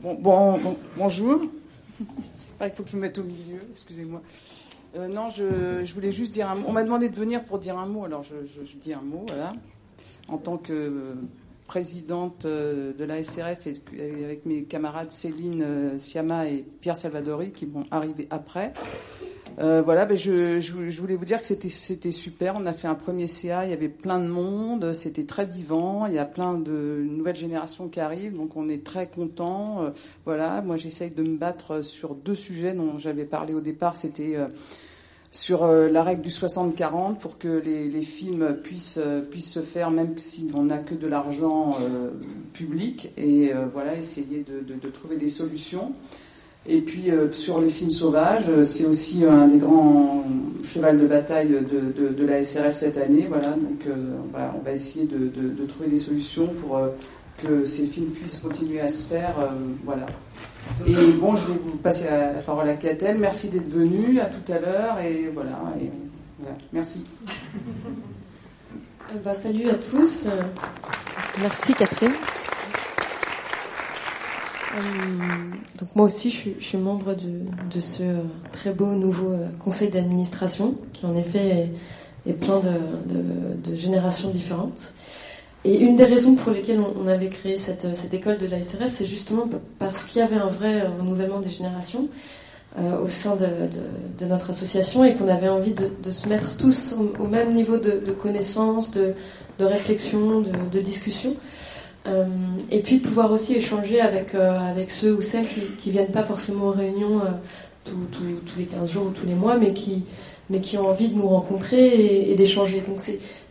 Bon, bon, bonjour. il faut que je me mette au milieu, excusez-moi. Euh, non, je, voulais juste dire un mot. On m'a demandé de venir pour dire un mot, alors je, dis un mot, voilà. En tant que présidente euh, de la SRF et avec mes camarades Céline euh, Siama et Pierre Salvadori qui vont arriver après. Euh, voilà, ben je, voulais vous dire que c'était c'était super. On a fait un premier CA, il y avait plein de monde, c'était très vivant. Il y a plein de nouvelles générations qui arrivent, donc on est très content. Euh, voilà, moi j'essaye de me battre sur deux sujets dont j'avais parlé au départ. C'était euh, sur la règle du 60-40 pour que les, films puissent se faire même si on n'a que de l'argent public et voilà essayer de trouver des solutions. Et puis euh, sur les films sauvages, euh, c'est aussi un des grands chevals de bataille de, de, la SRF cette année. Voilà, donc euh, on va essayer de, de, trouver des solutions pour que ces films puissent continuer à se faire. voilà. Et bon, je vais vous passer la, parole à Catel. Merci d'être venu. À tout à l'heure. Et voilà. Et, voilà. Merci. Bah, salut à tous. Merci Catherine. Euh, donc moi aussi, je suis, membre de, ce très beau nouveau euh, conseil d'administration, qui en effet est, plein de, générations différentes. Et une des raisons pour lesquelles on, avait créé cette, école de la SRF, c'est justement parce qu'il y avait un vrai renouvellement des générations euh, au sein de, notre association et qu'on avait envie de, se mettre tous au, même niveau de, connaissance, de, réflexion, de, discussion. Euh, et puis de pouvoir aussi échanger avec, euh, avec ceux ou celles qui, qui viennent pas forcément aux réunions euh, tous les 15 jours ou tous les mois, mais qui, mais qui ont envie de nous rencontrer et, d'échanger. Donc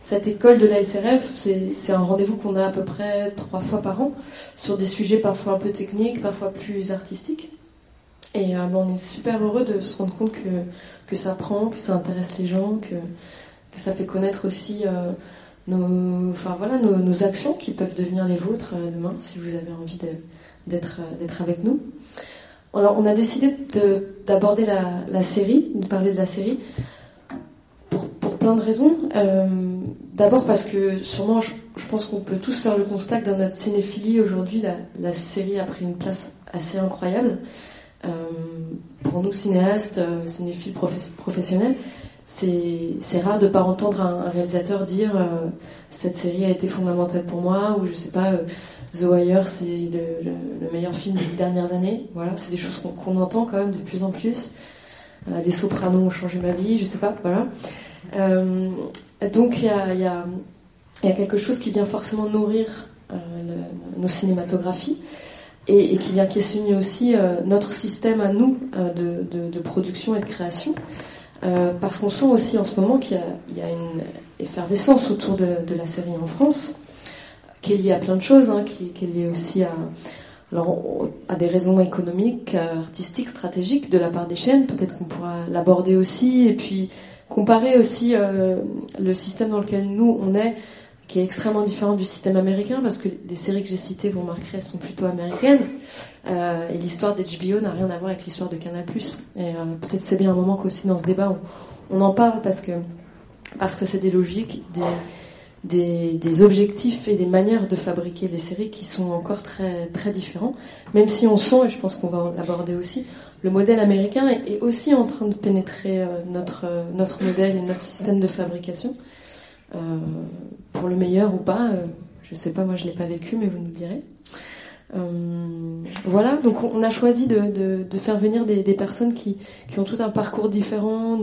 cette école de la SRF, c'est un rendez-vous qu'on a à peu près trois fois par an sur des sujets parfois un peu techniques, parfois plus artistiques. Et on est super heureux de se rendre compte que, que ça prend, que ça intéresse les gens, que, que ça fait connaître aussi nos, enfin voilà, nos, actions qui peuvent devenir les vôtres euh, demain si vous avez envie d'être euh, d'être avec nous. Alors, on a décidé d'aborder la, série, de parler de la série, pour, pour plein de raisons. Euh, d'abord parce que sûrement, je, pense qu'on peut tous faire le constat que dans notre cinéphilie aujourd'hui, la, la, série a pris une place assez incroyable. pour nous, cinéastes, cinéphiles professionnels, c'est rare de ne pas entendre un, réalisateur dire euh, cette série a été fondamentale pour moi ou je sais pas euh, The Wire c'est le, meilleur film des dernières années. Voilà c'est des choses qu'on entend quand même de plus en plus. Euh, les Sopranos ont changé ma vie je sais pas voilà. Donc il y a, quelque chose qui vient forcément nourrir nos cinématographies et, et, qui vient questionner aussi notre système à nous de production et de création euh, parce qu'on sent aussi en ce moment qu'il y, a une effervescence autour de, la série en France, qui est liée à plein de choses, hein, qui, est liée aussi à, alors, à des raisons économiques, artistiques, stratégiques de la part des chaînes. Peut-être qu'on pourra l'aborder aussi, et puis comparer aussi euh, le système dans lequel nous on est qui est extrêmement différent du système américain parce que les séries que j'ai citées, vous remarquerez, elles sont plutôt américaines. Euh, et l'histoire d'HBO n'a rien à voir avec l'histoire de Canal+. Et euh, peut-être c'est bien un moment qu'aussi dans ce débat, on, en parle parce que parce que c'est des logiques, des, des, objectifs et des manières de fabriquer les séries qui sont encore très très différents. Même si on sent, et je pense qu'on va l'aborder aussi, le modèle américain est, aussi en train de pénétrer euh, notre notre modèle et notre système de fabrication. Euh, pour le meilleur ou pas. Euh, je sais pas, moi je l'ai pas vécu, mais vous nous direz. Euh, voilà, donc on a choisi de, de, faire venir des, des, personnes qui, qui ont tout un parcours différent,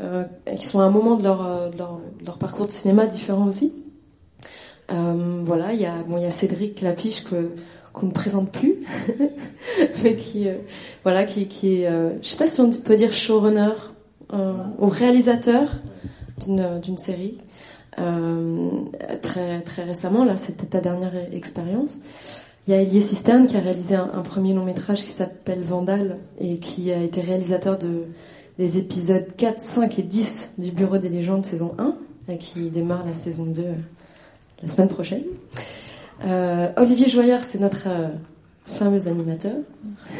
euh, qui sont à un moment de leur, de leur, leur, parcours de cinéma différent aussi. Euh, voilà, il y a bon, il y a Cédric Lapiche que qu'on ne présente plus, mais qui voilà qui, qui est, je sais pas si on peut dire showrunner ou réalisateur d'une d'une série. Euh, très, très récemment, là, c'était ta dernière expérience. Il y a Elie Cisterne qui a réalisé un, premier long métrage qui s'appelle Vandal et qui a été réalisateur de, des épisodes 4, 5 et 10 du Bureau des légendes saison 1 et qui démarre la saison 2 la semaine prochaine. Euh, Olivier Joyard, c'est notre euh, fameux animateur,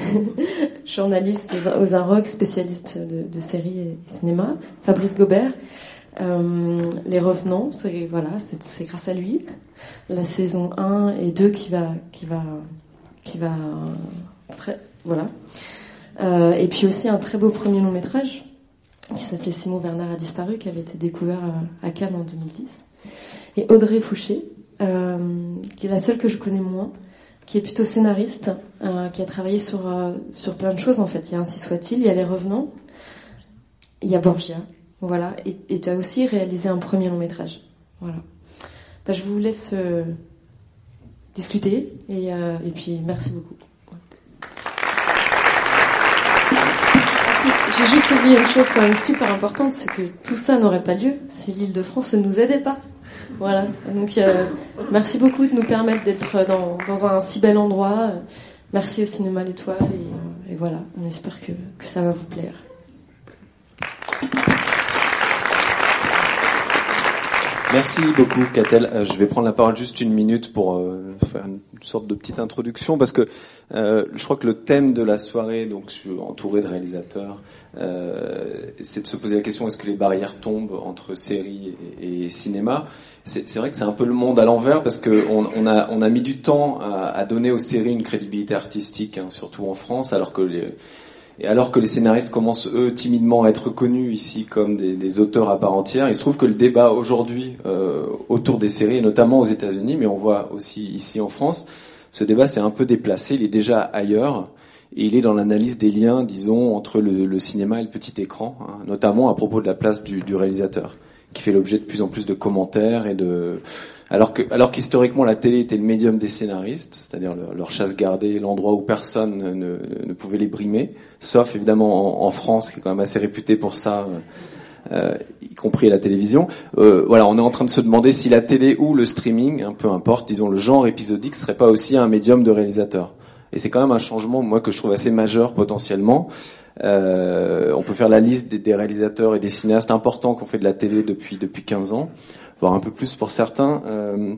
journaliste aux, aux spécialiste de, de séries et cinéma. Fabrice Gobert, euh, les revenants, c'est voilà, c'est grâce à lui. La saison 1 et 2 qui va qui va qui va voilà. et puis aussi un très beau premier long métrage qui s'appelait Simon Bernard a disparu, qui avait été découvert à Cannes en 2010. Et Audrey Fouché, qui est la seule que je connais moins, qui est plutôt scénariste, qui a travaillé sur, sur plein de choses en fait. Il y a Ainsi soit-il, il y a Les Revenants, il y a Borgia, voilà. Et tu as aussi réalisé un premier long métrage. Voilà. Bah, je vous laisse euh, discuter et, euh, et, puis merci beaucoup. J'ai juste oublié une chose quand même super importante, c'est que tout ça n'aurait pas lieu si l'île de France ne nous aidait pas. Voilà. Donc euh, merci beaucoup de nous permettre d'être dans, dans, un si bel endroit. Merci au cinéma L'Étoile et, et, voilà. On espère que, que ça va vous plaire. Merci beaucoup, Catel. Euh, je vais prendre la parole juste une minute pour euh, faire une sorte de petite introduction parce que euh, je crois que le thème de la soirée, donc je suis entouré de réalisateurs, c'est de se poser la question est-ce que les barrières tombent entre série et, cinéma? C'est vrai que c'est un peu le monde à l'envers parce que on, a, on a mis du temps à, donner aux séries une crédibilité artistique, hein, surtout en France, alors que et alors que les scénaristes commencent eux timidement à être connus ici comme des, auteurs à part entière, il se trouve que le débat aujourd'hui euh, autour des séries, et notamment aux États-Unis, mais on voit aussi ici en France, ce débat s'est un peu déplacé. Il est déjà ailleurs et il est dans l'analyse des liens, disons, entre le, cinéma et le petit écran, hein, notamment à propos de la place du réalisateur, qui fait l'objet de plus en plus de commentaires et de alors que, alors qu'historiquement la télé était le médium des scénaristes, c'est-à-dire leur, chasse gardée, l'endroit où personne ne, pouvait les brimer, sauf évidemment en, France, qui est quand même assez réputé pour ça, euh, y compris la télévision. Euh, voilà, on est en train de se demander si la télé ou le streaming, un peu importe, disons le genre épisodique, serait pas aussi un médium de réalisateur. Et c'est quand même un changement, moi, que je trouve assez majeur potentiellement. Euh, on peut faire la liste des, des, réalisateurs et des cinéastes importants qui ont fait de la télé depuis depuis 15 ans un peu plus pour certains. Euh,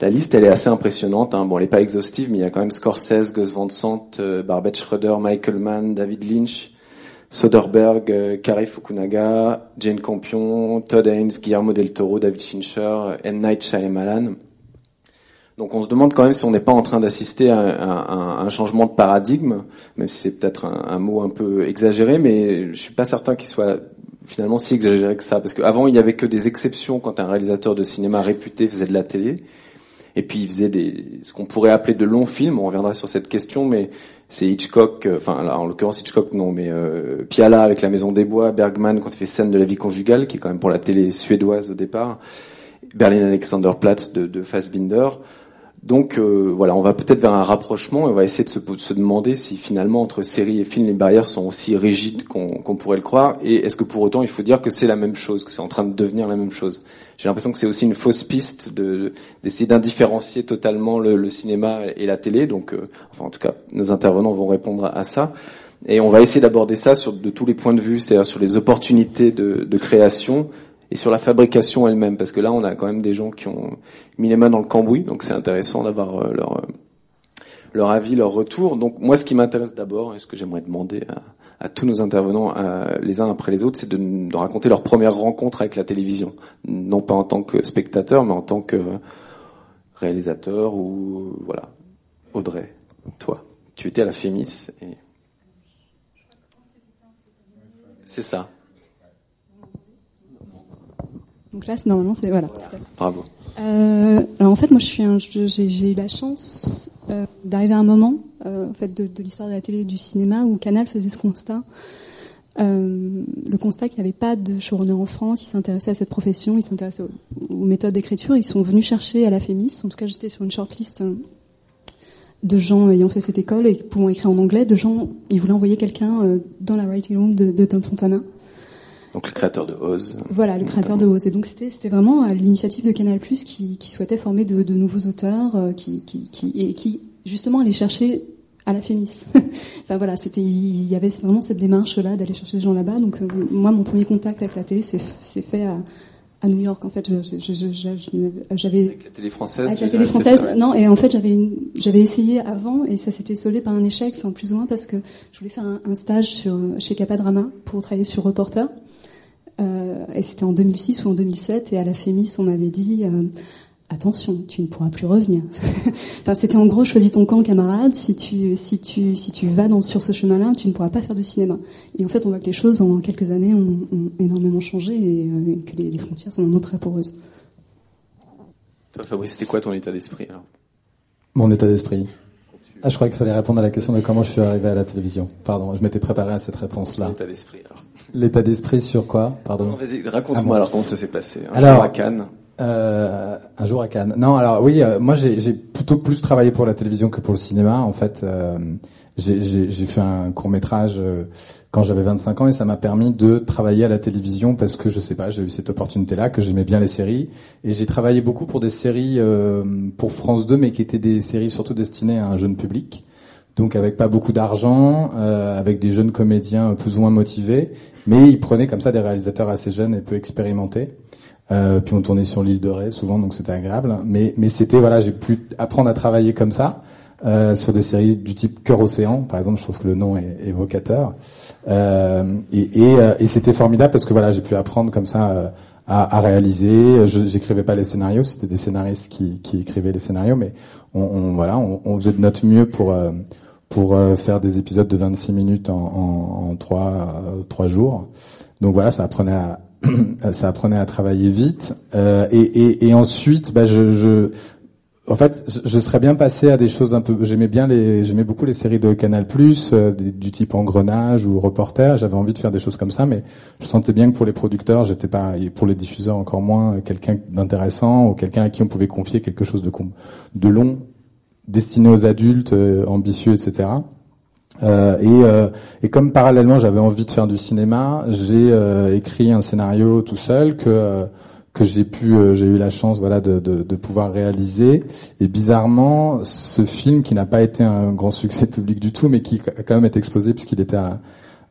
la liste, elle est assez impressionnante. Hein. Bon, elle n'est pas exhaustive, mais il y a quand même Scorsese, Gus Van Sant, euh, Barbette Schroeder, Michael Mann, David Lynch, Soderbergh, euh, Kari Fukunaga, Jane Campion, Todd Haynes, Guillermo del Toro, David Fincher, M. Night Shyamalan. Donc on se demande quand même si on n'est pas en train d'assister à, un changement de paradigme, même si c'est peut-être un, un, mot un peu exagéré, mais je suis pas certain qu'il soit finalement si exagéré que ça, parce qu'avant il n'y avait que des exceptions quand un réalisateur de cinéma réputé faisait de la télé, et puis il faisait des ce qu'on pourrait appeler de longs films. On reviendra sur cette question, mais c'est Hitchcock, euh, enfin en l'occurrence Hitchcock non, mais euh, Piala avec La Maison des Bois, Bergman quand il fait Scène de la vie conjugale, qui est quand même pour la télé suédoise au départ, Berlin Alexanderplatz de, de Fassbinder. Donc euh, voilà, on va peut-être vers un rapprochement et on va essayer de se, demander si finalement entre séries et films les barrières sont aussi rigides qu'on pourrait le croire et est-ce que pour autant il faut dire que c'est la même chose, que c'est en train de devenir la même chose? J'ai l'impression que c'est aussi une fausse piste d'essayer d'indifférencier totalement le, cinéma et la télé. Donc, euh, enfin en tout cas, nos intervenants vont répondre à, ça. Et on va essayer d'aborder ça sur de tous les points de vue, c'est-à-dire sur les opportunités de création, et sur la fabrication elle-même, parce que là, on a quand même des gens qui ont mis les mains dans le cambouis, donc c'est intéressant d'avoir euh, leur euh, leur avis, leur retour. Donc moi, ce qui m'intéresse d'abord, et ce que j'aimerais demander à, tous nos intervenants, les uns après les autres, c'est de, de, raconter leur première rencontre avec la télévision, non pas en tant que spectateur, mais en tant que réalisateur ou voilà. Audrey, toi, tu étais à la Fémis et c'est ça. Donc là, normalement, c'est voilà. Bravo. Euh, alors en fait, moi, je suis, j'ai eu la chance euh, d'arriver à un moment, euh, en fait, de, de l'histoire de la télé et du cinéma où Canal faisait ce constat. Euh, le constat qu'il n'y avait pas de showrunner en France, ils s'intéressaient à cette profession, ils s'intéressaient aux, aux, méthodes d'écriture, ils sont venus chercher à la Fémis. En tout cas, j'étais sur une shortlist euh, de gens ayant fait cette école et pouvant écrire en anglais, de gens, ils voulaient envoyer quelqu'un euh, dans la writing room de, de Tom Fontana. Donc le créateur de Oz. Voilà, le créateur de Oz. Et donc c'était c'était vraiment l'initiative de Canal+ qui, qui souhaitait former de, de nouveaux auteurs, euh, qui, qui, qui et qui justement allait chercher à la Fémis. enfin voilà, c'était il y avait vraiment cette démarche là d'aller chercher les gens là-bas. Donc euh, moi mon premier contact avec la télé c'est c'est fait à à New York en fait j'avais avec la télé française avec la télé française non et en fait j'avais j'avais essayé avant et ça s'était soldé par un échec enfin plus ou moins parce que je voulais faire un, un stage sur chez Capadrama pour travailler sur Reporter euh, et c'était en 2006 ou en 2007. Et à la Fémis, on m'avait dit, euh, attention, tu ne pourras plus revenir. enfin, c'était en gros choisis ton camp, camarade. Si tu si tu si tu vas dans sur ce chemin-là, tu ne pourras pas faire de cinéma. Et en fait, on voit que les choses en quelques années ont, énormément changé et, euh, que les, frontières sont maintenant très poreuses. Toi, Fabrice, c'était quoi ton état d'esprit alors? Mon état d'esprit? Ah, je crois qu'il fallait répondre à la question de comment je suis arrivé à la télévision. Pardon, je m'étais préparé à cette réponse-là. L'état d'esprit alors. L'état d'esprit sur quoi? Pardon. Vas-y, raconte-moi ah alors comment ça s'est passé. Un alors, jour à Cannes. Euh, un jour à Cannes. Non, alors oui, euh, moi j'ai plutôt plus travaillé pour la télévision que pour le cinéma. En fait, euh, j'ai fait un court métrage euh, quand j'avais 25 ans et ça m'a permis de travailler à la télévision parce que je sais pas, j'ai eu cette opportunité-là, que j'aimais bien les séries et j'ai travaillé beaucoup pour des séries pour France 2, mais qui étaient des séries surtout destinées à un jeune public. Donc avec pas beaucoup d'argent, avec des jeunes comédiens plus ou moins motivés, mais ils prenaient comme ça des réalisateurs assez jeunes et peu expérimentés. Euh, puis on tournait sur l'île de Ré souvent, donc c'était agréable. Mais, mais c'était voilà, j'ai pu apprendre à travailler comme ça euh, sur des séries du type Cœur Océan, par exemple. Je pense que le nom est évocateur. Euh, et, et, euh, et c'était formidable parce que voilà, j'ai pu apprendre comme ça euh, à, réaliser. J'écrivais pas les scénarios, c'était des scénaristes qui, écrivaient les scénarios, mais on, voilà, on, faisait de notre mieux pour pour faire des épisodes de 26 minutes en, en, en 3, 3 jours. Donc voilà, ça apprenait à, ça apprenait à travailler vite. Euh, et, et, et, ensuite, bah, je, je, en fait, je serais bien passé à des choses un peu. J'aimais bien les, j'aimais beaucoup les séries de Canal+, euh, du type Engrenage ou Reporter. J'avais envie de faire des choses comme ça, mais je sentais bien que pour les producteurs, j'étais pas, et pour les diffuseurs encore moins, quelqu'un d'intéressant ou quelqu'un à qui on pouvait confier quelque chose de, long, destiné aux adultes, euh, ambitieux, etc. Euh, et, euh, et, comme parallèlement j'avais envie de faire du cinéma, j'ai euh, écrit un scénario tout seul que euh, que j'ai pu, j'ai eu la chance voilà de, de, de, pouvoir réaliser. Et bizarrement, ce film qui n'a pas été un grand succès public du tout, mais qui a quand même été exposé puisqu'il était à,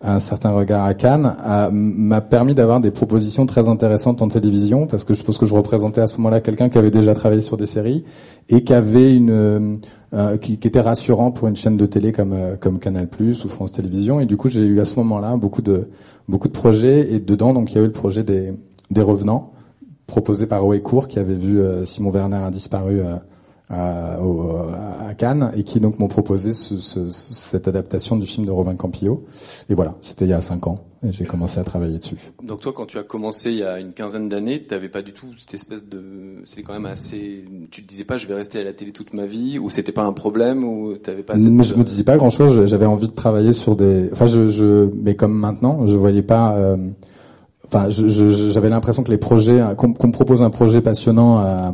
un certain regard à Cannes, m'a permis d'avoir des propositions très intéressantes en télévision, parce que je pense que je représentais à ce moment-là quelqu'un qui avait déjà travaillé sur des séries et qui avait une euh, euh, qui, était rassurant pour une chaîne de télé comme euh, comme Canal+ ou France Télévisions. Et du coup, j'ai eu à ce moment-là beaucoup de beaucoup de projets et dedans, donc il y a eu le projet des des revenants proposé par Oecourt qui avait vu Simon Werner a disparu à, à, Cannes et qui donc m'ont proposé ce, ce, cette adaptation du film de Robin Campillo. Et voilà, c'était il y a cinq ans et j'ai commencé à travailler dessus. Donc toi, quand tu as commencé il y a une quinzaine d'années, tu n'avais pas du tout cette espèce de, c'était quand même assez, tu te disais pas je vais rester à la télé toute ma vie ou c'était pas un problème ou t'avais pas. Cette... Mais je me disais pas grand chose. J'avais envie de travailler sur des, enfin je, je, mais comme maintenant, je voyais pas. Euh, Enfin, j'avais l'impression que les projets, euh, qu'on me propose un projet passionnant. Euh,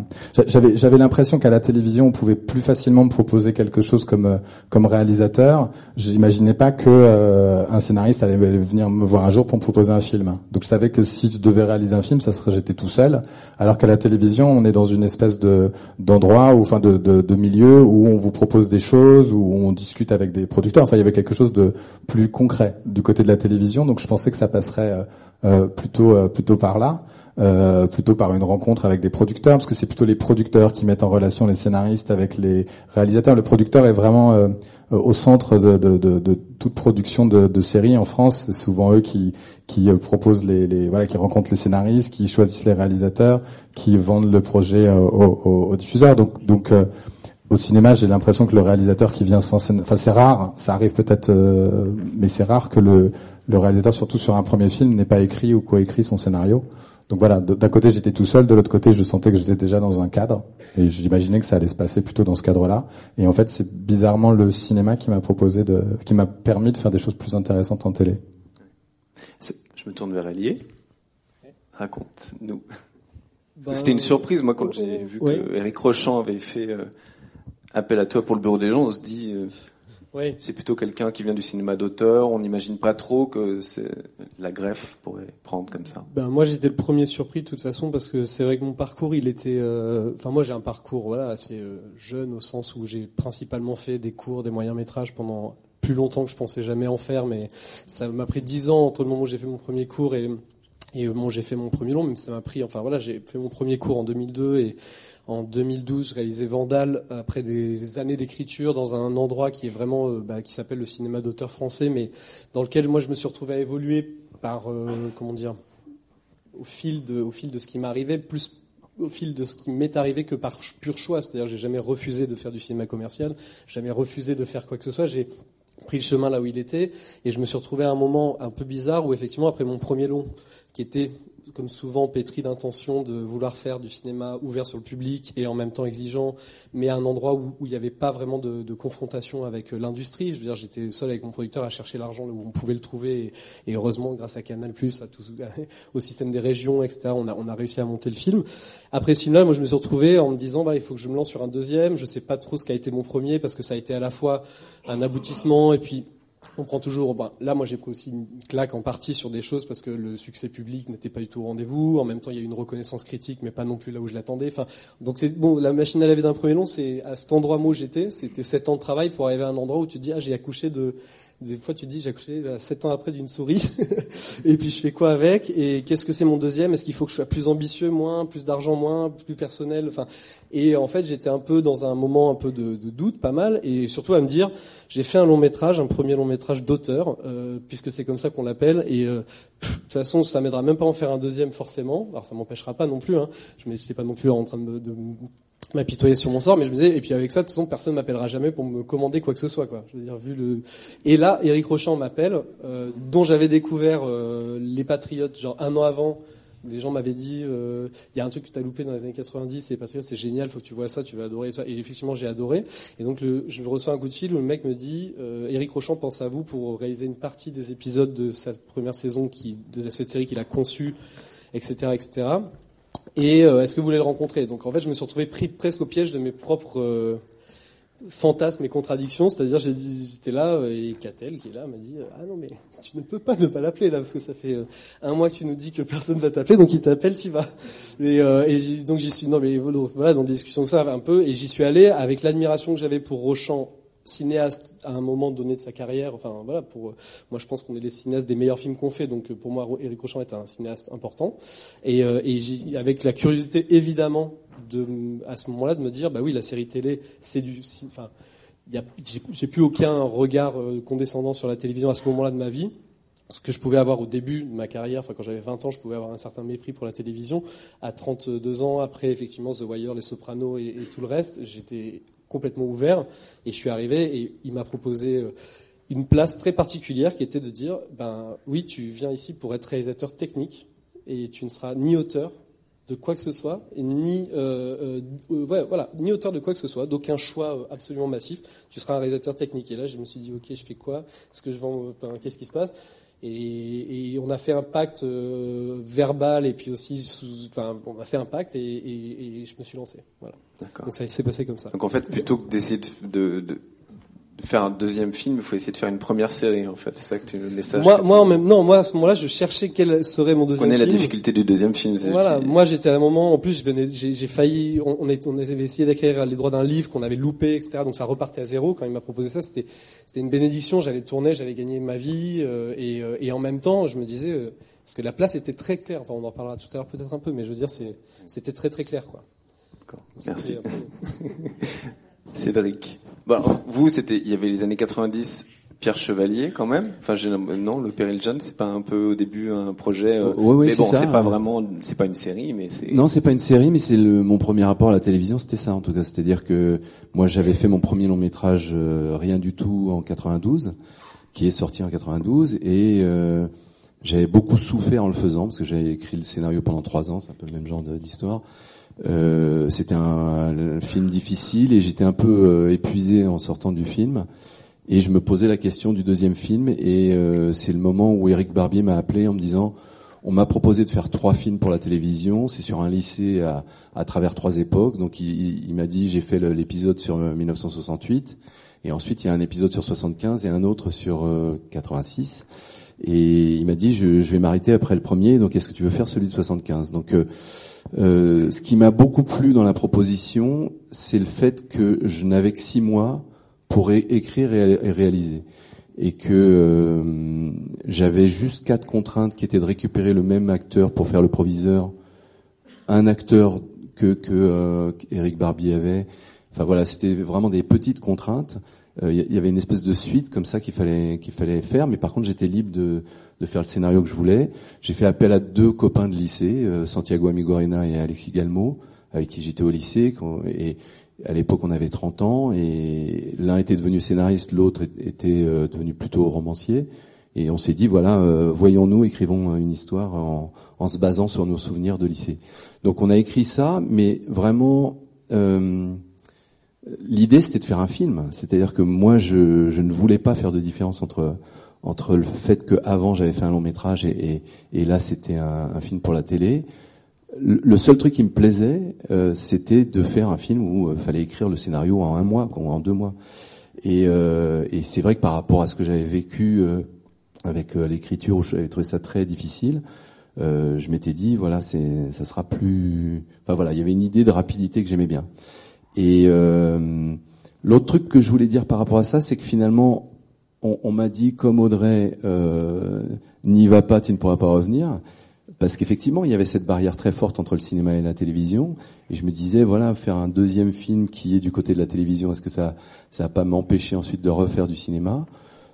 j'avais j'avais l'impression qu'à la télévision, on pouvait plus facilement me proposer quelque chose comme euh, comme réalisateur. J'imaginais pas que un scénariste allait venir me voir un jour pour me proposer un film. Donc je savais que si je devais réaliser un film, ça serait j'étais tout seul. Alors qu'à la télévision, on est dans une espèce de d'endroit ou enfin de, de, de milieu où on vous propose des choses, où on discute avec des producteurs. Enfin, il y avait quelque chose de plus concret du côté de la télévision. Donc je pensais que ça passerait euh, plutôt euh, plutôt par là. Euh, plutôt par une rencontre avec des producteurs, parce que c'est plutôt les producteurs qui mettent en relation les scénaristes avec les réalisateurs. Le producteur est vraiment euh, au centre de, de, de, de, toute production de, séries en France. C'est souvent eux qui, qui proposent les, les, voilà, qui rencontrent les scénaristes, qui choisissent les réalisateurs, qui vendent le projet aux, aux, diffuseurs. Donc, donc au cinéma, j'ai l'impression que le réalisateur qui vient sans scène, enfin c'est rare, ça arrive peut-être, euh, mais c'est rare que le, le réalisateur, surtout sur un premier film, n'ait pas écrit ou coécrit son scénario. Donc voilà, d'un côté j'étais tout seul, de l'autre côté je sentais que j'étais déjà dans un cadre et j'imaginais que ça allait se passer plutôt dans ce cadre-là. Et en fait, c'est bizarrement le cinéma qui m'a proposé de, qui m'a permis de faire des choses plus intéressantes en télé. Je me tourne vers Allier. Raconte-nous. Bah, C'était une surprise, moi, quand j'ai vu que Eric Rochant avait fait euh, appel à toi pour le bureau des gens, on se dit, euh, oui. c'est plutôt quelqu'un qui vient du cinéma d'auteur. On n'imagine pas trop que la greffe pourrait prendre comme ça. Ben moi, j'étais le premier surpris de toute façon parce que c'est vrai que mon parcours, il était. Euh, enfin, moi, j'ai un parcours voilà assez euh, jeune au sens où j'ai principalement fait des cours, des moyens métrages pendant plus longtemps que je pensais jamais en faire, mais ça m'a pris dix ans entre le moment où j'ai fait mon premier cours et et bon, j'ai fait mon premier long, même ça m'a pris. Enfin voilà, j'ai fait mon premier cours en 2002 et en 2012, je réalisais Vandal après des années d'écriture dans un endroit qui est vraiment, euh, bah, qui s'appelle le cinéma d'auteur français, mais dans lequel moi je me suis retrouvé à évoluer par, euh, comment dire, au fil de, au fil de ce qui m'arrivait, plus au fil de ce qui m'est arrivé que par pur choix. C'est-à-dire, j'ai jamais refusé de faire du cinéma commercial, jamais refusé de faire quoi que ce soit. J'ai pris le chemin là où il était et je me suis retrouvé à un moment un peu bizarre où effectivement après mon premier long qui était comme souvent pétri d'intention de vouloir faire du cinéma ouvert sur le public et en même temps exigeant, mais à un endroit où, il n'y avait pas vraiment de, confrontation avec euh, l'industrie. Je veux dire, j'étais seul avec mon producteur à chercher l'argent où on pouvait le trouver, et, heureusement, grâce à Canal+, au système des régions, etc., on a, réussi à monter le film. Après ce film-là, moi, je me suis retrouvé en me disant, bah, il faut que je me lance sur un deuxième. Je sais pas trop ce qu'a été mon premier parce que ça a été à la fois un aboutissement et puis on prend toujours. Ben, là, moi, j'ai pris aussi une claque en partie sur des choses parce que le succès public n'était pas du tout au rendez-vous. En même temps, il y a eu une reconnaissance critique, mais pas non plus là où je l'attendais. Enfin, donc c'est bon. La machine à laver d'un premier long, c'est à cet endroit où j'étais. C'était sept ans de travail pour arriver à un endroit où tu te dis ah j'ai accouché de des fois, tu te dis, j'ai accouché euh, sept ans après d'une souris, et puis je fais quoi avec? Et qu'est-ce que c'est mon deuxième? Est-ce qu'il faut que je sois plus ambitieux, moins, plus d'argent, moins, plus personnel? Enfin, et en fait, j'étais un peu dans un moment un peu de, de, doute, pas mal, et surtout à me dire, j'ai fait un long métrage, un premier long métrage d'auteur, euh, puisque c'est comme ça qu'on l'appelle, et euh, de toute façon, ça m'aidera même pas à en faire un deuxième forcément. Alors, ça m'empêchera pas non plus. Hein. Je n'étais pas non plus en train de, de m'apitoyer sur mon sort, mais je me disais, et puis avec ça, de toute façon, personne m'appellera jamais pour me commander quoi que ce soit, quoi. Je veux dire, vu le. Et là, Eric Rochant m'appelle, euh, dont j'avais découvert euh, les Patriotes, genre un an avant. Des gens m'avaient dit, euh, il y a un truc que tu as loupé dans les années 90, les Patriotes, c'est génial, faut que tu vois ça, tu vas adorer. Et effectivement, j'ai adoré. Et donc, le, je reçois un coup de fil où le mec me dit, Eric Rochant pense à vous pour réaliser une partie des épisodes de sa première saison, qui, de cette série qu'il a conçue, etc., etc. Et euh, est-ce que vous voulez le rencontrer? Donc en fait, je me suis retrouvé pris presque au piège de mes propres euh, fantasmes et contradictions. C'est-à-dire, j'ai dit, j'étais là euh, et Catel qui est là m'a dit ah non mais tu ne peux pas ne pas l'appeler là parce que ça fait un mois que tu nous dis que personne va t'appeler donc il t'appelle, tu vas. Et, et donc j'y suis non mais voilà dans des discussions comme ça un peu et j'y suis allé avec l'admiration que j'avais pour Rochant cinéaste à un moment donné de sa carrière. Enfin voilà, pour moi je pense qu'on est les cinéastes des meilleurs films qu'on fait. Donc pour moi, Eric Rochant est un cinéaste important. Et, euh, avec la curiosité évidemment de à ce moment-là de me dire bah oui la série télé c'est du enfin j'ai plus aucun regard euh, condescendant sur la télévision à ce moment-là de ma vie ce que je pouvais avoir au début de ma carrière, enfin quand j'avais 20 ans, je pouvais avoir un certain mépris pour la télévision. À 32 ans, après effectivement The Wire, Les Sopranos et tout le reste, j'étais complètement ouvert. Et je suis arrivé et il m'a proposé euh, une place très particulière qui était de dire, ben oui, tu viens ici pour être réalisateur technique et tu ne seras ni auteur de quoi que ce soit, et ni euh, euh, voilà, ni auteur de quoi que ce soit, d'aucun choix absolument massif. Tu seras un réalisateur technique. Et là, je me suis dit, ok, je fais quoi? Est-ce que je vends Qu'est-ce qui se passe? Et, et, on a fait un pacte verbal et puis aussi, enfin, on a fait un pacte et, et, et je me suis lancé. Voilà. D'accord. Donc ça s'est passé comme ça. Donc en fait, plutôt que d'essayer de, de, faire un deuxième film, il faut essayer de faire une première série en fait. C'est ça que tu le message. Moi, moi, en même, non, moi à ce moment-là, je cherchais quel serait mon deuxième. On film. la difficulté du deuxième film. Voilà. Moi, j'étais à un moment. En plus, j'ai, failli. On, on, on avait essayé d'écrire les droits d'un livre qu'on avait loupé, etc. Donc ça repartait à zéro. Quand il m'a proposé ça, c'était, c'était une bénédiction. J'avais tourné, j'avais gagné ma vie, euh, et, euh, et en même temps, je me disais. Euh, parce que la place était très claire. Enfin, on en parlera tout à l'heure peut-être un peu, mais je veux dire, c'était très très clair, quoi. Merci. Cédric. Bon, vous, c'était, il y avait les années 90, Pierre Chevalier quand même. Enfin, non, le Péril Jeune, c'est pas un peu au début un projet. Euh, oui, mais bon, c'est pas vraiment, c'est pas une série, mais c'est. Non, c'est pas une série, mais c'est le, mon premier rapport à la télévision, c'était ça en tout cas. C'est-à-dire que moi, j'avais fait mon premier long métrage, euh, rien du tout, en 92, qui est sorti en 92, et euh, j'avais beaucoup souffert en le faisant parce que j'avais écrit le scénario pendant trois ans, c'est un peu le même genre d'histoire. Euh, c'était un, film difficile et j'étais un peu euh, épuisé en sortant du film. Et je me posais la question du deuxième film et euh, c'est le moment où Eric Barbier m'a appelé en me disant on m'a proposé de faire trois films pour la télévision, c'est sur un lycée à, à travers trois époques. Donc il, m'a dit j'ai fait l'épisode sur 1968 et ensuite il y a un épisode sur 75 et un autre sur 86. Et il m'a dit je, je vais m'arrêter après le premier. Donc est-ce que tu veux faire celui de 75 Donc euh, ce qui m'a beaucoup plu dans la proposition, c'est le fait que je n'avais que six mois pour écrire et réaliser, et que euh, j'avais juste quatre contraintes qui étaient de récupérer le même acteur pour faire le proviseur, un acteur que que euh, Eric Barbier avait. Enfin voilà, c'était vraiment des petites contraintes. Il y avait une espèce de suite comme ça qu'il fallait qu'il fallait faire, mais par contre j'étais libre de, de faire le scénario que je voulais. J'ai fait appel à deux copains de lycée, Santiago Amigorena et Alexis Galmo, avec qui j'étais au lycée, et à l'époque on avait 30 ans, et l'un était devenu scénariste, l'autre était devenu plutôt romancier. Et on s'est dit, voilà, euh, voyons-nous, écrivons une histoire en, en, se basant sur nos souvenirs de lycée. Donc on a écrit ça, mais vraiment, euh, l'idée c'était de faire un film. C'est-à-dire que moi, je, ne voulais pas faire de différence entre entre le fait qu'avant j'avais fait un long métrage et, là c'était un, film pour la télé. Le, seul truc qui me plaisait, euh, c'était de faire un film où il fallait écrire le scénario en un mois, en deux mois. Et, et c'est vrai que par rapport à ce que j'avais vécu avec euh, l'écriture où j'avais trouvé ça très difficile. Euh, je m'étais dit voilà ça sera plus enfin voilà il y avait une idée de rapidité que j'aimais bien et euh, l'autre truc que je voulais dire par rapport à ça c'est que finalement on, m'a dit comme Audrey euh, n'y va pas tu ne pourras pas revenir parce qu'effectivement il y avait cette barrière très forte entre le cinéma et la télévision et je me disais voilà faire un deuxième film qui est du côté de la télévision est-ce que ça ça va pas m'empêcher ensuite de refaire du cinéma?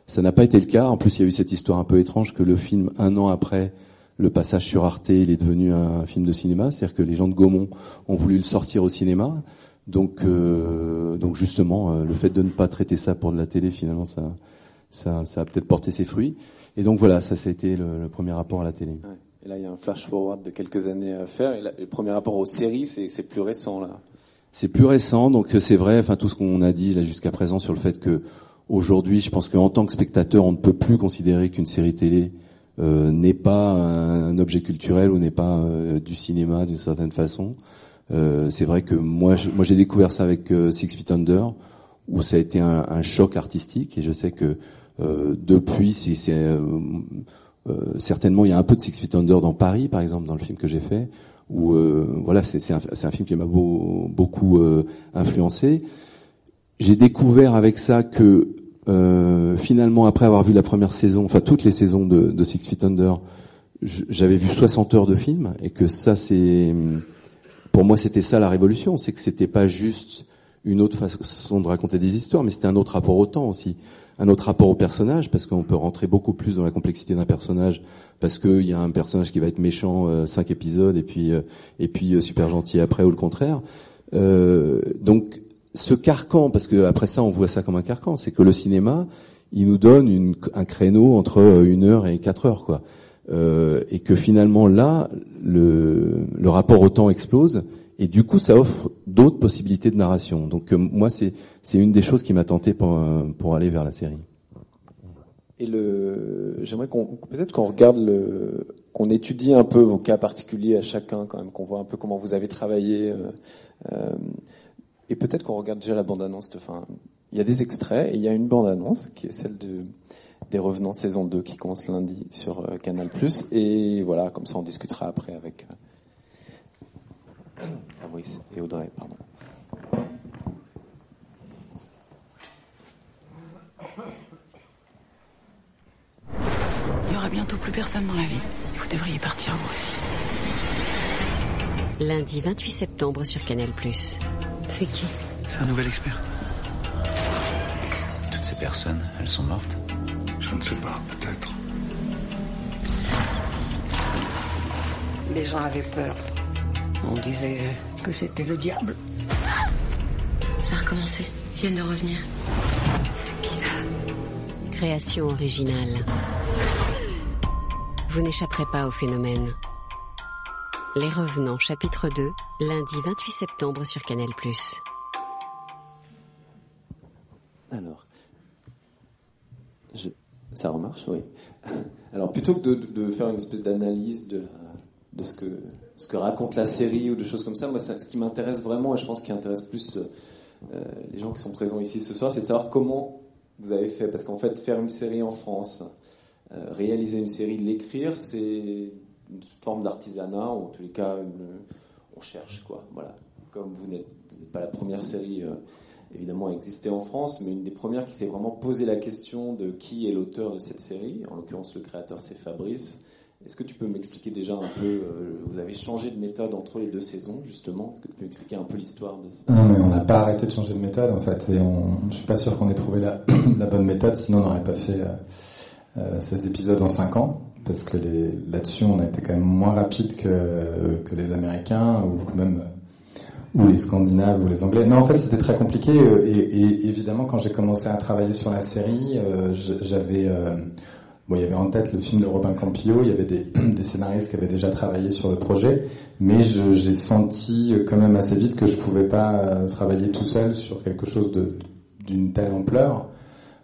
Ça n'a pas été le cas. En plus, il y a eu cette histoire un peu étrange que le film, un an après le passage sur Arte, il est devenu un film de cinéma. C'est-à-dire que les gens de Gaumont ont voulu le sortir au cinéma. Donc, euh, donc justement, euh, le fait de ne pas traiter ça pour de la télé, finalement, ça, ça, ça a peut-être porté ses fruits. Et donc voilà, ça, ça a été le, premier rapport à la télé. Ouais. Et là, il y a un flash forward de quelques années à faire. Et le premier rapport aux séries, c'est plus récent là. C'est plus récent, donc c'est vrai. Enfin, tout ce qu'on a dit là jusqu'à présent sur le fait que Aujourd'hui, je pense qu'en tant que spectateur, on ne peut plus considérer qu'une série télé euh, n'est pas un, objet culturel ou n'est pas euh, du cinéma d'une certaine façon. Euh, c'est vrai que moi, j'ai découvert ça avec euh, Six Feet Under, où ça a été un, choc artistique, et je sais que euh, depuis, c'est certainement il y a un peu de Six Feet Under dans Paris, par exemple, dans le film que j'ai fait, où voilà, c'est un, film qui m'a beaucoup influencé. J'ai découvert avec ça que euh, finalement, après avoir vu la première saison, enfin toutes les saisons de, de Six Feet Under, j'avais vu 60 heures de film et que ça, c'est pour moi, c'était ça la révolution, c'est que c'était pas juste une autre façon de raconter des histoires, mais c'était un autre rapport au temps aussi, un autre rapport au personnage, parce qu'on peut rentrer beaucoup plus dans la complexité d'un personnage, parce qu'il y a un personnage qui va être méchant euh, cinq épisodes et puis euh, et puis euh, super gentil après ou le contraire. Euh, donc ce carcan, parce que après ça on voit ça comme un carcan, c'est que le cinéma, il nous donne une, un créneau entre euh, une heure et quatre heures, quoi. Euh, et que finalement là, le, le, rapport au temps explose, et du coup ça offre d'autres possibilités de narration. Donc euh, moi c'est une des choses qui m'a tenté pour pour aller vers la série. Et le, j'aimerais qu'on peut-être qu'on regarde le, qu'on étudie un peu vos cas particuliers à chacun quand même, qu'on voit un peu comment vous avez travaillé. Euh, euh et peut-être qu'on regarde déjà la bande-annonce. Enfin, il y a des extraits et il y a une bande-annonce qui est celle de des Revenants saison 2 qui commence lundi sur euh, Canal+. Et voilà, comme ça on discutera après avec euh, Fabrice et Audrey, pardon. Il y aura bientôt plus personne dans la ville. Vous devriez partir vous aussi. Lundi 28 septembre sur Canal+. C'est qui? C'est un nouvel expert. Toutes ces personnes, elles sont mortes Je ne sais pas, peut-être. Les gens avaient peur. On disait que c'était le diable. Ça a recommencé. Ils viennent de revenir. Qui ça Création originale. Vous n'échapperez pas au phénomène. Les Revenants, chapitre 2, lundi 28 septembre sur Canal+. Alors, je... ça remarche, oui. Alors, plutôt que de, faire une espèce d'analyse de, ce, que, raconte la série ou de choses comme ça, moi, ce qui m'intéresse vraiment, et je pense qu'il intéresse plus euh, les gens qui sont présents ici ce soir, c'est de savoir comment vous avez fait. Parce qu'en fait, faire une série en France, euh, réaliser une série, l'écrire, c'est une forme d'artisanat, ou en tous les cas, on cherche, quoi. Voilà. Comme vous n'êtes pas la première série, euh, évidemment, à exister en France, mais une des premières qui s'est vraiment posé la question de qui est l'auteur de cette série. En l'occurrence, le créateur, c'est Fabrice. Est-ce que tu peux m'expliquer déjà un peu, euh, vous avez changé de méthode entre les deux saisons, justement? Est-ce que tu peux m'expliquer un peu l'histoire de Non, mais on n'a pas arrêté de changer de méthode, en fait, et on, je suis pas sûr qu'on ait trouvé la, bonne méthode, sinon on n'aurait pas fait euh, euh, ces épisodes en 5 ans, parce que là-dessus, on a été quand même moins rapide que les Américains, ou même ou les Scandinaves ou les Anglais. Non, en fait, c'était très compliqué. Et, et, évidemment, quand j'ai commencé à travailler sur la série, j'avais Bon, il y avait en tête le film de Robin Campillo, il y avait des, des scénaristes qui avaient déjà travaillé sur le projet, mais j'ai senti quand même assez vite que je pouvais pas euh, travailler tout seul sur quelque chose d'une telle ampleur.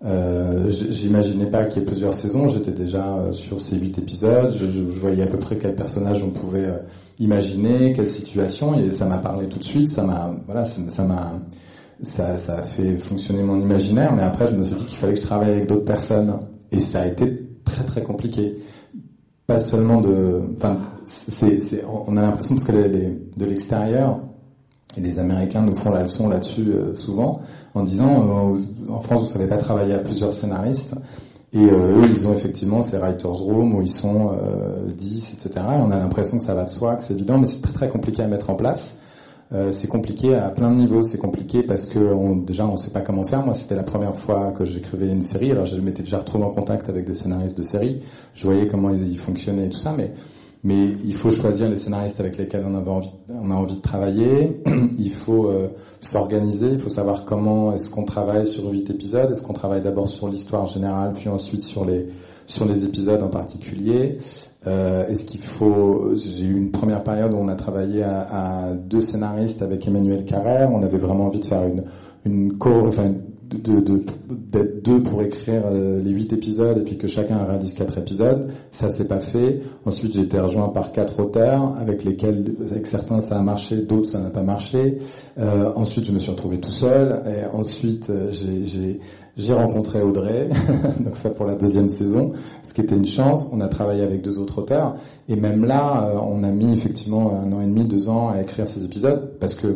Euh, J'imaginais pas qu'il y ait plusieurs saisons, j'étais déjà euh, sur ces huit épisodes, je, voyais à peu près quel personnage on pouvait euh, imaginer, quelle situation, et ça m'a parlé tout de suite, ça m'a, voilà, ça m'a, ça, ça a fait fonctionner mon imaginaire, mais après je me suis dit qu'il fallait que je travaille avec d'autres personnes, et ça a été très très compliqué. Pas seulement de, enfin, c'est, on a l'impression parce que les, de l'extérieur, et les Américains nous font la leçon là-dessus euh, souvent, en disant, euh, en France, vous savez pas travailler à plusieurs scénaristes. Et euh, eux, ils ont effectivement ces writers room où ils sont 10, etc. Et on a l'impression que ça va de soi, que c'est évident, mais c'est très très compliqué à mettre en place. Euh, c'est compliqué à plein de niveaux. C'est compliqué parce que on, déjà on sait pas comment faire. Moi, c'était la première fois que j'écrivais une série. Alors je m'étais déjà retrouvé en contact avec des scénaristes de série. Je voyais comment ils, fonctionnaient et tout ça, mais mais il faut choisir les scénaristes avec lesquels on, avait envie, on a envie de travailler. il faut euh, s'organiser. Il faut savoir comment est-ce qu'on travaille sur huit épisodes. Est-ce qu'on travaille d'abord sur l'histoire générale, puis ensuite sur les sur les épisodes en particulier? Euh, Est-ce qu'il faut J'ai eu une première période où on a travaillé à, deux scénaristes avec Emmanuel Carrère. On avait vraiment envie de faire une une co, enfin de, de, d'être deux pour écrire euh, les huit épisodes et puis que chacun réalise quatre épisodes. Ça s'est pas fait. Ensuite, j'ai été rejoint par quatre auteurs avec lesquels, avec certains ça a marché, d'autres ça n'a pas marché. Euh, ensuite, je me suis retrouvé tout seul. Et ensuite, euh, j'ai rencontré Audrey, donc ça pour la deuxième saison, ce qui était une chance. On a travaillé avec deux autres auteurs et même là, euh, on a mis effectivement un an et demi, deux ans à écrire ces épisodes parce que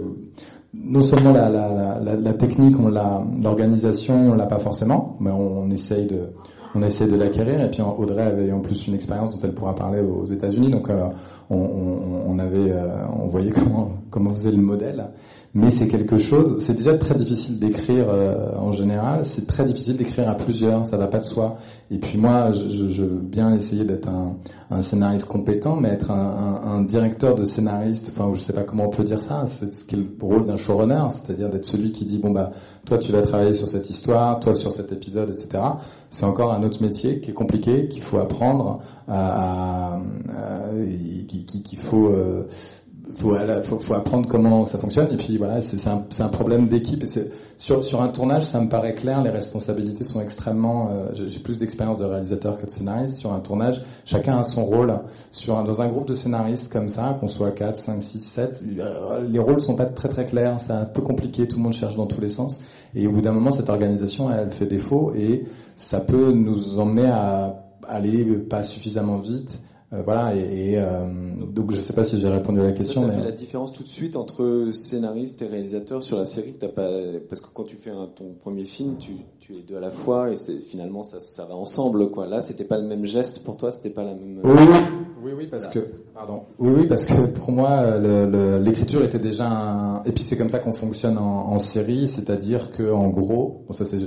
non seulement la, la, technique, on l'a, l'organisation, on l'a pas forcément, mais on, essaye de, on essaye de l'acquérir. Et puis Audrey avait en plus une expérience dont elle pourra parler aux États-Unis, donc alors, on, on, on, avait, euh, on voyait comment comment faisait le modèle mais c'est quelque chose. C'est déjà très difficile d'écrire euh, en général. C'est très difficile d'écrire à plusieurs. Ça va pas de soi. Et puis moi, je, je veux bien essayer d'être un, un, scénariste compétent, mais être un, un, un, directeur de scénariste. Enfin, je sais pas comment on peut dire ça. C'est ce qui est le rôle d'un showrunner, c'est-à-dire d'être celui qui dit bon bah toi tu vas travailler sur cette histoire, toi sur cet épisode, etc. C'est encore un autre métier qui est compliqué, qu'il faut apprendre, à, à, qu'il faut euh, faut, faut, apprendre comment ça fonctionne. Et puis voilà c'est un, problème d'équipe. Sur sur un tournage ça me paraît clair les responsabilités sont extrêmement euh, j'ai plus d'expérience de réalisateur que de scénariste sur un tournage. Chacun a son rôle dans un groupe de scénaristes comme ça qu'on soit 4 5 6 7 les rôles sont pas très très clairs. C'est un peu compliqué. Tout le monde cherche dans tous les sens. Et au bout d'un moment cette organisation elle fait défaut. Et ça peut nous emmener à aller pas suffisamment vite euh, voilà, et, et euh, donc je sais pas si j'ai répondu à la question. Tu as fait la différence tout de suite entre scénariste et réalisateur sur la série que pas, parce que quand tu fais un, ton premier film, tu, tu es deux à la fois et c'est finalement ça, ça va ensemble quoi. Là, c'était pas le même geste pour toi, c'était pas la même. Oui, oui, oui, parce que pardon. Oui, oui, parce que pour moi, l'écriture était déjà un. Et puis c'est comme ça qu'on fonctionne en, en série, c'est-à-dire que en gros, bon, ça c'est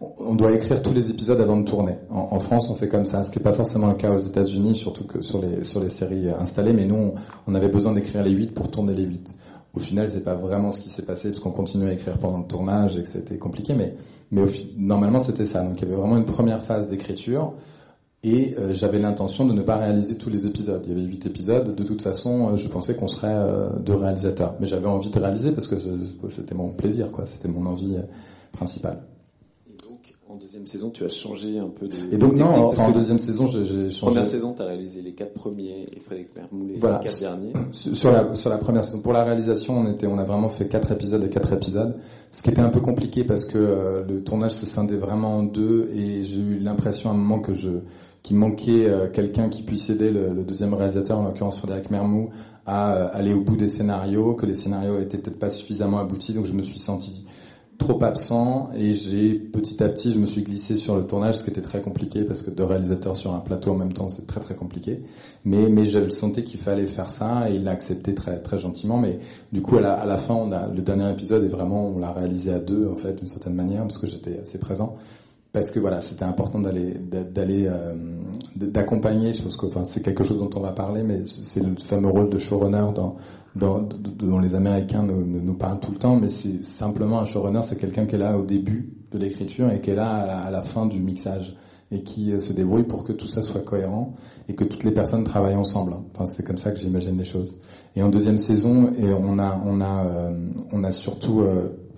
on doit écrire tous les épisodes avant de tourner. En, France, on fait comme ça, ce qui n'est pas forcément le cas aux États-Unis, surtout que sur les sur les séries installées. Mais nous, on, avait besoin d'écrire les 8 pour tourner les 8. Au final, c'est pas vraiment ce qui s'est passé parce qu'on continuait à écrire pendant le tournage et que c'était compliqué. Mais mais normalement, c'était ça. Donc il y avait vraiment une première phase d'écriture. Et euh, j'avais l'intention de ne pas réaliser tous les épisodes. Il y avait huit épisodes. De toute façon, euh, je pensais qu'on serait euh, deux réalisateurs. Mais j'avais envie de réaliser parce que c'était mon plaisir, quoi. C'était mon envie principale en deuxième saison, tu as changé un peu de. Et donc non, en deuxième saison, j'ai changé. Première saison, tu as réalisé les quatre premiers et Frédéric Mermoulé les quatre derniers. Sur la sur la première saison, pour la réalisation, on était, on a vraiment fait quatre épisodes et quatre épisodes, ce qui était un peu compliqué parce que euh, le tournage se scindait vraiment en deux et j'ai eu l'impression à un moment que je qu'il manquait euh, quelqu'un qui puisse aider le, deuxième réalisateur, en l'occurrence Frédéric Mermou, à euh, aller au bout des scénarios, que les scénarios étaient peut-être pas suffisamment aboutis, donc je me suis senti trop absent et j'ai petit à petit je me suis glissé sur le tournage ce qui était très compliqué parce que deux réalisateurs sur un plateau en même temps c'est très très compliqué. Mais mais je sentais qu'il fallait faire ça et il l'a accepté très très gentiment. Mais du coup à la, fin on a le dernier épisode est vraiment on l'a réalisé à deux en fait d'une certaine manière parce que j'étais assez présent parce que voilà, c'était important d'aller d'aller euh, d'accompagner. Je pense que enfin c'est quelque chose dont on va parler, mais c'est le fameux rôle de showrunner dont les Américains nous, parlent tout le temps. Mais c'est simplement un showrunner, c'est quelqu'un qui est là au début de l'écriture et qui est là à la, fin du mixage et qui euh, se débrouille pour que tout ça soit cohérent et que toutes les personnes travaillent ensemble. Enfin, c'est comme ça que j'imagine les choses. Et en deuxième saison, et on a on a euh, on a surtout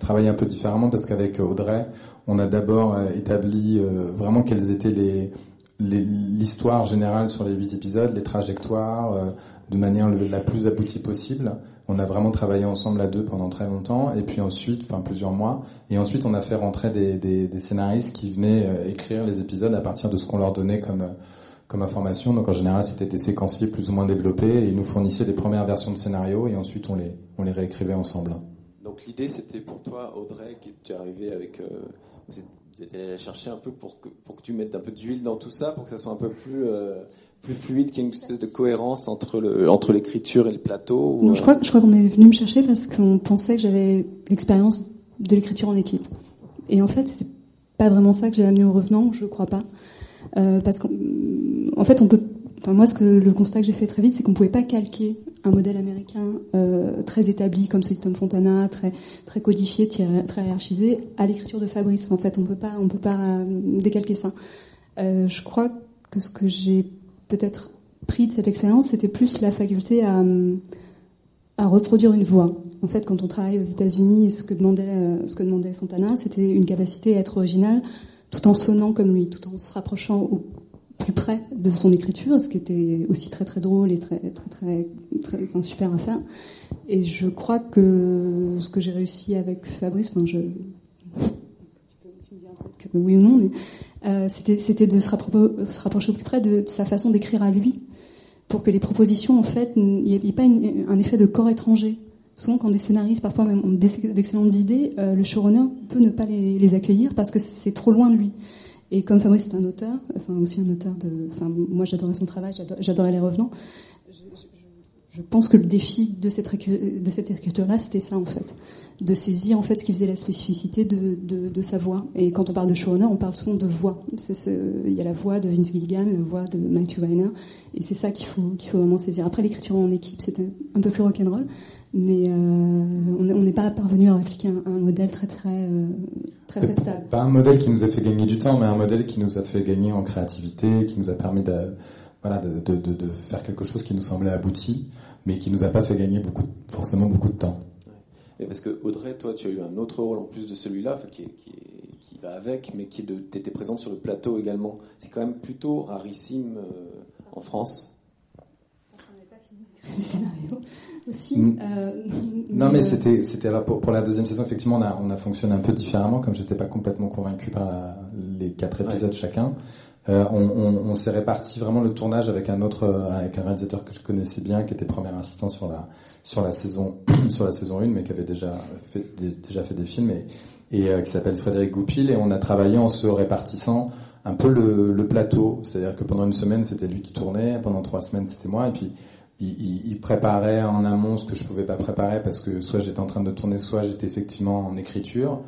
travaillé un peu différemment parce qu'avec Audrey, on a d'abord euh, établi euh, vraiment quelles étaient les l'histoire générale sur les huit épisodes, les trajectoires, euh, de manière la plus aboutie possible. On a vraiment travaillé ensemble à deux pendant très longtemps, et puis ensuite, enfin plusieurs mois, et ensuite on a fait rentrer des scénaristes qui venaient écrire les épisodes à partir de ce qu'on leur donnait comme comme information. Donc en général, c'était des séquenciers plus ou moins développés, et ils nous fournissaient des premières versions de scénarios, et ensuite on les on les réécrivait ensemble. Donc l'idée, c'était pour toi, Audrey, qui tu es arrivé avec vous êtes, vous êtes allé la chercher un peu pour que, pour que tu mettes un peu d'huile dans tout ça, pour que ça soit un peu plus, euh, plus fluide, qu'il y ait une espèce de cohérence entre le, entre l'écriture et le plateau. Non, je crois, je crois qu'on est venu me chercher parce qu'on pensait que j'avais l'expérience de l'écriture en équipe. Et en fait, c'est pas vraiment ça que j'ai amené au revenant, je crois pas. Euh, parce qu'en en fait, on peut Enfin, moi, ce que le constat que j'ai fait très vite, c'est qu'on pouvait pas calquer un modèle américain euh, très établi comme celui de Tom Fontana, très très codifié, très hiérarchisé, à l'écriture de Fabrice. En fait, on peut pas, on peut pas euh, décalquer ça. Euh, je crois que ce que j'ai peut-être pris de cette expérience, c'était plus la faculté à, à reproduire une voix. En fait, quand on travaille aux États-Unis, ce que ce que demandait Fontana, c'était une capacité à être original, tout en sonnant comme lui, tout en se rapprochant au plus près de son écriture, ce qui était aussi très très drôle et très très très, super à faire. Et je crois que ce que j'ai réussi avec Fabrice, enfin je, oui ou non, euh, c'était c'était de se, rapprocher au plus près de, sa façon d'écrire à lui, pour que les propositions en fait, il n'y ait pas un effet de corps étranger. Souvent, quand des scénaristes parfois même d'excellentes idées, euh, le showrunner peut ne pas les accueillir parce que c'est trop loin de lui. Et comme Fabrice est un auteur, enfin aussi un auteur de, enfin moi j'adorais son travail, j'adorais les revenants. Je, pense que le défi de cette de cette écriture-là, c'était ça en fait, de saisir en fait ce qui faisait la spécificité de, de, sa voix. Et quand on parle de showrunner, on parle souvent de voix. il y a la voix de Vince Gilligan, la voix de Mike Weiner, et c'est ça qu'il faut qu'il faut vraiment saisir. Après l'écriture en équipe, c'était un peu plus rock'n'roll mais euh, on n'est pas parvenu à répliquer un, modèle très très euh, très très stable. Pas un modèle qui nous a fait gagner du temps, mais un modèle qui nous a fait gagner en créativité, qui nous a permis de voilà de, de, de, de faire quelque chose qui nous semblait abouti, mais qui nous a pas fait gagner beaucoup forcément beaucoup de temps. Et parce que Audrey, toi, tu as eu un autre rôle en plus de celui-là, qui, qui, qui, va avec, mais qui était présente sur le plateau également. C'est quand même plutôt rarissime euh, en France. On n'est pas fini le scénario aussi. Mm. Euh, non, mais euh, c'était c'était pour, pour, la deuxième saison effectivement on a on a fonctionné un peu différemment comme j'étais pas complètement convaincu par les quatre épisodes chacun. Euh, on, on, on s'est réparti vraiment le tournage avec un autre avec un réalisateur que je connaissais bien qui était premier assistant sur la sur la saison sur la saison 1 mais qui avait déjà fait déjà fait des films et, et euh, qui s'appelle Frédéric Goupil et on a travaillé en se répartissant un peu le, le plateau, c'est-à-dire que pendant une semaine c'était lui qui tournait, pendant trois semaines c'était moi et puis il, préparait en amont ce que je pouvais pas préparer parce que soit j'étais en train de tourner, soit j'étais effectivement en écriture.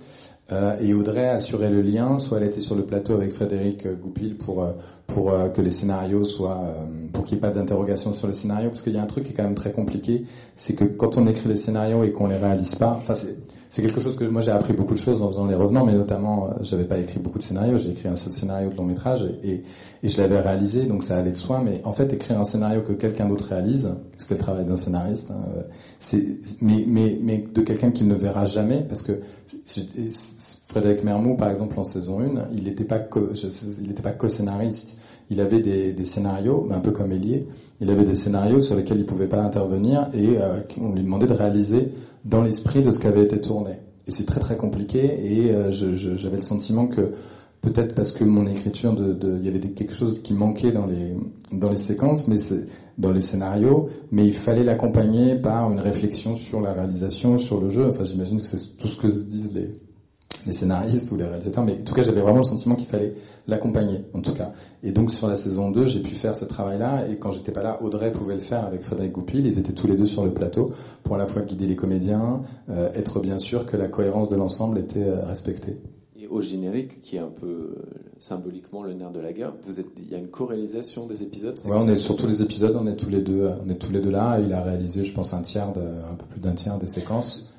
Euh, et Audrey assurait le lien, soit elle était sur le plateau avec Frédéric euh, Goupil pour euh, pour euh, que les scénarios soient, pour qu'il n'y ait pas d'interrogation sur le scénario, parce qu'il y a un truc qui est quand même très compliqué, c'est que quand on écrit les scénarios et qu'on les réalise pas, enfin c'est quelque chose que moi j'ai appris beaucoup de choses en faisant les revenants, mais notamment j'avais pas écrit beaucoup de scénarios, j'ai écrit un seul scénario de long métrage et, et, je l'avais réalisé, donc ça allait de soi. Mais en fait, écrire un scénario que quelqu'un d'autre réalise, ce que le travail d'un scénariste, hein, c'est mais mais mais de quelqu'un qui ne verra jamais, parce que Frédéric Mermou, par exemple, en saison 1, il n'était pas co, il n'était pas co-scénariste. Il avait des, scénarios, un peu comme Elie, il avait des scénarios sur lesquels il pouvait pas intervenir et euh, on lui demandait de réaliser dans l'esprit de ce qui avait été tourné. Et c'est très très compliqué et euh, j'avais le sentiment que peut-être parce que mon écriture, de, il y avait quelque chose qui manquait dans les dans les séquences, mais dans les scénarios, mais il fallait l'accompagner par une réflexion sur la réalisation, sur le jeu. Enfin, j'imagine que c'est tout ce que se disent les les scénaristes ou les réalisateurs, mais en tout cas j'avais vraiment le sentiment qu'il fallait l'accompagner, en tout cas. Et donc sur la saison 2, j'ai pu faire ce travail-là, et quand j'étais pas là, Audrey pouvait le faire avec Frédéric Goupil, ils étaient tous les deux sur le plateau, pour à la fois guider les comédiens, euh, être bien sûr que la cohérence de l'ensemble était euh, respectée. Et au générique, qui est un peu euh, symboliquement le nerf de la guerre, vous êtes, il y a une co-réalisation des épisodes Ouais, on est sur tous les épisodes, on est tous les deux, on est tous les deux là, il a réalisé, je pense, un tiers, de, un peu plus d'un tiers des séquences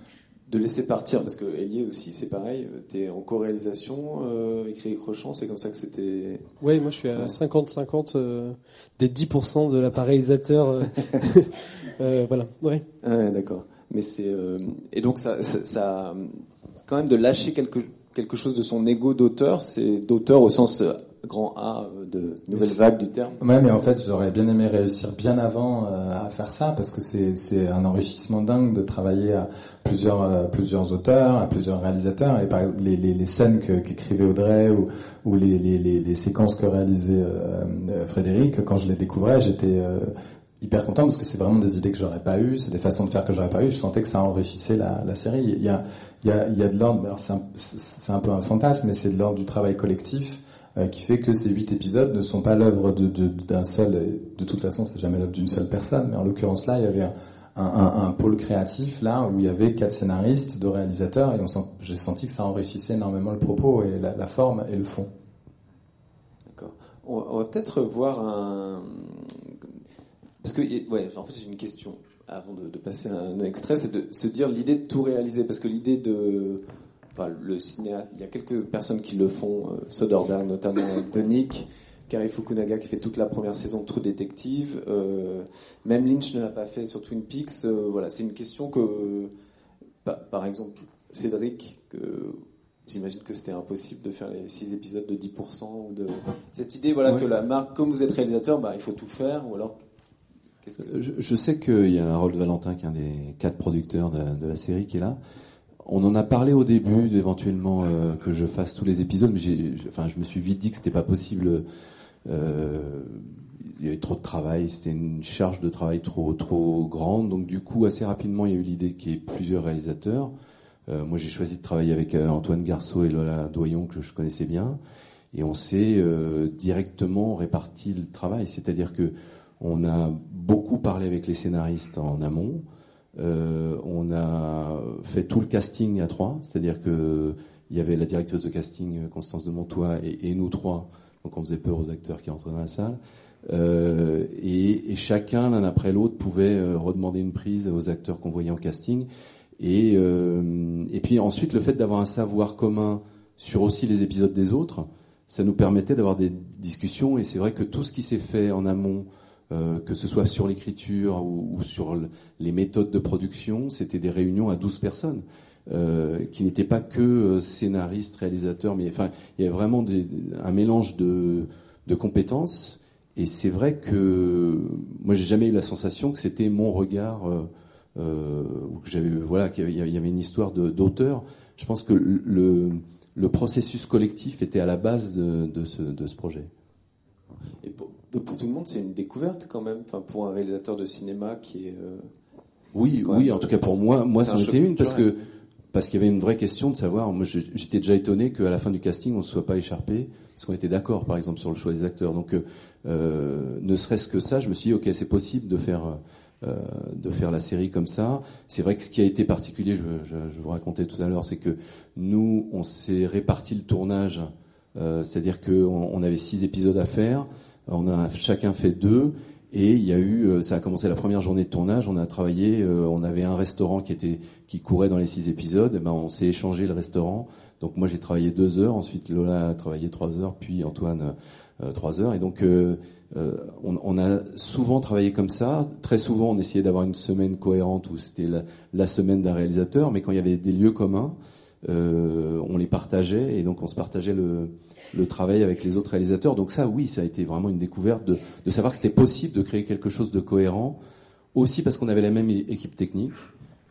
de laisser partir parce que Elie aussi c'est pareil t'es en co-réalisation euh, écrit et crochant c'est comme ça que c'était ouais moi je suis à 50-50 euh, des 10% de la part réalisateur euh, euh, voilà. Ouais, ouais d'accord. Mais c'est euh, et donc ça, ça, ça quand même de lâcher quelque quelque chose de son ego d'auteur c'est d'auteur au sens grand A de nouvelle vague du terme. Ouais, mais en fait, j'aurais bien aimé réussir bien avant euh, à faire ça parce que c'est c'est un enrichissement dingue de travailler à plusieurs euh, plusieurs auteurs, à plusieurs réalisateurs et par les les, les scènes que qu'écrivait Audrey ou ou les les les, séquences que réalisait euh, Frédéric, quand je les découvrais, j'étais hyper content parce que c'est vraiment des idées que j'aurais pas eues, c'est des façons de faire que j'aurais pas eues. Je sentais que ça enrichissait la, la série. Il y a, il y a, il y a de l'ordre. Alors c'est un, c'est un peu un fantasme, mais c'est de l'ordre du travail collectif euh, qui fait que ces huit épisodes ne sont pas l'œuvre d'un seul. De toute façon, c'est jamais l'œuvre d'une seule personne, mais en l'occurrence là, il y avait un, pôle créatif là où il y avait quatre scénaristes, deux réalisateurs, et j'ai senti que ça enrichissait énormément le propos et la, forme et le fond. D'accord. On, va peut-être voir un parce que, ouais, en fait, j'ai une question avant de, passer un extrait, c'est de se dire l'idée de tout réaliser, parce que l'idée de, enfin, le cinéaste, il y a quelques personnes qui le font, euh, Soderbergh notamment, de Nick, Kari Fukunaga qui fait toute la première saison de True Detective, euh, même Lynch ne l'a pas fait sur Twin Peaks. Euh, voilà, c'est une question que, par, par exemple, Cédric, que J'imagine que c'était impossible de faire les six épisodes de 10% ou de cette idée, voilà, Ouais. que la marque, comme vous êtes réalisateur, bah, il faut tout faire, ou alors que Je, je sais qu'il y a Harold Valentin, qui est un des quatre producteurs de, de la série, qui est là. On en a parlé au début, d'éventuellement euh, que je fasse tous les épisodes, mais enfin, je me suis vite dit que c'était pas possible. Euh, il y avait trop de travail, c'était une charge de travail trop trop grande. Donc du coup, assez rapidement, il y a eu l'idée qu'il y ait plusieurs réalisateurs. Euh, moi, j'ai choisi de travailler avec Antoine Garceau et Lola Doyon, que je connaissais bien, et on s'est directement réparti le travail. C'est-à-dire que on a beaucoup parlé avec les scénaristes en amont. Euh, on a fait tout le casting à trois, c'est-à-dire que il y avait la directrice de casting euh, Constance de Montois et, nous trois, donc on faisait peur aux acteurs qui entraient dans la salle. Euh, et, et chacun l'un après l'autre pouvait euh, redemander une prise aux acteurs qu'on voyait en casting. Et, euh, et puis ensuite le fait d'avoir un savoir commun sur aussi les épisodes des autres, ça nous permettait d'avoir des discussions. Et c'est vrai que tout ce qui s'est fait en amont euh, que ce soit sur l'écriture ou, sur le- les méthodes de production, c'était des réunions à 12 personnes, euh, qui n'étaient pas que euh, scénaristes, réalisateurs, mais enfin, il y avait vraiment un mélange de, compétences. Et c'est vrai que moi, j'ai jamais eu la sensation que c'était mon regard, euh, euh, ou que j'avais, voilà, qu'il y avait une histoire d'auteur. Je pense que le, processus collectif était à la base de, ce, projet. Pour tout le monde, c'est une découverte quand même, enfin, pour un réalisateur de cinéma qui est. euh, Oui, oui, en tout cas pour moi, moi c'en un était une parce que parce qu'il y avait une vraie question de savoir. Moi, j'étais déjà étonné qu'à la fin du casting, on ne soit pas écharpé parce qu'on était d'accord, par exemple, sur le choix des acteurs. Donc, euh, euh, ne serait-ce que ça, je me suis dit, ok, c'est possible de faire euh, de faire la série comme ça. C'est vrai que ce qui a été particulier, je, je, je vous racontais tout à l'heure, c'est que nous, on s'est réparti le tournage, euh, c'est-à-dire qu'on on avait six épisodes à faire, on a chacun fait deux. Et il y a eu, euh, ça a commencé la première journée de tournage. On a travaillé, euh, on avait un restaurant qui était qui courait dans les six épisodes. Et ben on s'est échangé le restaurant. Donc moi j'ai travaillé deux heures, ensuite Lola a travaillé trois heures, puis Antoine euh, trois heures. Et donc euh, on, a souvent travaillé comme ça. Très souvent on essayait d'avoir une semaine cohérente où c'était la, la semaine d'un réalisateur. Mais quand il y avait des lieux communs, on les partageait et donc on se partageait le le travail avec les autres réalisateurs. Donc ça, oui, ça a été vraiment une découverte de, savoir que c'était possible de créer quelque chose de cohérent, aussi parce qu'on avait la même équipe technique.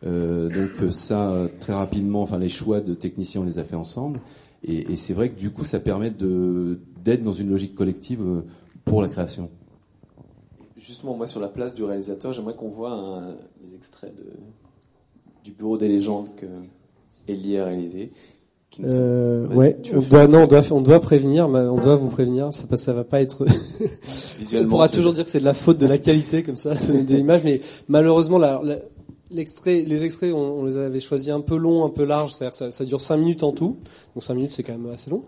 Euh, donc euh, ça, euh, très rapidement, enfin les choix de techniciens, on les a fait ensemble. Et, c'est vrai que du coup, ça permet d'être dans une logique collective pour la création. Justement, moi, sur la place du réalisateur, j'aimerais qu'on voit les extraits du Bureau des légendes que Elie a réalisé. Euh, ouais, tu on doit, non, on doit, on doit prévenir, on doit vous prévenir, ça, ça va pas être. on Visuellement, pourra tu veux toujours dire que c'est de la faute de la qualité, comme ça, de, de l'image, mais malheureusement, la- la- l'extrait, les extraits, on, on les avait choisis un peu longs, un peu larges, c'est-à-dire ça, ça dure 5 minutes en tout, donc 5 minutes c'est quand même assez long.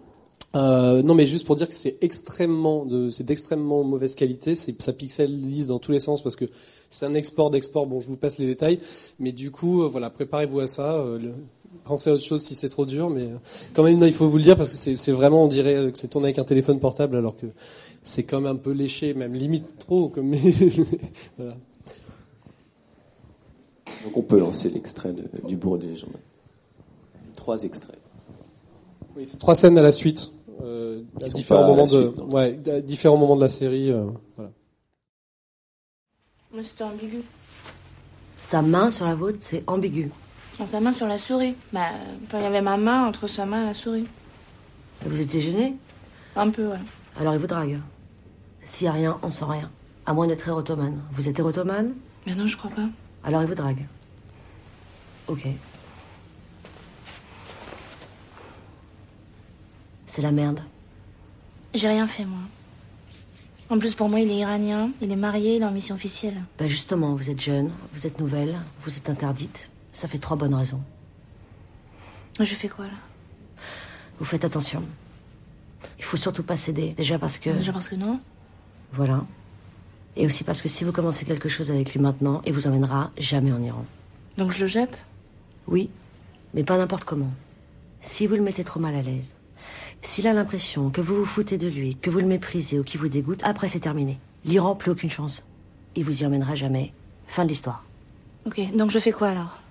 Euh, non, mais juste pour dire que c'est extrêmement de, c'est d'extrêmement mauvaise qualité. C'est, ça pixelise dans tous les sens parce que c'est un export d'export. Bon, je vous passe les détails, mais du coup, euh, voilà, préparez-vous à ça. euh, le- pensez à autre chose si c'est trop dur, mais euh, quand même, non, il faut vous le dire parce que c'est, vraiment, on dirait euh, que c'est tourné avec un téléphone portable, alors que c'est quand même un peu léché, même limite trop. Comme, voilà. Donc on peut lancer l'extrait du bourreau des légendes. Trois extraits. Oui, c'est trois scènes à la suite, euh, à différents pas à la moments de, suite, non. ouais, à différents moments de la série. euh, voilà. Moi, c'était ambigu. Sa main sur la vôtre, c'est ambigu. Dans sa main sur la souris. Bah, il y avait ma main entre sa main et la souris. Vous étiez gêné Un peu, ouais. Alors il vous drague. S'il y a rien, on sent rien. À moins d'être érotomane. Vous êtes érotomane? Mais non, je crois pas. Alors il vous drague. Ok. C'est la merde. J'ai rien fait, moi. En plus, pour moi, il est iranien, il est marié, il est en mission officielle. Ben justement, vous êtes jeune, vous êtes nouvelle, vous êtes interdite. Ça fait trois bonnes raisons. Je fais quoi, là? Vous faites attention. Il faut surtout pas céder. Déjà parce que... Déjà parce que non? Voilà. Et aussi parce que si vous commencez quelque chose avec lui maintenant, il vous emmènera jamais en Iran. Donc je le jette? Oui, mais pas n'importe comment. Si vous le mettez trop mal à l'aise, s'il a l'impression que vous vous foutez de lui, que vous le méprisez ou qu'il vous dégoûte, après c'est terminé. L'Iran, plus aucune chance. Il vous y emmènera jamais. Fin de l'histoire. Ok, donc je fais quoi, alors?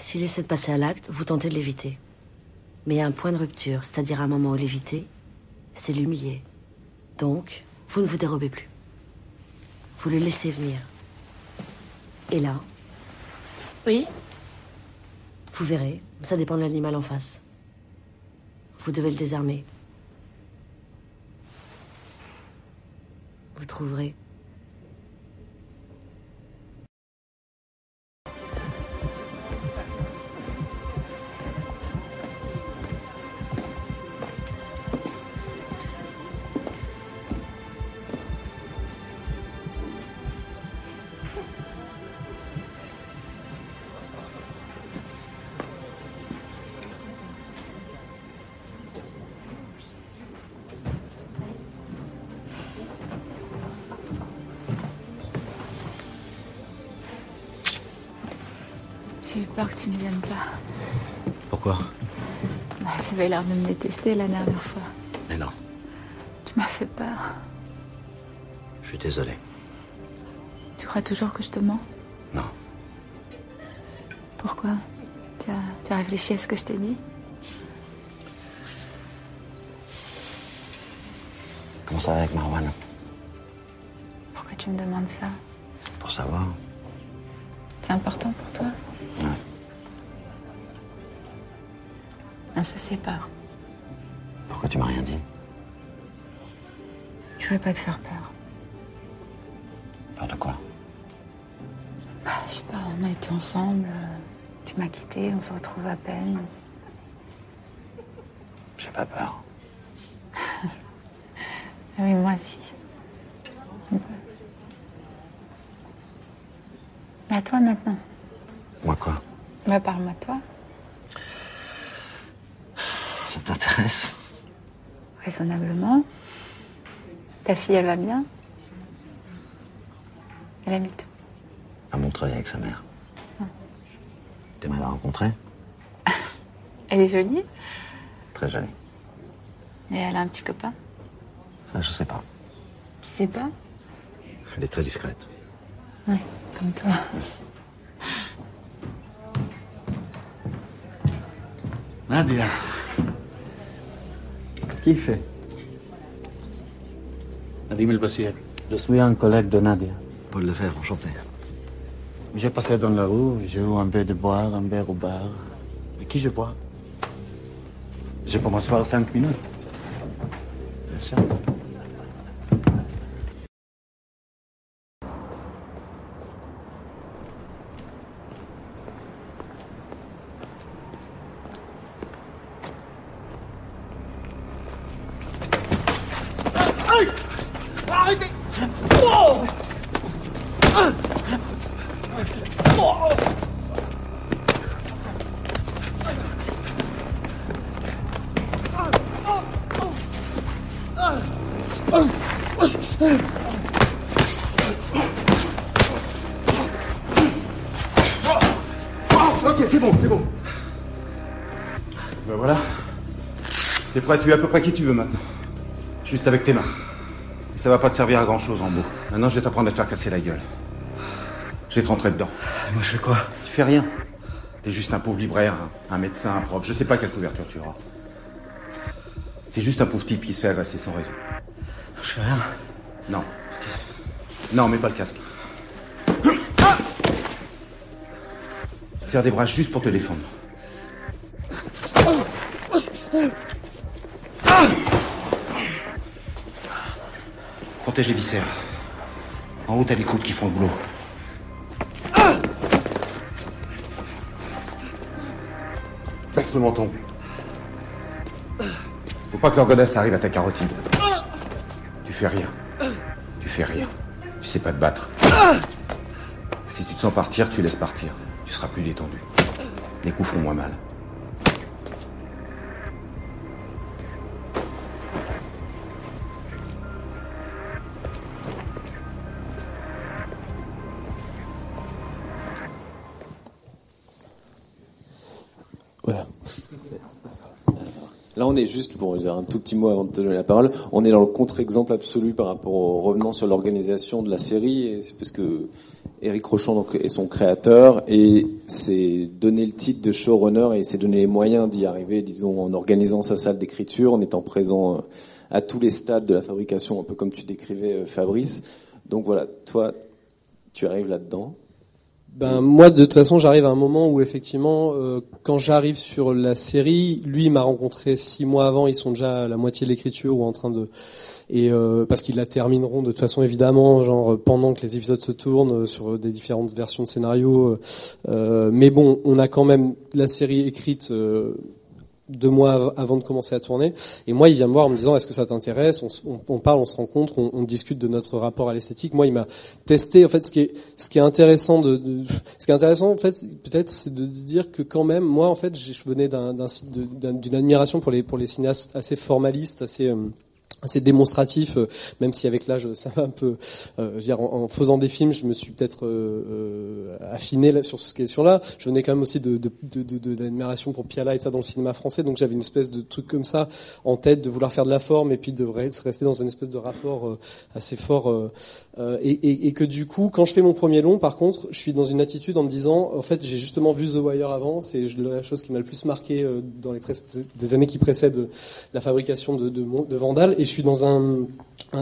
S'il essaie de passer à l'acte, vous tentez de l'éviter. Mais il y a un point de rupture, c'est-à-dire un moment où l'éviter, c'est l'humilier. Donc, vous ne vous dérobez plus. Vous le laissez venir. Et là, Oui vous verrez, ça dépend de l'animal en face. Vous devez le désarmer. Vous trouverez. Avais l'air de me détester la dernière fois. Mais non, Tu m'as fait peur. je suis désolé. Tu crois toujours que je te mens? Non. Pourquoi? Tu as, tu as réfléchi à ce que je t'ai dit? Comment ça va avec Marwan? Pourquoi tu me demandes ça? Pour savoir. C'est important pour toi? On se sépare. Pourquoi tu m'as rien dit? Je voulais pas te faire peur. Peur de quoi? Bah, je sais pas, on a été ensemble. euh, Tu m'as quitté, on se retrouve à peine. J'ai pas peur. Ah oui, moi aussi. Mais à toi maintenant. Moi quoi? Bah, parle-moi toi. Ça t'intéresse Raisonnablement. Ta fille, elle va bien Elle habite À Montreuil avec sa mère. Ah. T'aimerais la rencontrer? Elle est jolie? Très jolie. Et elle a un petit copain? Ça, je sais pas. Tu sais pas? Elle est très discrète. Oui, comme toi. Nadia. Qui fait? Nadim. Je suis un collègue de Nadia. Paul Lefebvre, enchanté. J'ai passé dans la rue, j'ai eu un verre de boire, un verre au bar. Mais qui je vois? Je peux m'asseoir cinq minutes. Bien sûr. T'es prêt à peu près qui tu veux maintenant. Juste avec tes mains. Et ça va pas te servir à grand chose en beau. Maintenant, je vais t'apprendre à te faire casser la gueule. Je vais te rentrer dedans. Moi, je fais quoi? Tu fais rien. T'es juste un pauvre libraire, un, médecin, un prof. Je sais pas quelle couverture tu auras. T'es juste un pauvre type qui se fait agresser sans raison. Je fais rien. Non. Non, mets pas le casque. Serre des bras juste pour te défendre. Les viscères. En haut, t'as les coudes qui font le boulot. Baisse le menton. Faut pas que leur godasse arrive à ta carotide. Tu fais rien. Tu fais rien. Tu sais pas te battre. Si tu te sens partir, tu laisses partir. Tu seras plus détendu. Les coups font moins mal. Là, on est juste, pour dire un tout petit mot avant de te donner la parole, on est dans le contre-exemple absolu par rapport au revenant sur l'organisation de la série, c'est parce que Eric Rochon est son créateur, et c'est donner le titre de showrunner, et c'est donner les moyens d'y arriver, disons, en organisant sa salle d'écriture, en étant présent euh, à tous les stades de la fabrication, un peu comme tu décrivais, euh, Fabrice. Donc voilà, toi, tu arrives là-dedans. Ben moi de toute façon j'arrive à un moment où effectivement euh, quand j'arrive sur la série, lui m'a rencontré six mois avant, ils sont déjà à la moitié de l'écriture ou en train de et euh, parce qu'ils la termineront de toute façon évidemment genre pendant que les épisodes se tournent euh, sur des différentes versions de scénario. euh, mais bon on a quand même la série écrite. Deux mois av- avant de commencer à tourner. Et moi, il vient me voir en me disant est-ce que ça t'intéresse? On, parle, on se rencontre, on, discute de notre rapport à l'esthétique. Moi, il m'a testé. En fait, ce qui est, ce qui est intéressant de, ce qui est intéressant, en fait, peut-être, c'est de dire que quand même, moi, en fait, je venais d'une admiration pour les pour les cinéastes assez formalistes, assez euh, assez démonstratif, euh, même si avec l'âge ça va un peu. euh, dire, en, faisant des films, je me suis peut-être euh, euh, affiné là, sur cette question-là. Je venais quand même aussi de, l'admiration pour Piala et ça dans le cinéma français, donc j'avais une espèce de truc comme ça en tête, de vouloir faire de la forme et puis de re- rester dans une espèce de rapport assez fort. et, que du coup, quand je fais mon premier long, par contre, je suis dans une attitude en me disant, en fait, j'ai justement vu The Wire avant, c'est la chose qui m'a le plus marqué dans les des années qui précèdent la fabrication de, de Vandal, et je suis dans un,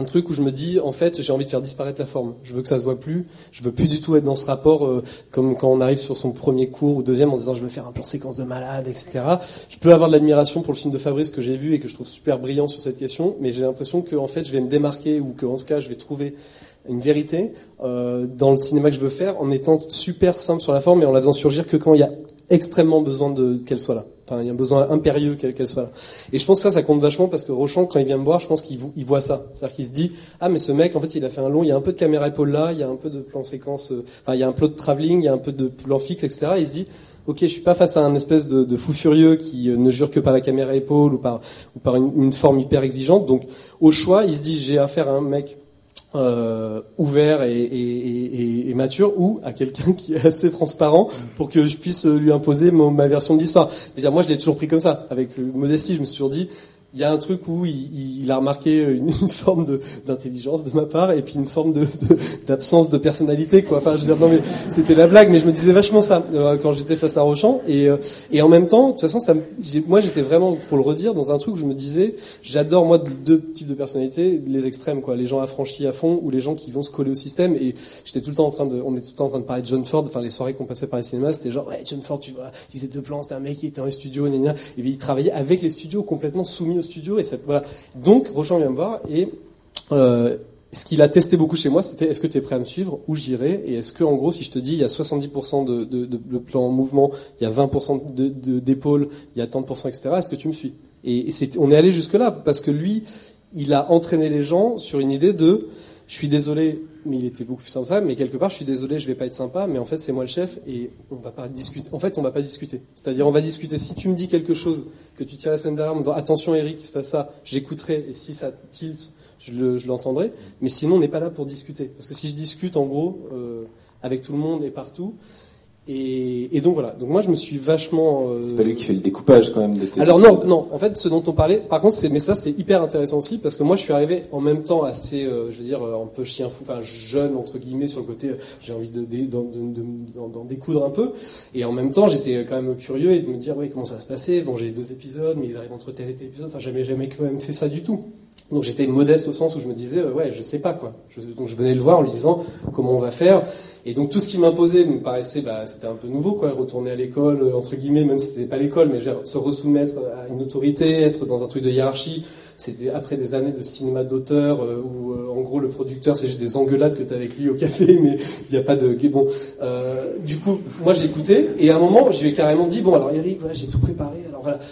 truc où je me dis, en fait, j'ai envie de faire disparaître la forme. Je veux que ça se voit plus. Je veux plus du tout être dans ce rapport euh, comme quand on arrive sur son premier cours ou deuxième en disant, je veux faire un plan séquence de malade, etc. Je peux avoir de l'admiration pour le film de Fabrice que j'ai vu et que je trouve super brillant sur cette question, mais j'ai l'impression que fait, je vais me démarquer ou que en tout cas, je vais trouver une vérité euh, dans le cinéma que je veux faire en étant super simple sur la forme et en la faisant surgir que quand il y a extrêmement besoin de qu'elle soit là. Il y a un besoin impérieux qu'elle soit là. Et je pense que ça, ça compte vachement parce que Rochon, quand il vient me voir, je pense qu'il vo- il voit ça. C'est-à-dire qu'il se dit, ah mais ce mec, en fait, il a fait un long, il y a un peu de caméra épaule là, il y a un peu de plan séquence, euh, enfin il y a un peu de travelling, il y a un peu de plan fixe, etc. Et il se dit, ok, je suis pas face à un espèce de, fou furieux qui euh, ne jure que par la caméra épaule ou par une forme hyper exigeante. Donc au choix, il se dit, j'ai affaire à un mec euh, ouvert et, mature ou à quelqu'un qui est assez transparent pour que je puisse lui imposer ma version de l'histoire. Moi, je l'ai toujours pris comme ça. Avec modestie, je me suis toujours dit, il y a un truc où il, il- a remarqué une, une forme de d'intelligence de ma part et puis une forme de de- d'absence de, personnalité quoi. Enfin, je veux dire non mais c'était la blague, mais je me disais vachement ça euh, quand j'étais face à Rochant et euh, et en même temps, de toute façon, ça, moi j'étais vraiment pour le redire dans un truc où je me disais, j'adore moi deux types de personnalités, les extrêmes quoi, les gens affranchis à fond ou les gens qui vont se coller au système et j'étais tout le temps en train de, on est tout le temps en train de parler de John Ford, enfin les soirées qu'on passait par les cinémas, c'était genre ouais John Ford tu vois, il faisait deux plans, c'était un mec qui était les studios, gna, gna. et bien il travaillait avec les studios complètement soumis aux studios et ça, voilà. Donc Rochant vient me voir et euh, ce qu'il a testé beaucoup chez moi, c'était est-ce que tu es prêt à me suivre où j'irai et est-ce que en gros si je te dis il y a 70% de, de, de, de plan en mouvement, il y a 20% de, de, d'épaules, il y a tant de pourcents, etc. Est-ce que tu me suis? Et, et c'est, on est allé jusque là parce que lui, il a entraîné les gens sur une idée de je suis désolé, mais il était beaucoup plus sympa. Mais quelque part, je suis désolé, je vais pas être sympa, mais en fait, c'est moi le chef et on va pas discuter. En fait, on va pas discuter. C'est-à-dire, on va discuter. Si tu me dis quelque chose que tu tires la semaine d'alarme en disant attention, Eric, il se passe ça, j'écouterai et si ça tilt, je le- je l'entendrai. mais sinon, on n'est pas là pour discuter. Parce que si je discute, en gros, euh, avec tout le monde et partout. Et, et donc voilà. Donc moi, je me suis vachement. euh, C'est pas lui qui fait le découpage quand même de tes alors non, non. En fait, ce dont on parlait, par contre, c'est mais ça c'est hyper intéressant aussi parce que moi je suis arrivé en même temps assez, euh, je veux dire, euh, un peu chien fou, enfin jeune entre guillemets sur le côté, j'ai envie de de- d'en de, découdre un peu, et en même temps j'étais quand même curieux et de me dire oui comment ça va se passer? Bon j'ai deux épisodes, mais ils arrivent entre tel et tel épisode. Enfin jamais jamais quand même fait ça du tout. Donc j'étais modeste au sens où je me disais euh, ouais je sais pas quoi. Donc je venais le voir en lui disant comment on va faire. Et donc tout ce qui m'imposait me paraissait bah c'était un peu nouveau quoi. Retourner à l'école euh, entre guillemets même si c'était pas l'école mais se resoumettre à une autorité, être dans un truc de hiérarchie. C'était après des années de cinéma d'auteur euh, où euh, en gros le producteur c'est juste des engueulades que tu as avec lui au café mais il n'y a pas de bon. Euh, du coup moi j'ai écouté et à un moment je lui ai carrément dit bon alors Eric voilà j'ai tout préparé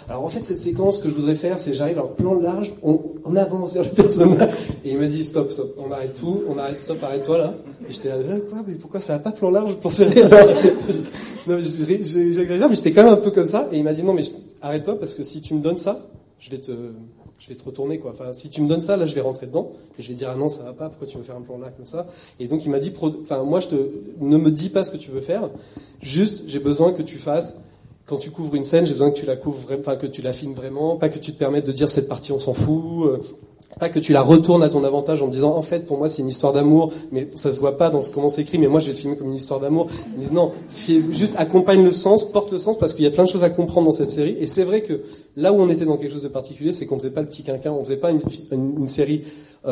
alors en fait cette séquence que je voudrais faire c'est j'arrive alors plan large on, avance vers le personnage et il m'a dit stop stop on arrête tout on arrête stop arrête-toi là et j'étais là euh, quoi mais pourquoi ça va pas plan large pour serrer alors non j'exagère mais j'étais quand même un peu comme ça et il m'a dit non mais arrête-toi parce que si tu me donnes ça je vais te je vais te retourner quoi. Enfin, si tu me donnes ça, là, je vais rentrer dedans et je vais dire ah non, ça va pas. Pourquoi tu veux faire un plan là comme ça? Et donc il m'a dit, enfin moi, je te, ne me dis pas ce que tu veux faire. Juste, j'ai besoin que tu fasses. Quand tu couvres une scène, j'ai besoin que tu la couvres enfin que tu la filmes vraiment, pas que tu te permettes de dire cette partie on s'en fout. euh, pas que tu la retournes à ton avantage en disant en fait pour moi c'est une histoire d'amour mais ça se voit pas dans ce comment c'est écrit mais moi je vais le filmer comme une histoire d'amour non juste accompagne le sens porte le sens parce qu'il y a plein de choses à comprendre dans cette série et c'est vrai que là où on était dans quelque chose de particulier c'est qu'on faisait pas le petit quinquin on faisait pas une, série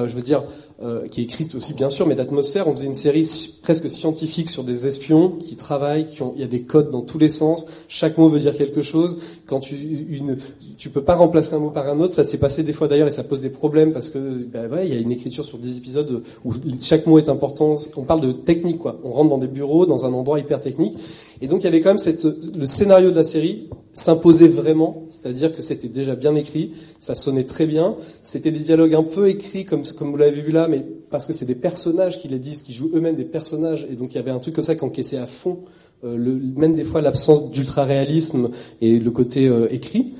je veux dire euh, qui est écrite aussi bien sûr mais d'atmosphère. On faisait une série presque scientifique sur des espions qui travaillent qui ont il y a des codes dans tous les sens. Chaque mot veut dire quelque chose. Quand tu une tu peux pas remplacer un mot par un autre. Ça s'est passé des fois d'ailleurs et ça pose des problèmes parce que ben ouais il y a une écriture sur des épisodes où chaque mot est important. On parle de technique quoi. On rentre dans des bureaux dans un endroit hyper technique. Et donc il y avait quand même cette, le scénario de la série s'imposait vraiment, c'est-à-dire que c'était déjà bien écrit, ça sonnait très bien, c'était des dialogues un peu écrits comme, comme vous l'avez vu là, mais parce que c'est des personnages qui les disent, qui jouent eux-mêmes des personnages, et donc il y avait un truc comme ça qui encaissait à fond, euh, le, même des fois l'absence d'ultra-réalisme et le côté euh, écrit.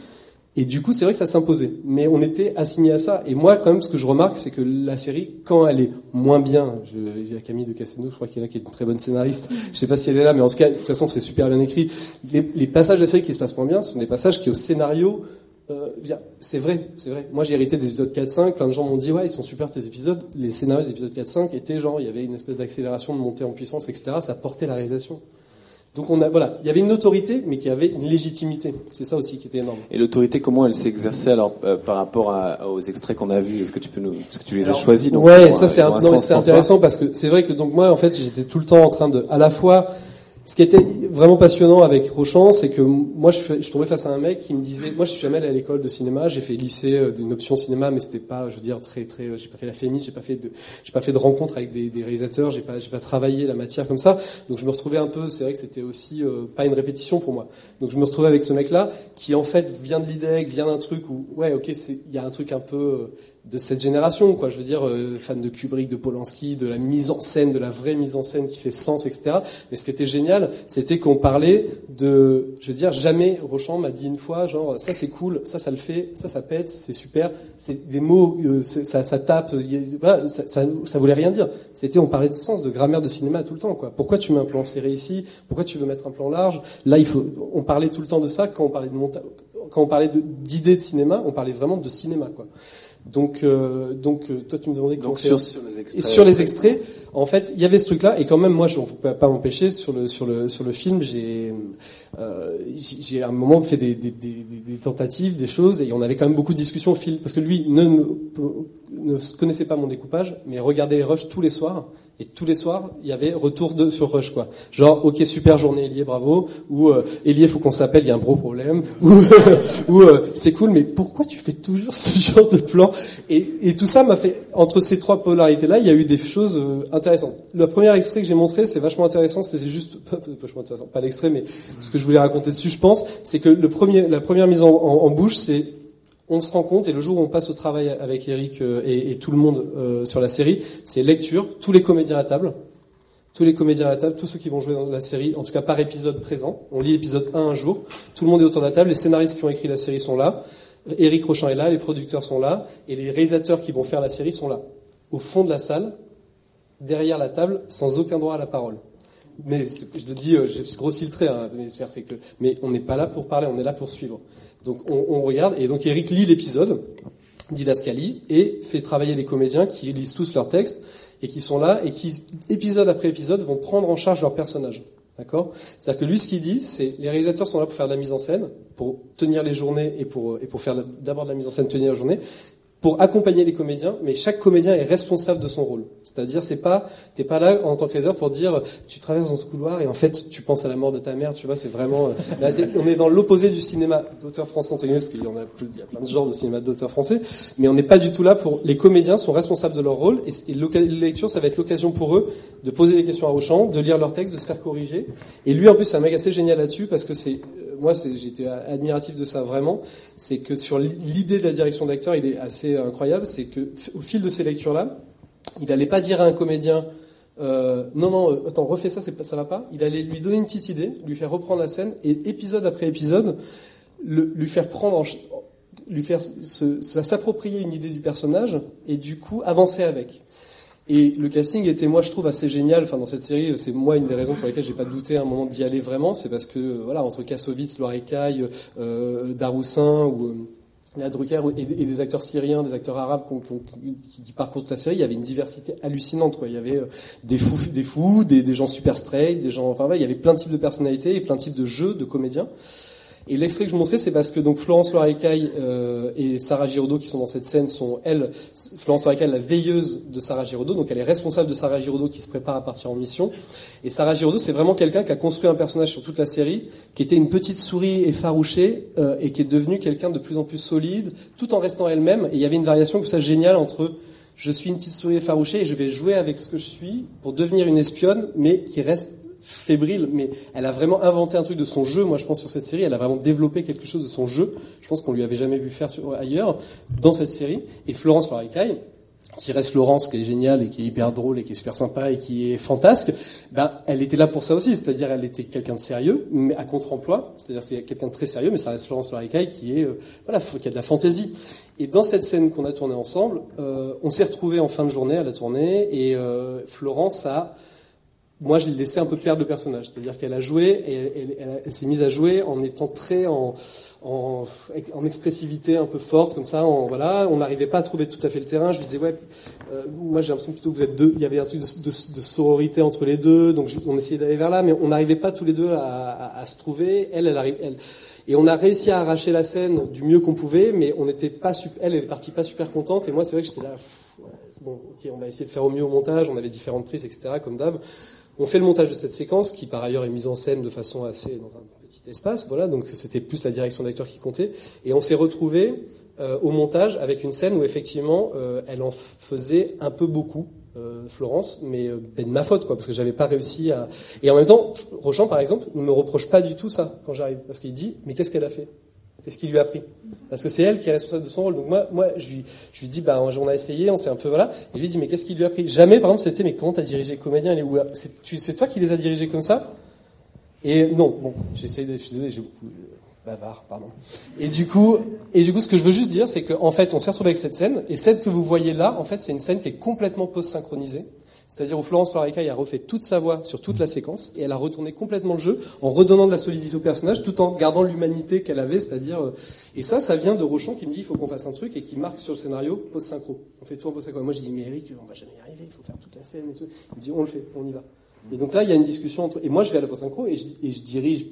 Et du coup, c'est vrai que ça s'imposait. Mais on était assigné à ça. Et moi, quand même, ce que je remarque, c'est que la série, quand elle est moins bien, il y a Camille de Casseno, je crois qu'il est là, qui est une très bonne scénariste. Je sais pas si elle est là, mais en tout cas, de toute façon, c'est super bien écrit. Les, les passages de la série qui se passent moins bien sont des passages qui, au scénario, euh, c'est vrai, c'est vrai. Moi, j'ai hérité des épisodes 4-5. Plein de gens m'ont dit, ouais, ils sont super tes épisodes. Les scénarios des épisodes 4-5 étaient genre, il y avait une espèce d'accélération, de montée en puissance, etc. Ça portait la réalisation. Donc on a, voilà, il y avait une autorité, mais qui avait une légitimité. C'est ça aussi qui était énorme. Et l'autorité, comment elle s'exerçait alors euh, par rapport à- aux extraits qu'on a vus? Est-ce que tu peux nous, est-ce que tu les as choisis? Donc, Ouais, ça un- c'est intéressant parce que c'est vrai que donc moi en fait j'étais tout le temps en train de à la fois ce qui était vraiment passionnant avec Rochant, c'est que moi je, je tombais face à un mec qui me disait, moi je suis jamais allé à l'école de cinéma, j'ai fait lycée euh, d'une option cinéma, mais c'était pas, je veux dire très très, j'ai pas fait la FEMI, j'ai pas fait de, j'ai pas fait de rencontres avec des, réalisateurs, j'ai pas, j'ai pas travaillé la matière comme ça, donc je me retrouvais un peu, c'est vrai que c'était aussi euh, pas une répétition pour moi, donc je me retrouvais avec ce mec là qui en fait vient de l'IDEC, vient d'un truc où ouais ok il y a un truc un peu euh, de cette génération, quoi. Je veux dire, euh, fan de Kubrick, de Polanski, de la mise en scène, de la vraie mise en scène qui fait sens, etc. Mais ce qui était génial, c'était qu'on parlait de, je veux dire, jamais Rochant m'a dit une fois, genre, ça c'est cool, ça ça le fait, ça ça pète, c'est super. C'est des mots, euh, ça, ça tape, voilà, ça, ça, voulait rien dire. C'était, on parlait de sens, de grammaire de cinéma tout le temps, quoi. Pourquoi tu mets un plan serré ici? Pourquoi tu veux mettre un plan large? Là, il faut, on parlait tout le temps de ça quand on parlait de quand on parlait de- d'idées de cinéma, on parlait vraiment de cinéma, quoi. Donc, euh, donc euh, toi tu me demandais Donc, sur- sur les extraits. Et sur les extraits, en fait, il y avait ce truc-là, et quand même, moi, je ne pouvais pas m'empêcher sur le sur le sur le film. J'ai euh, j'ai à un moment fait des, des, des, des- tentatives, des choses, et on avait quand même beaucoup de discussions au fil, parce que lui ne ne, connaissait pas mon découpage, mais regardait les rushs tous les soirs. Et tous les soirs, il y avait retour de sur rush quoi. Genre OK super journée Elie, bravo ou euh, Elie, faut qu'on s'appelle, il y a un gros problème ou ou euh, c'est cool mais pourquoi tu fais toujours ce genre de plan? Et, et tout ça m'a fait entre ces trois polarités là, il y a eu des choses euh, intéressantes. Le premier extrait que j'ai montré, c'est vachement intéressant, c'était juste vachement intéressant, pas l'extrait mais ce que je voulais raconter dessus, je pense, c'est que la première mise en, bouche, c'est on se rend compte, et le jour où on passe au travail avec Eric euh, et, tout le monde euh, sur la série, c'est lecture, tous les comédiens à table, tous les comédiens à table, tous ceux qui vont jouer dans la série, en tout cas par épisode présent. On lit l'épisode 1 un jour, tout le monde est autour de la table, les scénaristes qui ont écrit la série sont là, Eric Rochant est là, les producteurs sont là, et les réalisateurs qui vont faire la série sont là. Au fond de la salle, derrière la table, sans aucun droit à la parole. Mais je le dis, euh, j'ai grossi le trait, hein, c'est que, mais on n'est pas là pour parler, on est là pour suivre. Donc on, on regarde, et donc Eric lit l'épisode, Didascali, et fait travailler les comédiens qui lisent tous leurs textes, et qui sont là, et qui, épisode après épisode, vont prendre en charge leur personnage. D'accord? C'est-à-dire que lui, ce qu'il dit, c'est les réalisateurs sont là pour faire de la mise en scène, pour tenir les journées et pour, et pour faire d'abord de la mise en scène, tenir la journée, pour accompagner les comédiens, mais chaque comédien est responsable de son rôle. C'est-à-dire, c'est pas, t'es pas là en tant que réalisateur pour dire, tu traverses dans ce couloir et en fait, tu penses à la mort de ta mère, tu vois, c'est vraiment, euh, on est dans l'opposé du cinéma d'auteur français, parce qu'il y en a plus, il y a plein de genres de cinéma d'auteur français, mais on n'est pas du tout là pour, les comédiens sont responsables de leur rôle et, et la lecture, ça va être l'occasion pour eux de poser des questions à Rochant, de lire leur texte, de se faire corriger. Et lui, en plus, c'est un mec assez génial là-dessus parce que c'est, moi, j'étais admiratif de ça vraiment. C'est que sur l'idée de la direction d'acteur, il est assez incroyable. C'est que au fil de ces lectures-là, il n'allait pas dire à un comédien euh, non non euh, attends refais ça ça va pas il allait lui donner une petite idée lui faire reprendre la scène et épisode après épisode lui faire prendre lui faire s'approprier une idée du personnage et du coup avancer avec et le casting était, moi, je trouve assez génial. Enfin, dans cette série, c'est moi une des raisons pour lesquelles j'ai pas douté à un moment d'y aller vraiment. C'est parce que, euh, voilà, entre Kassovitz, Loire Caille, euh, Daroussin ou euh, Léa Drucker et, des acteurs syriens, des acteurs arabes qui, parcourent toute la série, il y avait une diversité hallucinante. Quoi. Il y avait euh, des fous, des fous, des, des gens super straight, des gens. Enfin, voilà, il y avait plein de types de personnalités et plein de types de jeux, de comédiens. Et l'extrait que je montrais, c'est parce que donc Florence Loirecaille euh, et Sarah Giraudot qui sont dans cette scène sont elles, Florence Loirecaille la veilleuse de Sarah Giraudot, donc elle est responsable de Sarah Giraudot qui se prépare à partir en mission. Et Sarah Giraudot, c'est vraiment quelqu'un qui a construit un personnage sur toute la série, qui était une petite souris effarouchée euh, et qui est devenue quelqu'un de plus en plus solide, tout en restant elle-même. Et il y avait une variation comme ça géniale entre je suis une petite souris effarouchée et je vais jouer avec ce que je suis pour devenir une espionne, mais qui reste fébrile, mais elle a vraiment inventé un truc de son jeu. Moi, je pense sur cette série, elle a vraiment développé quelque chose de son jeu. Je pense qu'on lui avait jamais vu faire ailleurs dans cette série. Et Florence Laricaille, qui reste Florence, qui est géniale et qui est hyper drôle et qui est super sympa et qui est fantasque, ben, elle était là pour ça aussi. C'est-à-dire, elle était quelqu'un de sérieux, mais à contre-emploi. C'est-à-dire, c'est quelqu'un de très sérieux, mais ça reste Florence Laricaille qui est, euh, voilà, qui a de la fantaisie. Et dans cette scène qu'on a tournée ensemble, euh, on s'est retrouvés en fin de journée à la tournée et euh, Florence a moi, je l'ai laissé un peu perdre le personnage. C'est-à-dire qu'elle a joué et elle, s'est mise à jouer en étant très en, expressivité un peu forte, comme ça. Voilà, on n'arrivait pas à trouver tout à fait le terrain. Je lui disais, ouais, euh, moi j'ai l'impression plutôt que vous êtes deux. Il y avait un truc de, sororité entre les deux, donc on essayait d'aller vers là, mais on n'arrivait pas tous les deux à, se trouver. Elle, elle arrive, et on a réussi à arracher la scène du mieux qu'on pouvait, mais on n'était pas, elle, elle est partie pas super contente, et moi c'est vrai que j'étais là. bon, ok, on va essayer de faire au mieux au montage. On avait différentes prises, etc. Comme d'hab. On fait le montage de cette séquence qui par ailleurs est mise en scène de façon assez dans un petit espace, voilà, donc c'était plus la direction d'acteur qui comptait. Et on s'est retrouvé euh, au montage avec une scène où effectivement euh, elle en faisait un peu beaucoup, euh, Florence, mais euh, ben, de ma faute quoi, parce que j'avais pas réussi à. Et en même temps, Rochant par exemple ne me reproche pas du tout ça quand j'arrive, parce qu'il dit mais qu'est-ce qu'elle a fait? Qu'est-ce qu'il lui a appris? Parce que c'est elle qui est responsable de son rôle. Donc moi, moi, je lui, je lui dis, bah, on a essayé, on s'est un peu voilà. Et lui dit, mais qu'est-ce qu'il lui a appris? Jamais, par exemple, c'était, mais comment t'as dirigé les comédiens les où? C'est toi qui les as dirigés comme ça? Et non, bon, j'essaie de, je suis désolé, j'ai beaucoup bavard, pardon. Et du coup, et du coup, ce que je veux juste dire, c'est qu'en fait, on s'est retrouvé avec cette scène, et celle que vous voyez là, en fait, c'est une scène qui est complètement post-synchronisée. C'est-à-dire où Florence Laricaille a refait toute sa voix sur toute la séquence et elle a retourné complètement le jeu en redonnant de la solidité au personnage tout en gardant l'humanité qu'elle avait, c'est-à-dire euh, et ça, ça vient de Rochon qui me dit il faut qu'on fasse un truc et qui marque sur le scénario post-synchro. On fait tout en post-synchro. Moi je dis mais Eric, on va jamais y arriver, il faut faire toute la scène et tout. Il me dit on le fait, on y va. Et donc là il y a une discussion entre et moi je vais à la post-synchro et je, et je dirige,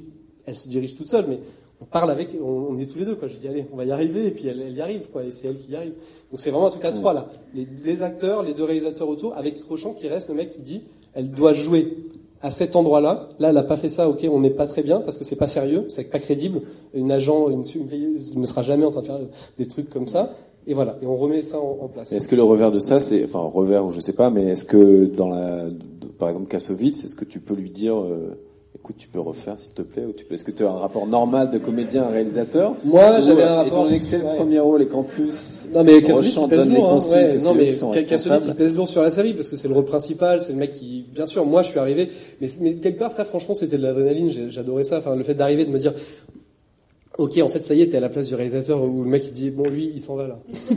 elle se dirige toute seule mais on parle avec, on, on est tous les deux quoi. Je dis allez, on va y arriver et puis elle, elle y arrive quoi et c'est elle qui y arrive. Donc c'est vraiment un truc à trois là. Les, les acteurs, les deux réalisateurs autour, avec Rochon qui reste le mec qui dit elle doit jouer à cet endroit-là. Là, elle n'a pas fait ça. Ok, on n'est pas très bien parce que c'est pas sérieux, c'est pas crédible. Une agent, une, une veilleuse ne sera jamais en train de faire des trucs comme ça. Et voilà, et on remet ça en, en place. Est-ce que le revers de ça, c'est, enfin revers ou je sais pas, mais est-ce que dans la, par exemple Kassovitz, est-ce que tu peux lui dire, euh, Écoute, tu peux refaire s'il te plaît ou tu peux... Est-ce que tu as un rapport normal de comédien à réalisateur Moi, j'avais euh, un rapport- Étant donné que c'est le ouais. premier rôle et qu'en plus, Non mais Kassovitz il pèse lourd, hein, ouais. non mais Kassovitz il pèse lourd sur la série parce que c'est le rôle principal, c'est le mec qui, bien sûr, moi je suis arrivé, mais, mais quelque part ça franchement c'était de l'adrénaline, j'adorais ça, enfin le fait d'arriver de me dire, ok en fait ça y est t'es à la place du réalisateur où le mec il dit bon lui il s'en va là,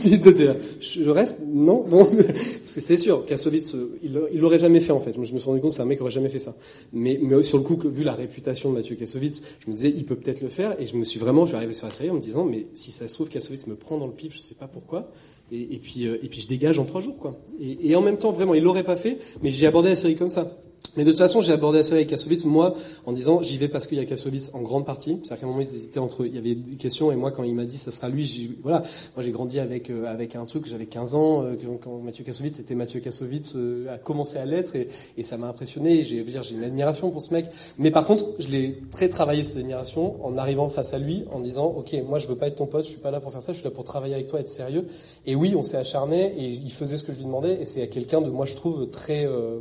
je, reste? Non bon. Parce que c'est sûr Kassovitz il l'aurait jamais fait en fait, moi je me suis rendu compte c'est un mec qui aurait jamais fait ça, mais, mais sur le coup vu la réputation de Mathieu Kassovitz, je me disais il peut peut-être le faire. Et je me suis vraiment je suis arrivé sur la série en me disant mais si ça se trouve Kassovitz me prend dans le pif je sais pas pourquoi. Et, et puis euh, et puis je dégage en trois jours quoi. Et, et en même temps vraiment il l'aurait pas fait, mais j'ai abordé la série comme ça. Mais de toute façon, j'ai abordé la série avec Kassovitz, moi, en disant, j'y vais parce qu'il y a Kassovitz en grande partie. C'est-à-dire qu'à un moment, ils hésitaient entre, il y avait des questions, et moi, quand il m'a dit, ça sera lui, j'ai, voilà. Moi, j'ai grandi avec, euh, avec un truc, j'avais 15 ans, euh, quand, Mathieu Kassovitz, c'était Mathieu Kassovitz, euh, a commencé à l'être, et, et ça m'a impressionné, j'ai, dire, j'ai une admiration pour ce mec. Mais par contre, je l'ai très travaillé, cette admiration, en arrivant face à lui, en disant, ok, moi, je veux pas être ton pote, je suis pas là pour faire ça, je suis là pour travailler avec toi, être sérieux. Et oui, on s'est acharné, et il faisait ce que je lui demandais, et c'est quelqu'un de, moi, je trouve, très, euh,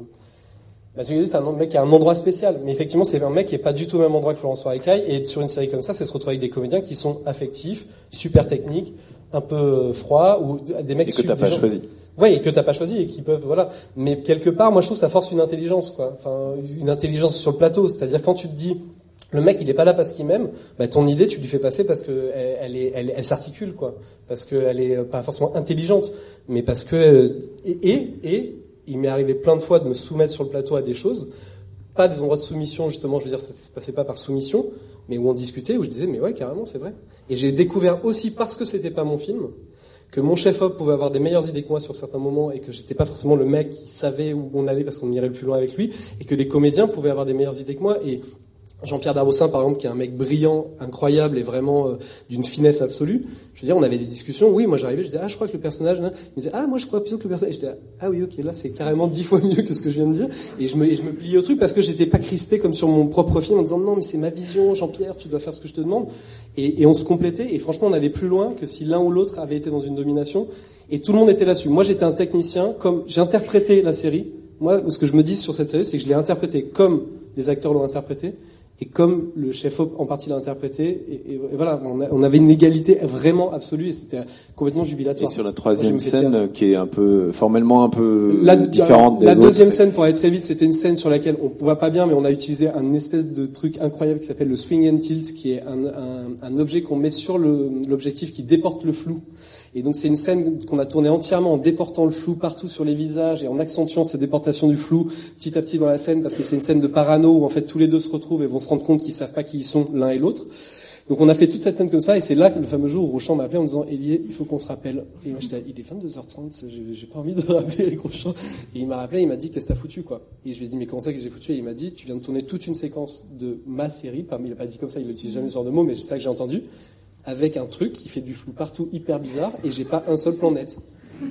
Mathieu Gazzé, c'est un mec qui a un endroit spécial. Mais effectivement, c'est un mec qui est pas du tout au même endroit que Florence Foiracaille. Et sur une série comme ça, c'est se retrouver avec des comédiens qui sont affectifs, super techniques, un peu euh, froids, ou des mecs Et que t'as pas gens- choisi. Ouais, et que t'as pas choisi et qui peuvent, voilà. Mais quelque part, moi, je trouve que ça force une intelligence, quoi. Enfin, une intelligence sur le plateau. C'est-à-dire quand tu te dis, le mec, il est pas là parce qu'il m'aime, bah, ton idée, tu lui fais passer parce que elle, est, elle, elle s'articule, quoi. Parce qu'elle est pas forcément intelligente, mais parce que, euh, et, et, et il m'est arrivé plein de fois de me soumettre sur le plateau à des choses, pas des endroits de soumission, justement, je veux dire, ça se passait pas par soumission, mais où on discutait, où je disais, mais ouais, carrément, c'est vrai. Et j'ai découvert aussi, parce que c'était pas mon film, que mon chef-op pouvait avoir des meilleures idées que moi sur certains moments et que j'étais pas forcément le mec qui savait où on allait parce qu'on irait le plus loin avec lui et que les comédiens pouvaient avoir des meilleures idées que moi et Jean-Pierre Darbossin, par exemple, qui est un mec brillant, incroyable et vraiment euh, d'une finesse absolue. Je veux dire, on avait des discussions. Oui, moi j'arrivais, je disais ah je crois que le personnage, il me disait ah moi je crois plutôt que le personnage. Et j'étais ah oui ok là c'est carrément dix fois mieux que ce que je viens de dire. Et je me et je me pliais au truc parce que j'étais pas crispé comme sur mon propre film en disant non mais c'est ma vision Jean-Pierre, tu dois faire ce que je te demande. Et, et on se complétait et franchement on allait plus loin que si l'un ou l'autre avait été dans une domination. Et tout le monde était là-dessus. Moi j'étais un technicien, comme j'interprétais la série. Moi ce que je me dis sur cette série c'est que je l'ai interprété comme les acteurs l'ont interprété et comme le chef op en partie l'a interprété, et, et- et voilà, on, a- on avait une égalité vraiment absolue et c'était complètement Et jubilatoire. sur la troisième scène, qui est un peu formellement un peu la, différente des la autres. deuxième scène, pour aller très vite, c'était une scène sur laquelle on voit pas bien, mais on a utilisé un espèce de truc incroyable qui s'appelle le swing and tilt, qui est un, un, un objet qu'on met sur l'objectif qui déporte le flou. Et donc c'est une scène qu'on a tournée entièrement en déportant le flou partout sur les visages et en accentuant cette déportation du flou petit à petit dans la scène parce que c'est une scène de parano où en fait tous les deux se retrouvent et vont se rendre compte qu'ils savent pas qui ils sont l'un et l'autre. Donc on a fait toute cette scène comme ça et c'est là que le fameux jour où Rochant m'a appelé en disant Elie, il faut qu'on se rappelle. Et moi j'étais, il est 22h30, j'ai- pas envie de rappeler Eric Rochant. Et il m'a rappelé, il m'a dit qu'est-ce que t'as foutu quoi? Et je lui ai dit mais comment ça que j'ai foutu? Et il m'a dit tu viens de tourner toute une séquence de ma série, pas, il a pas dit comme ça, il n'utilise jamais ce genre de mots, mais c'est ça que j'ai entendu, avec un truc qui fait du flou partout hyper bizarre et j'ai pas un seul plan net.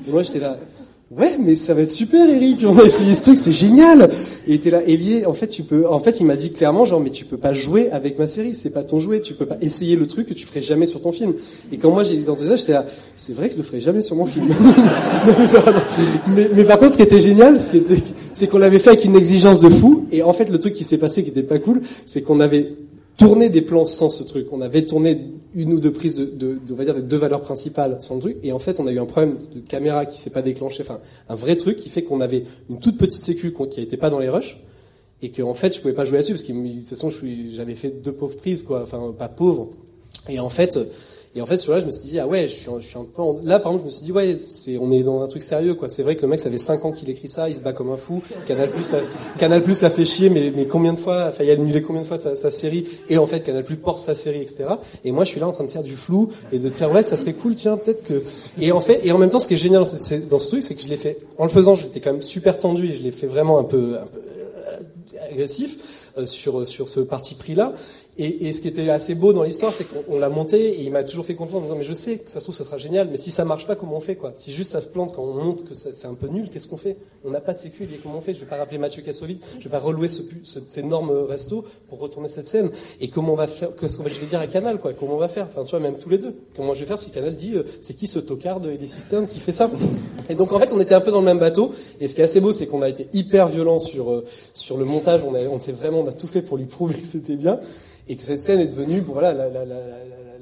Et moi j'étais là. Ouais, mais ça va être super, Eric. On a essayé ce truc, c'est génial. Et était là, Elie, en fait, tu peux, en fait, il m'a dit clairement, genre, mais tu peux pas jouer avec ma série, c'est pas ton jouet, tu peux pas essayer le truc que tu ferais jamais sur ton film. Et quand moi j'ai entendu ça, j'étais là, c'est vrai que je le ferais jamais sur mon film. Mais, mais par contre, ce qui était génial, ce qui était, c'est qu'on l'avait fait avec une exigence de fou. Et en fait, le truc qui s'est passé, qui était pas cool, c'est qu'on avait tourné des plans sans ce truc. On avait tourné une ou deux prises de, de, de, on va dire, des deux valeurs principales sans le truc. Et en fait, on a eu un problème de caméra qui s'est pas déclenché. Enfin, un vrai truc qui fait qu'on avait une toute petite sécu qui n'était pas dans les rushs. Et que, en fait, je pouvais pas jouer là-dessus parce que, de toute façon, j'avais fait deux pauvres prises, quoi. Enfin, pas pauvres. Et en fait, et en fait, sur là, je me suis dit, ah ouais, je suis, je suis un peu, là, par exemple, je me suis dit, ouais, c'est, on est dans un truc sérieux, quoi. C'est vrai que le mec, ça fait 5 ans qu'il écrit ça, il se bat comme un fou. Canal Plus, l'a, Canal Plus l'a fait chier, mais, mais combien de fois, enfin, il a annulé combien de fois sa, sa série, et en fait, Canal Plus porte sa série, etc. Et moi, je suis là en train de faire du flou, et de faire, ouais, ça serait cool, tiens, peut-être que, et en fait, et en même temps, ce qui est génial dans ce- c'est- dans ce truc, c'est que je l'ai fait, en le faisant, j'étais quand même super tendu, et je l'ai fait vraiment un peu, un peu euh, agressif euh, sur sur ce parti pris là. Et, et ce qui était assez beau dans l'histoire, c'est qu'on on l'a monté et il m'a toujours fait confiance en me disant mais je sais que ça se trouve ça sera génial, mais si ça marche pas, comment on fait quoi? Si juste ça se plante quand on monte que c'est un peu nul, qu'est-ce qu'on fait? On n'a pas de sécu, comment on fait? Je vais pas rappeler Mathieu Kassovitz, je vais pas relouer ce, ce- cet énorme resto pour retourner cette scène. Et comment on va faire Qu'est-ce qu'on va je vais dire à Canal quoi Comment on va faire? Enfin tu vois même tous les deux. Comment je vais faire si Canal dit euh, c'est qui ce tocard de les cisternes qui fait ça? Et donc en fait, on était un peu dans le même bateau. Et ce qui est assez beau, c'est qu'on a été hyper violent sur euh, sur le montage. On a, on vraiment, on a tout fait pour lui prouver que c'était bien, et que cette scène est devenue, bon, voilà, la, la, la,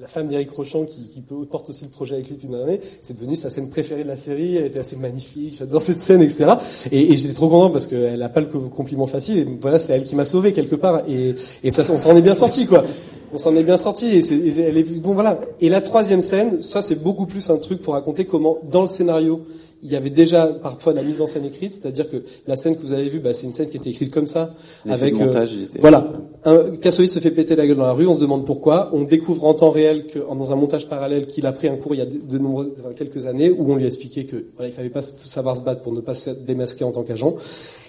la femme d'Éric Rochon qui, qui, porte aussi le projet avec lui depuis une année, c'est devenu sa scène préférée de la série. Elle était assez magnifique. J'adore cette scène, etc. Et, et j'étais trop content parce qu'elle n'a pas le compliment facile. Et voilà, c'est elle qui m'a sauvé quelque part. Et, et ça, on s'en est bien sorti, quoi. On s'en est bien sorti. Et, c'est, et elle est bon, voilà. Et la troisième scène, ça c'est beaucoup plus un truc pour raconter comment dans le scénario il y avait déjà parfois la mise en scène écrite, c'est-à-dire que la scène que vous avez vue, bah, c'est une scène qui était écrite comme ça, avec montage, il était... voilà, un se fait péter la gueule dans la rue, on se demande pourquoi, on découvre en temps réel que dans un montage parallèle qu'il a pris un cours il y a de, nombreuses, enfin, quelques années où on lui a expliqué que voilà, il fallait pas savoir se battre pour ne pas se démasquer en tant qu'agent,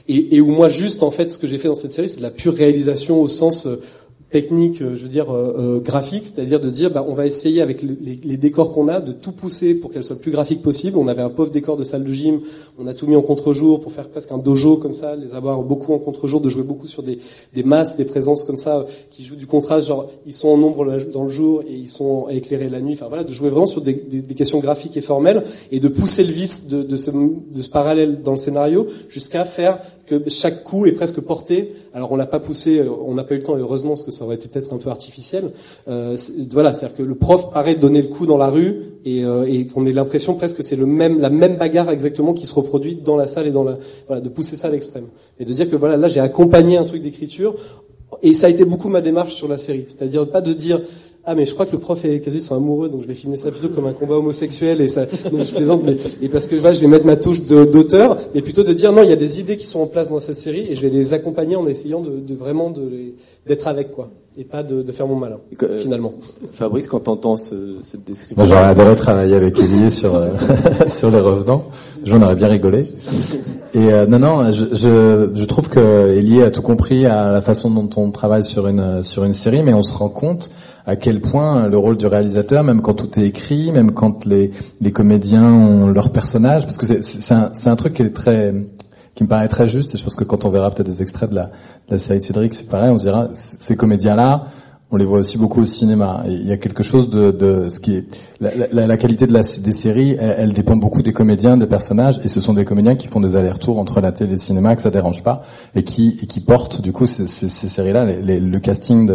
et, et où moi juste en fait ce que j'ai fait dans cette série c'est de la pure réalisation au sens euh, technique, euh, je veux dire euh, euh, graphique, c'est-à-dire de dire, bah, on va essayer avec les, décors qu'on a de tout pousser pour qu'elles soient le plus graphiques possible. On avait un pauvre décor de salle de gym, on a tout mis en contre-jour pour faire presque un dojo comme ça, les avoir beaucoup en contre-jour, de jouer beaucoup sur des, masses, des présences comme ça qui jouent du contraste, genre ils sont en ombre dans le jour et ils sont éclairés la nuit. Enfin voilà, de jouer vraiment sur des, questions graphiques et formelles et de pousser le vice de, de ce parallèle dans le scénario jusqu'à faire que chaque coup est presque porté. Alors on l'a pas poussé, on n'a pas eu le temps heureusement parce que ça aurait été peut-être un peu artificiel. Euh, voilà, c'est-à-dire que le prof paraît donner le coup dans la rue et, euh, et qu'on ait l'impression presque que c'est le même, la même bagarre exactement qui se reproduit dans la salle et dans la, voilà, de pousser ça à l'extrême et de dire que voilà, là j'ai accompagné un truc d'écriture et ça a été beaucoup ma démarche sur la série, c'est-à-dire pas de dire ah mais je crois que le prof et Kazuya sont amoureux donc je vais filmer ça plutôt comme un combat homosexuel et ça non, je plaisante mais et parce que voilà, je vais mettre ma touche d'auteur mais plutôt de dire non il y a des idées qui sont en place dans cette série et je vais les accompagner en essayant de, de vraiment de d'être avec quoi et pas de, de faire mon malin euh, finalement. Fabrice quand t'entends ce, cette description? J'aurais adoré travailler avec Elie sur euh, sur les revenants j'en aurais bien rigolé. Et euh, non, non, je, je, je trouve que Elie a tout compris à la façon dont on travaille sur une sur une série, mais on se rend compte à quel point le rôle du réalisateur, même quand tout est écrit, même quand les, les comédiens ont leur personnage, parce que c'est un, un truc qui est très qui me paraît très juste, et je pense que quand on verra peut-être des extraits de la, série de Cédric, c'est pareil, on se dira, ces comédiens-là, on les voit aussi beaucoup au cinéma. Il y a quelque chose de, de ce qui est la, qualité des séries, elle, dépend beaucoup des comédiens, des personnages, et ce sont des comédiens qui font des allers-retours entre la télé et le cinéma, que ça dérange pas, et qui, et qui portent du coup ces, séries-là. le casting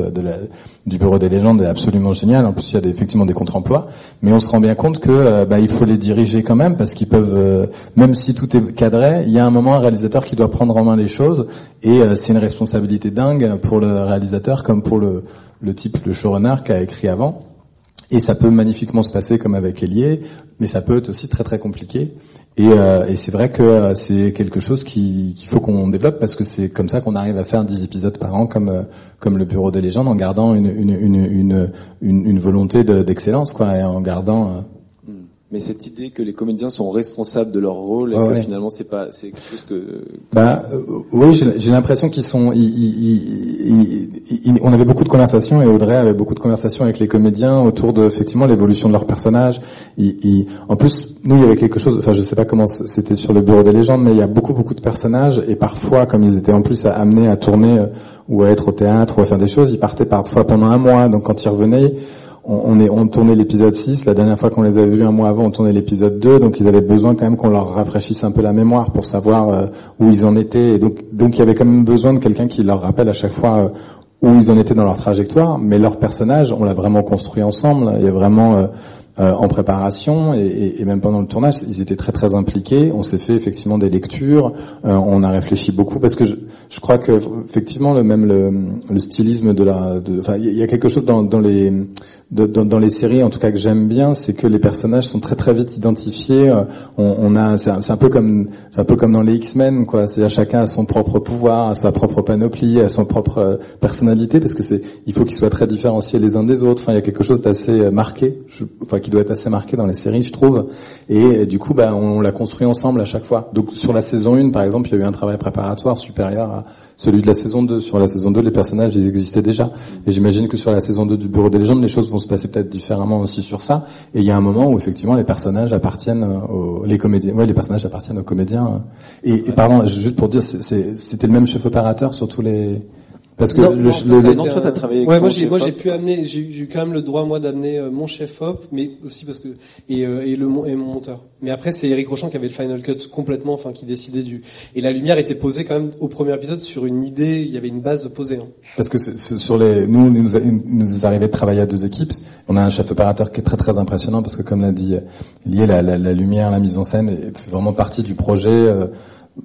du Bureau des légendes est absolument génial. En plus, il y a effectivement des contre-emplois, mais on se rend bien compte que euh, bah, il faut les diriger quand même parce qu'ils peuvent, euh, même si tout est cadré, il y a un moment un réalisateur qui doit prendre en main les choses, et euh, c'est une responsabilité dingue pour le réalisateur comme pour le le type, le showrunner qui a écrit avant. Et ça peut magnifiquement se passer comme avec Elie, mais ça peut être aussi très très compliqué. Et, euh, et c'est vrai que euh, c'est quelque chose qu'il faut qu'on développe parce que c'est comme ça qu'on arrive à faire 10 épisodes par an comme euh, comme le Bureau des légendes en gardant une une une une, une, une volonté d'excellence quoi et en gardant euh, mais cette idée que les comédiens sont responsables de leur rôle et que finalement c'est pas c'est quelque chose que, bah euh, oui j'ai l'impression qu'ils sont ils, ils, ils, on avait beaucoup de conversations et Audrey avait beaucoup de conversations avec les comédiens autour de effectivement l'évolution de leurs personnages en plus nous il y avait quelque chose enfin je sais pas comment c'était sur le bureau des légendes mais il y a beaucoup beaucoup de personnages et parfois comme ils étaient en plus amenés à tourner euh, ou à être au théâtre ou à faire des choses ils partaient parfois pendant un mois. Donc quand ils revenaient on, est, on tournait l'épisode 6, la dernière fois qu'on les avait vus un mois avant, on tournait l'épisode 2, donc ils avaient besoin quand même qu'on leur rafraîchisse un peu la mémoire pour savoir euh, où ils en étaient. Donc, il y avait quand même besoin de quelqu'un qui leur rappelle à chaque fois euh, où ils en étaient dans leur trajectoire, mais leur personnage, on l'a vraiment construit ensemble. Il y a vraiment euh, en préparation et, même pendant le tournage, ils étaient très très impliqués. On s'est fait effectivement des lectures, on a réfléchi beaucoup parce que je, crois que effectivement le même le, stylisme de la, enfin il y a quelque chose dans les dans, les séries, en tout cas que j'aime bien, c'est que les personnages sont très très vite identifiés. Euh, on, a, c'est un, peu comme, c'est un peu comme dans les X-Men, quoi. C'est à chacun a son propre pouvoir, a sa propre panoplie, a son propre euh, personnalité, parce que c'est, il faut qu'ils soient très différenciés les uns des autres. Enfin, il y a quelque chose d'assez euh, marqué, enfin qui doit être assez marqué dans les séries, je trouve. Et, du coup, bah, on, on l'a construit ensemble à chaque fois. Donc sur la saison 1, par exemple, il y a eu un travail préparatoire supérieur à celui de la saison 2. Sur la saison 2, les personnages, ils existaient déjà. Et j'imagine que sur la saison 2 du Bureau des légendes, les choses vont se passer peut-être différemment aussi sur ça. Et il y a un moment où effectivement les personnages appartiennent aux les comédiens. Ouais, les personnages appartiennent aux comédiens. Et, et pardon, juste pour dire, c'était le même chef opérateur sur tous les Parce que Non, le, non, le- le- été toi, t'as travaillé avec Ouais, moi j'ai, moi j'ai pu amener, j'ai eu quand même le droit moi d'amener euh, mon chef op, mais aussi parce que et, euh, et le mon- et mon monteur. Mais après c'est Eric Rochant qui avait le final cut complètement, enfin qui décidait du. Et la lumière était posée quand même au premier épisode sur une idée, il y avait une base posée. hein. Parce que c'est- c'est- sur les, nous, il nous, nous est arrivé de travailler à deux équipes. On a un chef opérateur qui est très très impressionnant parce que, comme l'a dit, euh, lié la, la, la lumière, la mise en scène est fait vraiment partie du projet. euh,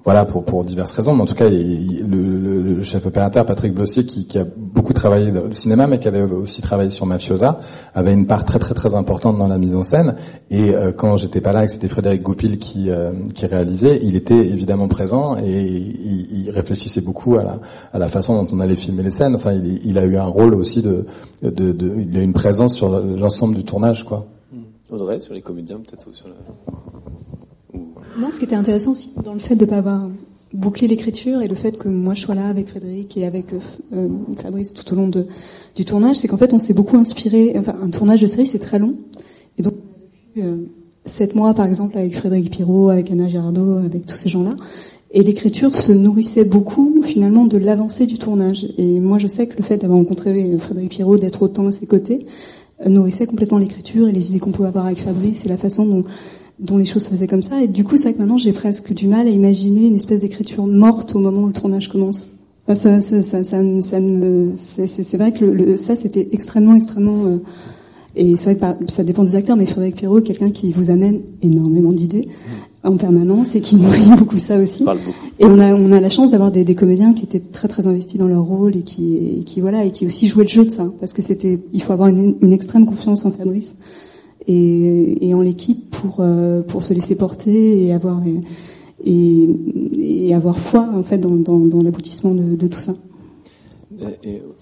voilà pour pour diverses raisons, mais en tout cas, le, chef opérateur Patrick Blossier, qui, a beaucoup travaillé dans le cinéma, mais qui avait aussi travaillé sur Mafiosa, avait une part très très très importante dans la mise en scène. Et euh, quand j'étais pas là, et que c'était Frédéric Goupil qui euh, qui réalisait, il était évidemment présent et il, réfléchissait beaucoup à la à la façon dont on allait filmer les scènes. Enfin, il, a eu un rôle aussi de, de, il a une présence sur l'ensemble du tournage, quoi. Audrey, sur les comédiens peut-être ou sur. Non, ce qui était intéressant aussi dans le fait de ne pas avoir bouclé l'écriture et le fait que moi je sois là avec Frédéric et avec euh, euh, Fabrice tout au long du tournage, c'est qu'en fait on s'est beaucoup inspiré. Enfin, un tournage de série c'est très long et donc euh, sept mois par exemple avec Frédéric Pirot, avec Anna Girardot, avec tous ces gens-là. Et l'écriture se nourrissait beaucoup finalement de l'avancée du tournage. Et moi je sais que le fait d'avoir rencontré Frédéric Pirot, d'être autant à ses côtés, euh, nourrissait complètement l'écriture et les idées qu'on pouvait avoir avec Fabrice et la façon dont dont les choses se faisaient comme ça. Et du coup, c'est vrai que maintenant, j'ai presque du mal à imaginer une espèce d'écriture morte au moment où le tournage commence. Enfin, ça, ça, ça, ça, c'est, vrai que le, le- ça, c'était extrêmement, extrêmement. euh, et c'est vrai que par- ça dépend des acteurs, mais Frédéric Pierrot est quelqu'un qui vous amène énormément d'idées en permanence et qui nourrit beaucoup ça aussi. beaucoup. Et on a, on a la chance d'avoir des, des comédiens qui étaient très très investis dans leur rôle et qui, et qui voilà et qui aussi jouaient le jeu de ça, parce que c'était, il faut avoir une, une extrême confiance en Fabrice et, en l'équipe pour euh, pour se laisser porter et avoir et, et, avoir foi en fait dans, dans, l'aboutissement de, tout ça.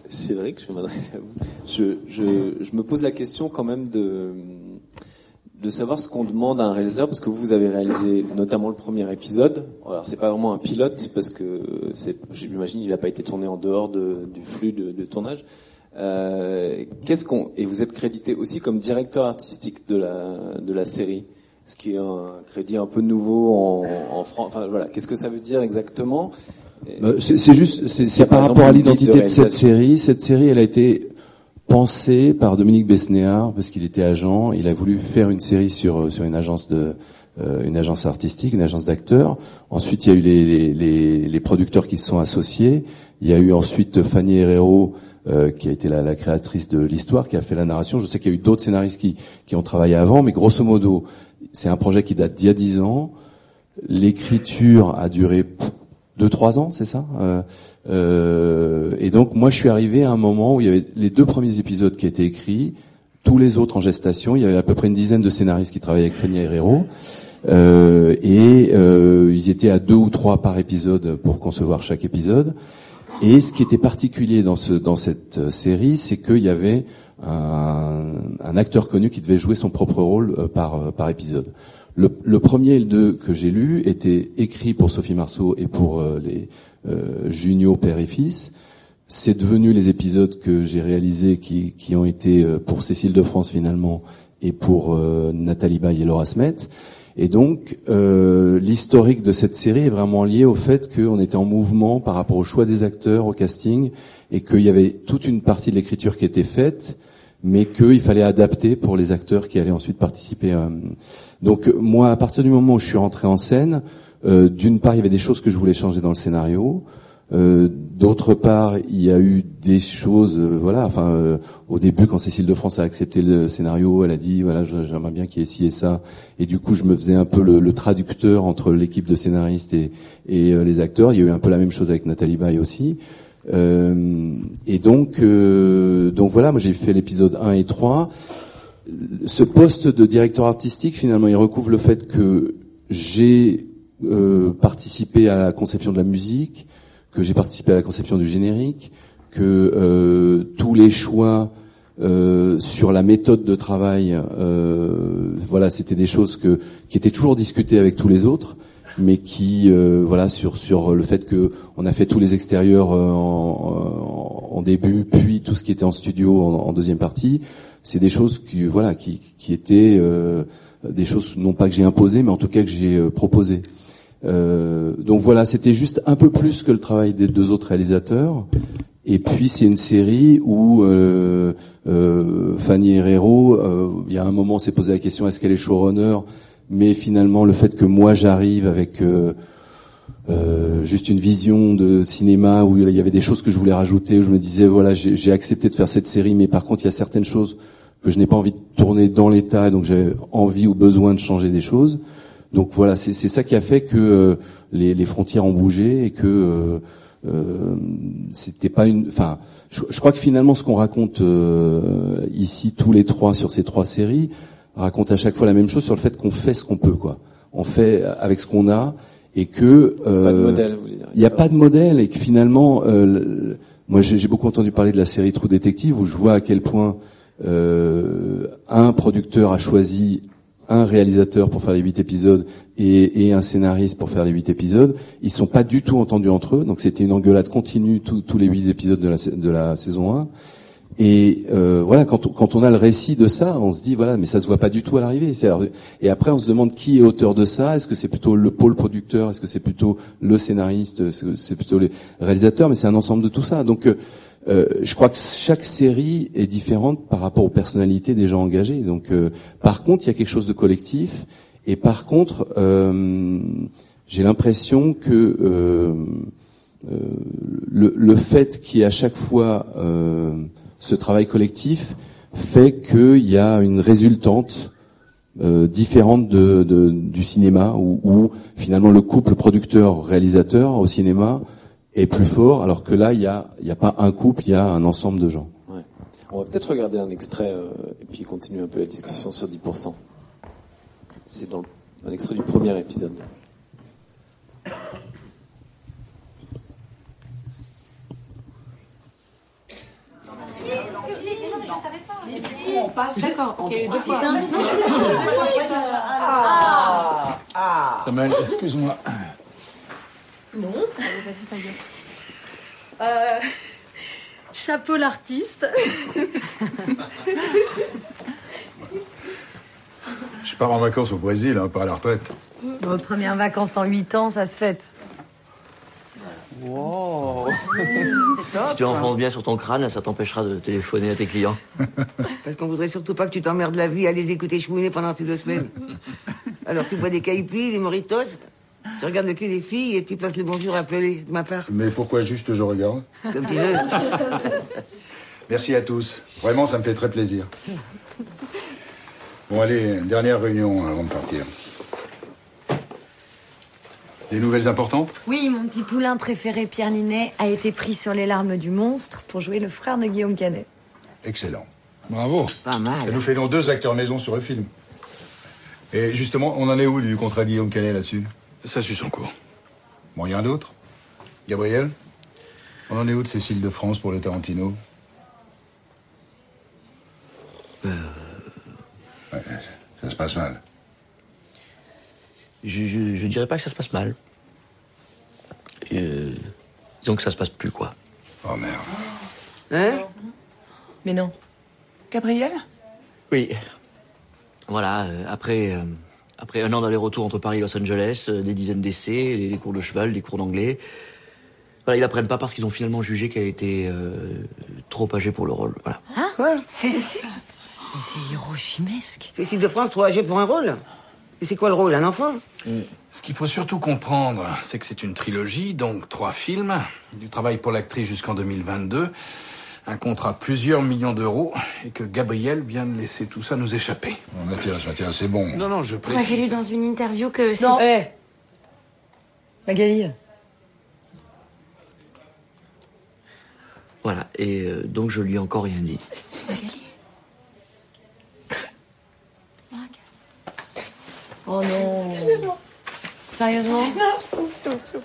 Cédric, je vais m'adresser à vous. Je, je, je me pose la question quand même de, de savoir ce qu'on demande à un réalisateur, parce que vous avez réalisé notamment le premier épisode. Alors c'est pas vraiment un pilote, parce que c'est, j'imagine, il n'a pas été tourné en dehors de, du flux de tournage. Euh, qu'est-ce qu'on et vous êtes crédité aussi comme directeur artistique de la de la série, ce qui est un crédit un peu nouveau en, en France. Enfin voilà, qu'est-ce que ça veut dire exactement? Euh, c'est juste, c'est par par rapport à l'identité de, de cette série. Cette série, elle a été pensée par Dominique Besnéard parce qu'il était agent. Il a voulu faire une série sur euh, sur une agence de euh, une agence artistique, une agence d'acteurs. Ensuite, il y a eu les, les, les, les producteurs qui se sont associés. Il y a eu ensuite Fanny Herrero, euh, qui a été la, la créatrice de l'histoire, qui a fait la narration. Je sais qu'il y a eu d'autres scénaristes qui, qui ont travaillé avant, mais grosso modo, c'est un projet qui date d'il y a dix ans. L'écriture a duré deux trois ans, c'est ça Euh, euh, Et donc moi je suis arrivé à un moment où il y avait les deux premiers épisodes qui étaient écrits, tous les autres en gestation. Il y avait à peu près une dizaine de scénaristes qui travaillaient avec Fanny Herrero. Euh, et euh, ils étaient à deux ou trois par épisode pour concevoir chaque épisode. Et ce qui était particulier dans, ce, dans cette euh, série, c'est qu'il y avait un, acteur connu qui devait jouer son propre rôle euh, par, euh, par épisode. Le, premier et le deux que j'ai lu étaient écrits pour Sophie Marceau et pour les euh, Junio père et fils. C'est devenu les épisodes que j'ai réalisés qui, qui ont été pour Cécile de France finalement et pour Nathalie Baye et Laura Smet. Et donc, euh, l'historique de cette série est vraiment lié au fait qu'on était en mouvement par rapport au choix des acteurs, au casting, et qu'il y avait toute une partie de l'écriture qui était faite, mais qu'il fallait adapter pour les acteurs qui allaient ensuite participer. euh. Donc, moi, à partir du moment où je suis rentré en scène, euh, d'une part, il y avait des choses que je voulais changer dans le scénario. Euh, D'autre part, il y a eu des choses, euh, voilà. Enfin, euh, au début, quand Cécile de France a accepté le scénario, elle a dit, voilà, j'aimerais bien qu'il y ait ci et ça. Et du coup, je me faisais un peu le, traducteur entre l'équipe de scénaristes et, euh, les acteurs. Il y a eu un peu la même chose avec Nathalie Baye aussi. Et donc, donc voilà, moi j'ai fait l'épisode 1 et 3. Ce poste de directeur artistique, finalement, il recouvre le fait que j'ai participé à la conception de la musique, que j'ai participé à la conception du générique, que euh, tous les choix euh, sur la méthode de travail, euh, voilà, c'était des choses que qui étaient toujours discutées avec tous les autres, mais qui, euh, voilà, sur sur le fait que on a fait tous les extérieurs euh, en, début, puis tout ce qui était en studio en, deuxième partie, c'est des choses qui, voilà, qui qui étaient euh, des choses non pas que j'ai imposées, mais en tout cas que j'ai proposées. Euh, donc voilà, c'était juste un peu plus que le travail des deux autres réalisateurs. Et puis c'est une série où euh, euh, Fanny Herrero, euh, il y a un moment, s'est posé la question est-ce qu'elle est showrunner? Mais finalement, le fait que moi j'arrive avec euh, juste une vision de cinéma où il y avait des choses que je voulais rajouter, où je me disais voilà, j'ai j'ai accepté de faire cette série, mais par contre il y a certaines choses que je n'ai pas envie de tourner dans l'état, donc j'avais envie ou besoin de changer des choses. Donc voilà, c'est c'est ça qui a fait que euh, les, les frontières ont bougé et que euh, euh, c'était pas une. Enfin, je, je crois que finalement, ce qu'on raconte euh, ici tous les trois sur ces trois séries raconte à chaque fois la même chose sur le fait qu'on fait ce qu'on peut, quoi. On fait avec ce qu'on a et que euh, il n'y a pas de modèle et que finalement, euh, le- moi j'ai beaucoup entendu parler de la série True Detective où je vois à quel point euh, un producteur a choisi un réalisateur pour faire les huit épisodes et, et un scénariste pour faire les huit épisodes. Ils sont pas du tout entendus entre eux, donc c'était une engueulade continue tous- les huit épisodes de la, de la saison 1. Et euh, voilà, quand on, quand on a le récit de ça, on se dit voilà, mais ça se voit pas du tout à l'arrivée. Et après, on se demande qui est auteur de ça. Est-ce que c'est plutôt le pôle producteur? Est-ce que c'est plutôt le scénariste? C'est plutôt les réalisateurs? Mais c'est un ensemble de tout ça. Donc, euh, je crois que chaque série est différente par rapport aux personnalités des gens engagés. Donc, euh, par contre, il y a quelque chose de collectif. Et par contre, euh, j'ai l'impression que le, fait qu'il y ait à chaque fois ce travail collectif fait qu'il y a une résultante différente du cinéma où finalement le couple producteur-réalisateur au cinéma est plus fort alors que là il y a, il y a pas un couple, il y a un ensemble de gens. Ouais. On va peut-être regarder un extrait euh, et puis continuer un peu la discussion sur 10%. C'est dans le- un extrait du premier épisode. On passe. D'accord, ok, deux fois. Ah, ah. Samuel, excuse-moi. Non. Vas-y, gueule. Euh, chapeau l'artiste. Je pars en vacances au Brésil, hein, pas à la retraite. Nos premières vacances en 8 ans, ça se fête. Wow. C'est top. Si tu enfonces bien sur ton crâne, ça t'empêchera de téléphoner à tes clients. Parce qu'on voudrait surtout pas que tu t'emmerdes la vie à les écouter chouiner pendant ces deux semaines. Alors tu bois des caipis, des moritos, tu regardes le cul des filles et tu passes le bonjour à pleurer de ma part. Mais pourquoi juste je regarde Comme tu veux. Merci à tous. Vraiment, ça me fait très plaisir. Bon, allez, dernière réunion avant de partir. Des nouvelles importantes? Oui, mon petit poulain préféré, Pierre Ninet, a été pris sur les larmes du monstre pour jouer le frère de Guillaume Canet. Excellent. Bravo. Pas mal. Ça nous fait donc deux acteurs maison sur le film. Et justement, on en est où du contrat Guillaume Canet là-dessus? Ça suit son cours. Bon, rien d'autre Gabriel? On en est où de Cécile de France pour le Tarantino? Ouais, ça se passe mal. Je, je, je dirais pas que ça se passe mal. Euh, disons que ça se passe plus, quoi. Oh merde. Hein? Mais non. Gabriel? Oui. Voilà, euh, après, euh, après un an d'aller-retour entre Paris et Los Angeles, euh, des dizaines d'essais, des, des cours de cheval, des cours d'anglais. Voilà, ils l'apprennent pas parce qu'ils ont finalement jugé qu'elle était euh, trop âgée pour le rôle. Voilà. Quoi Cécile Mais c'est hiroshimesque. Cécile de France, trop âgée pour un rôle Et c'est quoi le rôle Un enfant? Ce qu'il faut surtout comprendre, c'est que c'est une trilogie, donc trois films, du travail pour l'actrice jusqu'en 2022, un contrat de plusieurs millions d'euros, et que Gabriel vient de laisser tout ça nous échapper. Bon, Mathias, Mathias, c'est bon. Non, non, je précise. J'ai lu dans une interview que... Non, hé Magali Voilà, et euh, donc je lui ai encore rien dit. Oh non. Excusez-moi. Sérieusement? Non, c'est bon, c'est bon, c'est bon.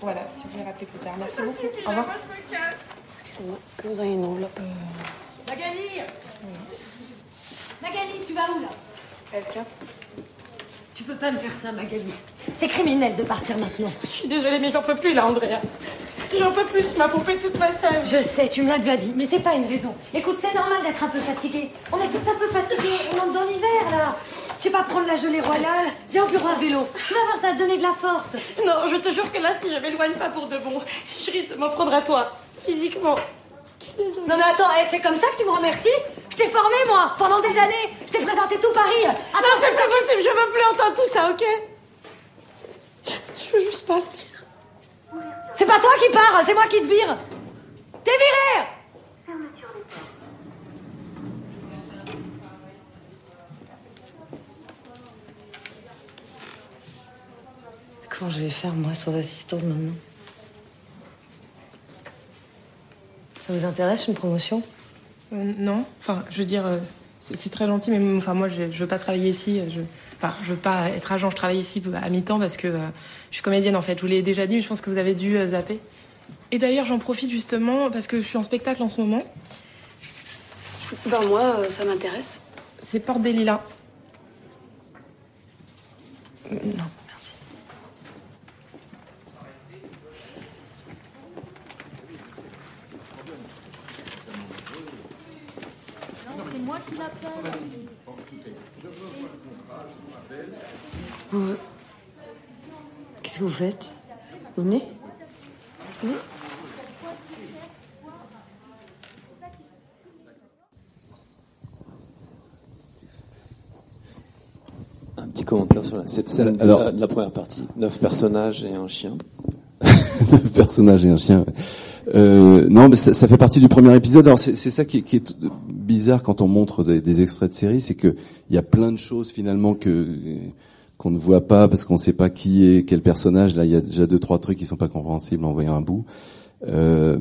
Voilà, si vous voulez rappeler plus tard. Merci beaucoup. Au revoir. Excusez-moi, est-ce que vous auriez une enveloppe Magali Magali, tu vas où là? Est-ce que... Tu peux pas me faire ça, Magali. C'est criminel de partir maintenant. Je suis désolée, mais j'en peux plus là, Andrea. J'en peux plus, tu m'as pompé toute ma sève. Je sais, tu me l'as déjà dit, mais c'est pas une raison. Écoute, c'est normal d'être un peu fatigué. On est tous un peu fatigués. On entre dans l'hiver là. Tu vas prendre la gelée royale. Viens au bureau à vélo. Tu vas voir, ça va te donner de la force. Non, je te jure que là, si je m'éloigne pas pour de bon, je risque de m'en prendre à toi. Physiquement. Non mais attends, eh, c'est comme ça que tu me remercies Je t'ai formé moi, pendant des années. Je t'ai présenté tout Paris. Attends, non, c'est pas possible, je veux plus entendre tout ça, ok Je veux juste partir. C'est pas toi qui pars, c'est moi qui te vire. T'es viré Comment je vais faire, moi, sans assistante maintenant Ça vous intéresse, une promotion? Euh, Non. Enfin, je veux dire, euh, c'est très gentil, mais enfin, moi, je, je veux pas travailler ici. Je, enfin, je veux pas être agent. Je travaille ici à mi-temps parce que euh, je suis comédienne, en fait. Je vous l'ai déjà dit, mais je pense que vous avez dû zapper. Et d'ailleurs, j'en profite justement parce que je suis en spectacle en ce moment. Ben, moi, ça m'intéresse. C'est Porte des Lilas. Non. Moi qui l'appelle. Vous... Qu'est-ce que vous faites? Vous venez? Vous venez? Un petit commentaire sur la, cette scène Alors- de la, la première partie. Neuf personnages et un chien. Neuf personnages et un chien. Euh, non, mais ça, fait partie du premier épisode. Alors c'est ça qui est, bizarre quand on montre des, extraits de série, c'est que il y a plein de choses finalement que qu'on ne voit pas parce qu'on ne sait pas qui est quel personnage. Là, il y a déjà deux trois trucs qui sont pas compréhensibles en voyant un bout. Euh,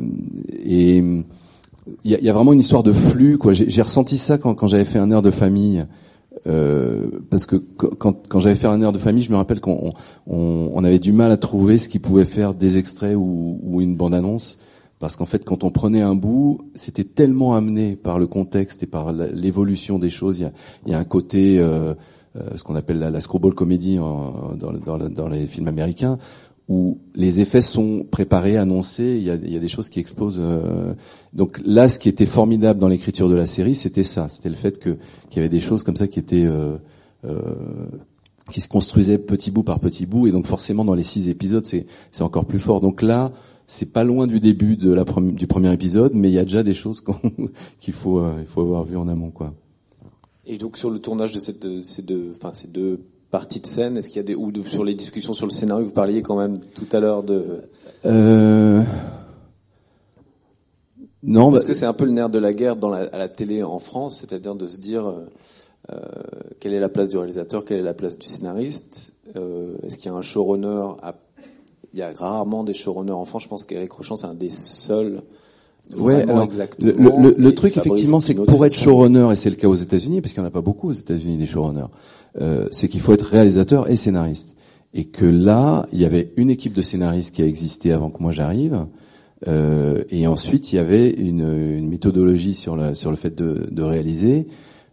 et il y a, vraiment une histoire de flux. J'ai ressenti ça quand, j'avais fait un air de famille. Euh, parce que quand, j'avais fait un air de famille, je me rappelle qu'on on, on avait du mal à trouver ce qui pouvait faire des extraits ou, ou une bande-annonce, parce qu'en fait, quand on prenait un bout, c'était tellement amené par le contexte et par l'évolution des choses. Il y a, un côté, euh, euh, ce qu'on appelle la, la screwball comédie en- dans, les films américains, où les effets sont préparés, annoncés, il y a, des choses qui explosent. euh. Donc là, ce qui était formidable dans l'écriture de la série, c'était ça, c'était le fait que qu'il y avait des choses comme ça qui étaient euh, euh, qui se construisaient petit bout par petit bout, et donc forcément dans les six épisodes, c'est encore plus fort. Donc là, c'est pas loin du début de la du premier épisode, mais il y a déjà des choses qu'on- qu'il faut euh, il faut avoir vu en amont, quoi. Et donc sur le tournage de cette, de ces deux, enfin ces deux parties de scène, est-ce qu'il y a des ou de- sur les discussions sur le scénario, vous parliez quand même tout à l'heure de. Euh... Non, parce bah- que c'est un peu le nerf de la guerre dans la, à la télé en France, c'est-à-dire de se dire euh, euh, quelle est la place du réalisateur, quelle est la place du scénariste, est-ce qu'il y a un showrunner à... Il y a rarement des showrunners en France. Je pense qu'Éric Rochon c'est un des seuls. Ouais, alors, exactement. le, le- truc effectivement, c'est que pour être showrunner, et c'est le cas aux États-Unis, parce qu'il n'y en a pas beaucoup aux États-Unis des showrunners, euh, c'est qu'il faut être réalisateur et scénariste. Et que là, il y avait une équipe de scénaristes qui a existé avant que moi j'arrive, euh, et ensuite il y avait une, une méthodologie sur le sur le fait de, de réaliser.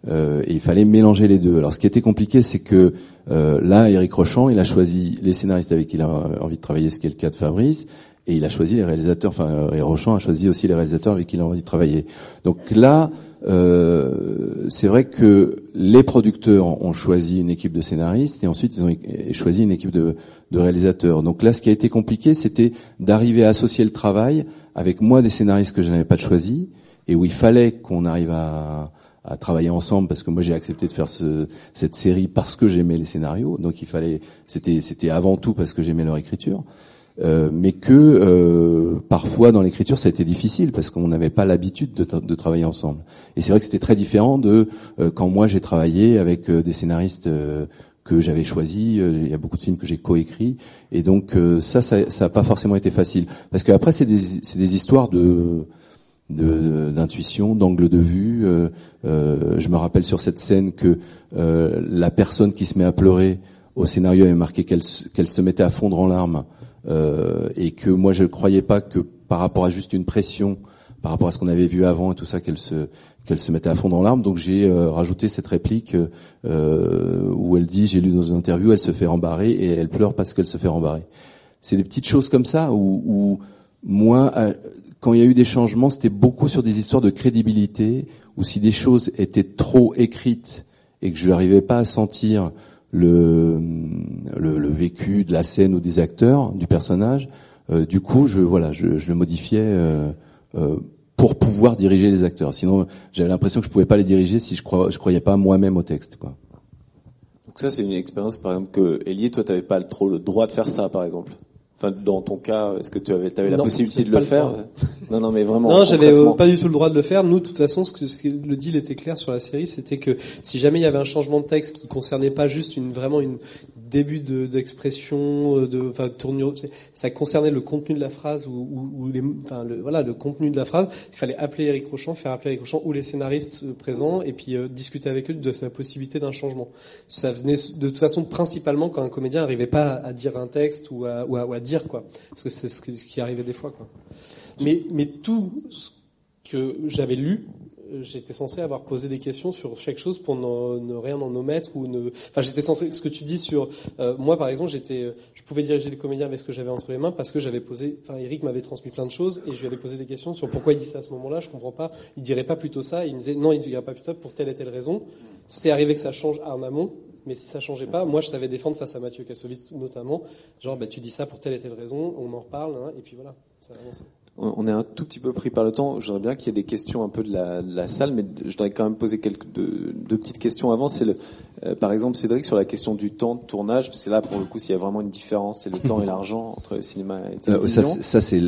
Euh, et il fallait mélanger les deux. Alors, ce qui était compliqué, c'est que euh, là, Eric Rochant, il a choisi les scénaristes avec qui il a envie de travailler, ce qui est le cas de Fabrice, et il a choisi les réalisateurs. Enfin, euh, et Rochant a choisi aussi les réalisateurs avec qui il a envie de travailler. Donc là, euh, c'est vrai que les producteurs ont choisi une équipe de scénaristes et ensuite ils ont choisi une équipe de, de réalisateurs. Donc là, ce qui a été compliqué, c'était d'arriver à associer le travail avec moi des scénaristes que je n'avais pas choisis et où il fallait qu'on arrive à, à travailler ensemble parce que moi j'ai accepté de faire ce, cette série parce que j'aimais les scénarios. Donc il fallait, c'était c'était avant tout parce que j'aimais leur écriture. Euh, mais que euh, parfois dans l'écriture ça a été difficile parce qu'on n'avait pas l'habitude de, de travailler ensemble. Et c'est vrai que c'était très différent de euh, quand moi j'ai travaillé avec euh, des scénaristes euh, que j'avais choisis. euh, Il y a beaucoup de films que j'ai coécrits et donc ça, ça, ça a pas forcément été facile parce qu'après c'est des, c'est des histoires de- d'intuition, d'angle de vue. Euh, euh, je me rappelle sur cette scène que euh, la personne qui se met à pleurer au scénario avait marqué qu'elle se- mettait à fondre en larmes et que moi je ne croyais pas que par rapport à juste une pression, par rapport à ce qu'on avait vu avant et tout ça, qu'elle se qu'elle se mettait à fondre en larmes. Donc j'ai rajouté cette réplique euh, où elle dit, j'ai lu dans une interview, elle se fait rembarrer et elle pleure parce qu'elle se fait rembarrer. C'est des petites choses comme ça où, où moi, quand il y a eu des changements, c'était beaucoup sur des histoires de crédibilité, où si des choses étaient trop écrites et que je n'arrivais pas à sentir le, le, vécu de la scène ou des acteurs, du personnage, euh, du coup, je voilà, je, le modifiais euh, euh, pour pouvoir diriger les acteurs. Sinon, j'avais l'impression que je pouvais pas les diriger si je crois, croyais pas moi-même au texte. Quoi. Donc ça, c'est une expérience, par exemple, que Elie, toi, t'avais pas trop le droit de faire ça, par exemple. Enfin, dans ton cas, est-ce que tu avais, avais la Non, possibilité de le le faire. Non, non, mais vraiment. Non, j'avais euh, pas du tout le droit de le faire. Nous, de toute façon, ce que, ce que- le deal était clair sur la série, c'était que si jamais il y avait un changement de texte qui concernait pas juste une vraiment une début de- d'expression, euh, de, enfin, tournure, ça concernait le contenu de la phrase ou, ou, ou les, enfin, le, voilà, le contenu de la phrase. Il fallait appeler Eric Rochant, faire appeler Eric Rochant ou les scénaristes euh, présents et puis euh, discuter avec eux de la possibilité d'un changement. Ça venait de toute façon principalement quand un comédien n'arrivait pas à dire un texte ou à, ou à, à dire quoi, parce que c'est ce qui arrivait des fois quoi. Mais, mais tout ce que j'avais lu, j'étais censé avoir posé des questions sur chaque chose pour ne, ne rien en omettre ou ne. Enfin, j'étais censé. Ce que tu dis sur euh, moi, par exemple, j'étais, euh, je pouvais diriger les comédiens avec ce que j'avais entre les mains parce que j'avais posé. Enfin, Eric m'avait transmis plein de choses et je lui avais posé des questions sur pourquoi il dit ça à ce moment-là. Je comprends pas. Il dirait pas plutôt ça. Il me disait non, il dirait pas plutôt pour telle et telle raison. C'est arrivé que ça change en amont. Mais si ça changeait pas, moi je savais défendre face à Mathieu Kassovitz notamment, genre bah tu dis ça pour telle et telle raison, on en reparle, hein, et puis voilà, ça avance. On est un tout petit peu pris par le temps. Je voudrais bien qu'il y ait des questions un peu de la, de la salle, mais je voudrais quand même poser quelques deux, deux petites questions avant. C'est le, euh, par exemple, Cédric sur la question du temps de tournage. C'est là pour le coup s'il y a vraiment une différence, c'est le temps et l'argent entre le cinéma et la Euh, télévision. ça, ça c'est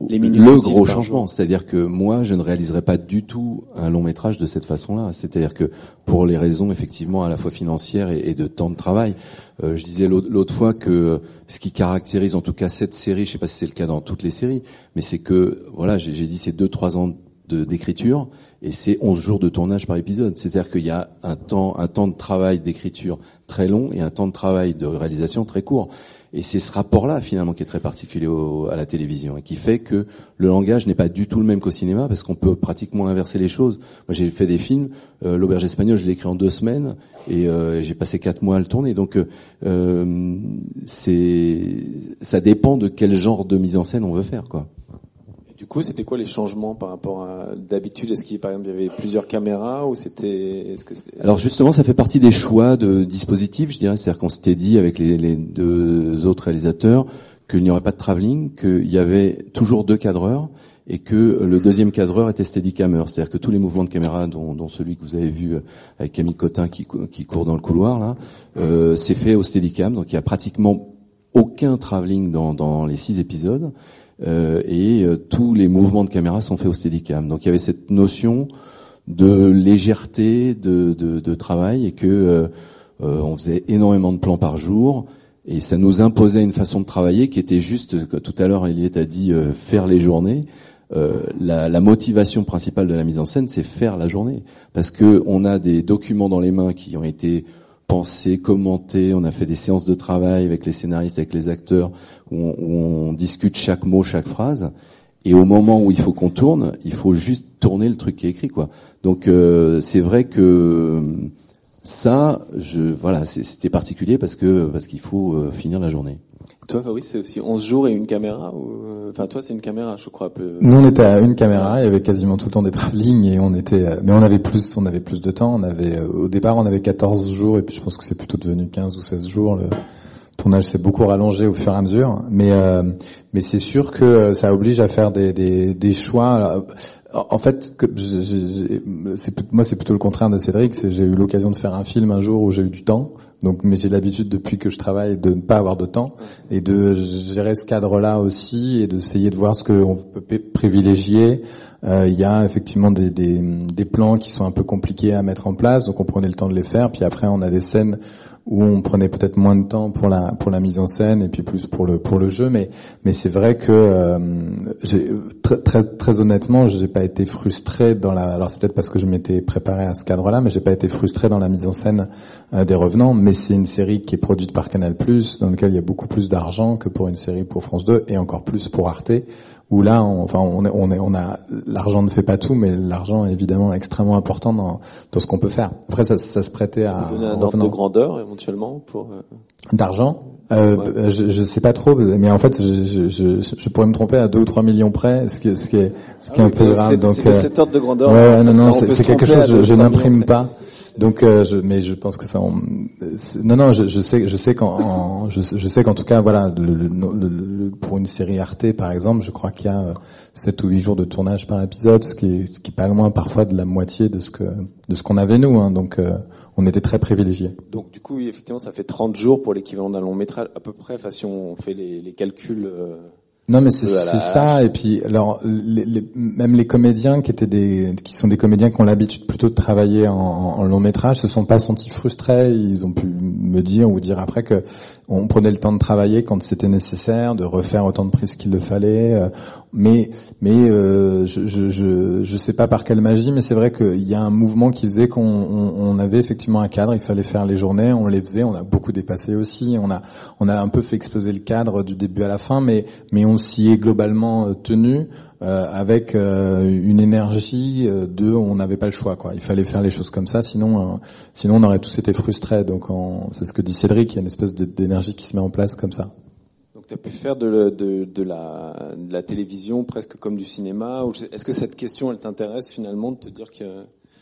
le, gros changement. C'est-à-dire que moi, je ne réaliserai pas du tout un long métrage de cette façon-là. C'est-à-dire que pour les raisons effectivement à la fois financières et, et de temps de travail, euh, je disais l'autre fois que ce qui caractérise en tout cas cette série, je sais pas si c'est le cas dans toutes les séries, mais c'est que voilà, j'ai dit c'est deux trois ans d'écriture et c'est 11 jours de tournage par épisode. C'est-à-dire qu'il y a un temps un temps de travail d'écriture très long et un temps de travail de réalisation très court. Et c'est ce rapport-là finalement qui est très particulier au- à la télévision et qui fait que le langage n'est pas du tout le même qu'au cinéma parce qu'on peut pratiquement inverser les choses. Moi j'ai fait des films, euh, l'auberge espagnole je l'ai écrit en deux semaines et euh, j'ai passé quatre mois à le tourner. Donc euh, euh, c'est ça dépend de quel genre de mise en scène on veut faire quoi. Du coup, c'était quoi les changements par rapport à d'habitude? Est-ce qu'il y, par exemple, y avait plusieurs caméras ou c'était Alors justement, ça fait partie des choix de dispositifs, je dirais. C'est-à-dire qu'on s'était dit avec les, deux autres réalisateurs qu'il n'y aurait pas de travelling, qu'il y avait toujours deux cadreurs et que le deuxième cadreur était steadicammer. C'est-à-dire que tous les mouvements de caméra, dont, celui que vous avez vu avec Camille Cotin qui, cou- qui court dans le couloir, là, euh, c'est fait au steadicam. Donc il y a pratiquement aucun travelling dans, dans les six épisodes. Euh, et euh, tous les mouvements de caméra sont faits au steadicam. Donc il y avait cette notion de légèreté de, de, de travail et que euh, on faisait énormément de plans par jour et ça nous imposait une façon de travailler qui était juste, tout à l'heure Eliette a dit, euh, faire les journées. Euh, la, la motivation principale de la mise en scène, c'est faire la journée, parce que on a des documents dans les mains qui ont été pensés, commentés. On a fait des séances de travail avec les scénaristes, avec les acteurs, où on, discute chaque mot, chaque phrase. Et au moment où il faut qu'on tourne, il faut juste tourner le truc qui est écrit, quoi. Donc euh, c'est vrai que ça, je voilà, c'était particulier parce que parce qu'il faut euh, finir la journée. Toi, Fabrice, c'est aussi 11 jours et une caméra ou... euh, Enfin, toi, c'est une caméra, je crois. Peu... Nous, on était à une caméra, il y avait quasiment tout le temps des travelling et on était, euh, mais on avait plus, on avait plus de temps. On avait, euh, au départ, on avait 14 jours et puis je pense que c'est plutôt devenu 15 ou 16 jours. Le tournage s'est beaucoup rallongé au fur et à mesure, mais euh, mais c'est sûr que euh, ça oblige à faire des des, des choix. En fait, moi c'est plutôt le contraire de Cédric. J'ai eu l'occasion de faire un film un jour où j'ai eu du temps. Donc, mais j'ai l'habitude depuis que je travaille de ne pas avoir de temps et de gérer ce cadre-là aussi et d'essayer de voir ce qu'on peut privilégier. Euh, Il y a effectivement des plans qui sont un peu compliqués à mettre en place, donc on prenait le temps de les faire. Puis après, on a des scènes où on prenait peut-être moins de temps pour la mise en scène et puis plus pour le pour le jeu. Mais c'est vrai que euh, très, très très honnêtement, j'ai pas été frustré dans la. Alors c'est peut-être parce que je m'étais préparé à ce cadre-là, mais j'ai pas été frustré dans la mise en scène euh, des Revenants. Mais c'est une série qui est produite par Canal+, dans lequel il y a beaucoup plus d'argent que pour une série pour France 2 et encore plus pour Arte. Où là, on, enfin, on, est, on, est, on a l'argent ne fait pas tout, mais l'argent est évidemment extrêmement important dans, dans ce qu'on peut faire. Après, ça, ça se prêtait à Donner un ordre de grandeur, éventuellement, pour... euh, D'argent euh, Ouais. je, je sais pas trop, mais en fait, je, je, je, je pourrais me tromper à 2 ou 3 millions près, ce qui est, ce qui est, ce qui est Ah un oui, peu grave. c'est- Donc, c'est de euh, cet ordre de grandeur, Ouais, en ouais, fait. non, non, c'est quelque chose, je, deux, je n'imprime pas. Donc, euh, je, mais je pense que ça, on- non, non, je, je sais, je sais qu'en, en- je, sais qu'en tout cas, voilà, le, le- le- pour une série Arte, par exemple, je crois qu'il y a euh, 7 ou 8 jours de tournage par épisode, ce qui ce qui est pas loin parfois de la moitié de ce que, de ce qu'on avait nous. Hein, donc, euh, on était très privilégiés. Donc du coup, effectivement, ça fait 30 jours pour l'équivalent d'un long métrage à peu près. Enfin, si on fait les, les calculs. euh, Non, mais c'est ça. Et puis, alors, les, les- même les comédiens qui étaient des, qui sont des comédiens qui ont l'habitude plutôt de travailler en, en long métrage, se sont pas sentis frustrés. Ils ont pu me dire ou dire après que on prenait le temps de travailler quand c'était nécessaire, de refaire autant de prises qu'il le fallait. euh, Mais, mais euh, je, je, je, je sais pas par quelle magie, mais c'est vrai qu'il y a un mouvement qui faisait qu'on on, avait effectivement un cadre. Il fallait faire les journées, on les faisait. On a beaucoup dépassé aussi. On a, on a un peu fait exploser le cadre du début à la fin, mais, mais on s'y est globalement euh, tenu. Euh, avec euh, une énergie euh, de on n'avait pas le choix quoi il fallait faire les choses comme ça sinon euh, sinon on aurait tous été frustrés donc en- c'est ce que dit Cédric il y a une espèce d'énergie qui se met en place comme ça Donc tu as pu faire de, la, de la télévision presque comme du cinéma. ou Est-ce que cette question, elle t'intéresse finalement de te dire que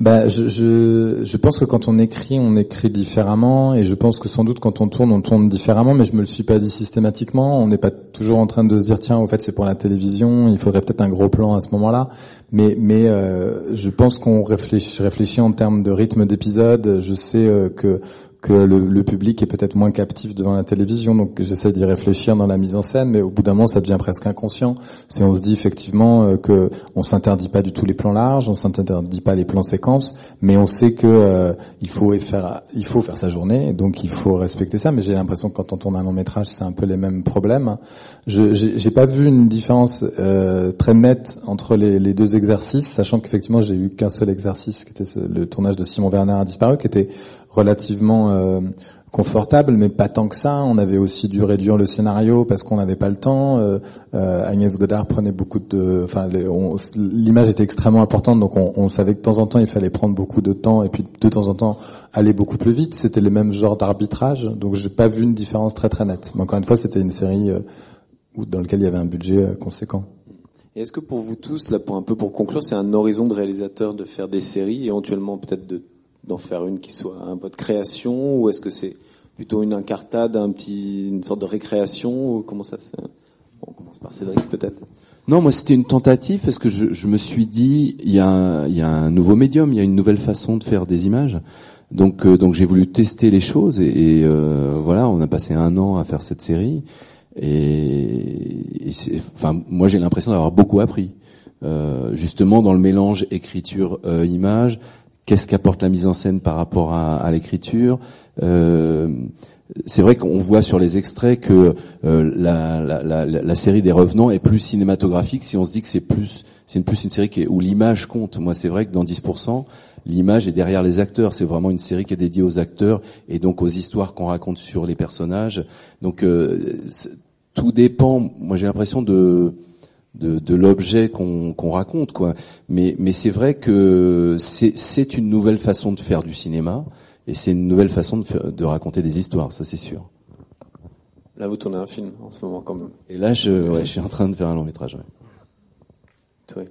Bah, je, je, je pense que quand on écrit, on écrit différemment, et je pense que sans doute quand on tourne, on tourne différemment, mais je me le suis pas dit systématiquement. On n'est pas toujours en train de se dire tiens, au fait, c'est pour la télévision, il faudrait peut-être un gros plan à ce moment-là. Mais, mais euh, je pense qu'on réfléchit, en termes de rythme d'épisode. Je sais euh, que que le, le public est peut-être moins captif devant la télévision, donc j'essaie d'y réfléchir dans la mise en scène, mais au bout d'un moment, ça devient presque inconscient. C'est on se dit effectivement euh, que on s'interdit pas du tout les plans larges, on s'interdit pas les plans séquences, mais on sait que euh, il faut faire, il faut faire sa journée, donc il faut respecter ça. Mais j'ai l'impression que quand on tourne un long métrage, c'est un peu les mêmes problèmes. Je j'ai pas vu une différence euh, très nette entre les, deux exercices, sachant qu'effectivement j'ai eu qu'un seul exercice, qui était le tournage de Simon Werner a disparu, qui était relativement euh, confortable, mais pas tant que ça. On avait aussi dû réduire le scénario parce qu'on n'avait pas le temps. Euh, euh, Agnès Godard prenait beaucoup de, enfin, l'image était extrêmement importante, donc on, savait que de temps en temps il fallait prendre beaucoup de temps et puis de temps en temps aller beaucoup plus vite. C'était les mêmes genres d'arbitrage, donc j'ai pas vu une différence très très nette. Mais encore une fois, c'était une série euh, dans laquelle il y avait un budget euh, conséquent. Et est-ce que pour vous tous, là, pour un peu pour conclure, c'est un horizon de réalisateur de faire des séries, éventuellement peut-être de d'en faire une qui soit un peu de création, ou est-ce que c'est plutôt une incartade, un petit, une sorte de récréation, ou comment ça se... On commence par Cédric peut-être. Non, moi c'était une tentative parce que je, je me suis dit il y, a, y a un nouveau médium, il y a une nouvelle façon de faire des images. Donc euh, donc j'ai voulu tester les choses et, euh, voilà, on a passé un an à faire cette série et, enfin moi j'ai l'impression d'avoir beaucoup appris. Euh, justement dans le mélange écriture euh, image, qu'est-ce qu'apporte la mise en scène par rapport à, l'écriture? Euh, c'est vrai qu'on voit sur les extraits que euh, la, série des Revenants est plus cinématographique si on se dit que c'est plus c'est une, plus une série où l'image compte. Moi, c'est vrai que dans 10%, l'image est derrière les acteurs. C'est vraiment une série qui est dédiée aux acteurs et donc aux histoires qu'on raconte sur les personnages. Donc euh, tout dépend. Moi, j'ai l'impression de de, de l'objet qu'on qu'on raconte, quoi. Mais mais c'est vrai que c'est c'est une nouvelle façon de faire du cinéma et c'est une nouvelle façon de, faire- de raconter des histoires, ça c'est sûr. Là, vous tournez un film en ce moment quand même. Et là, je, ouais, je suis en train de faire un long métrage. Ouais. Toi,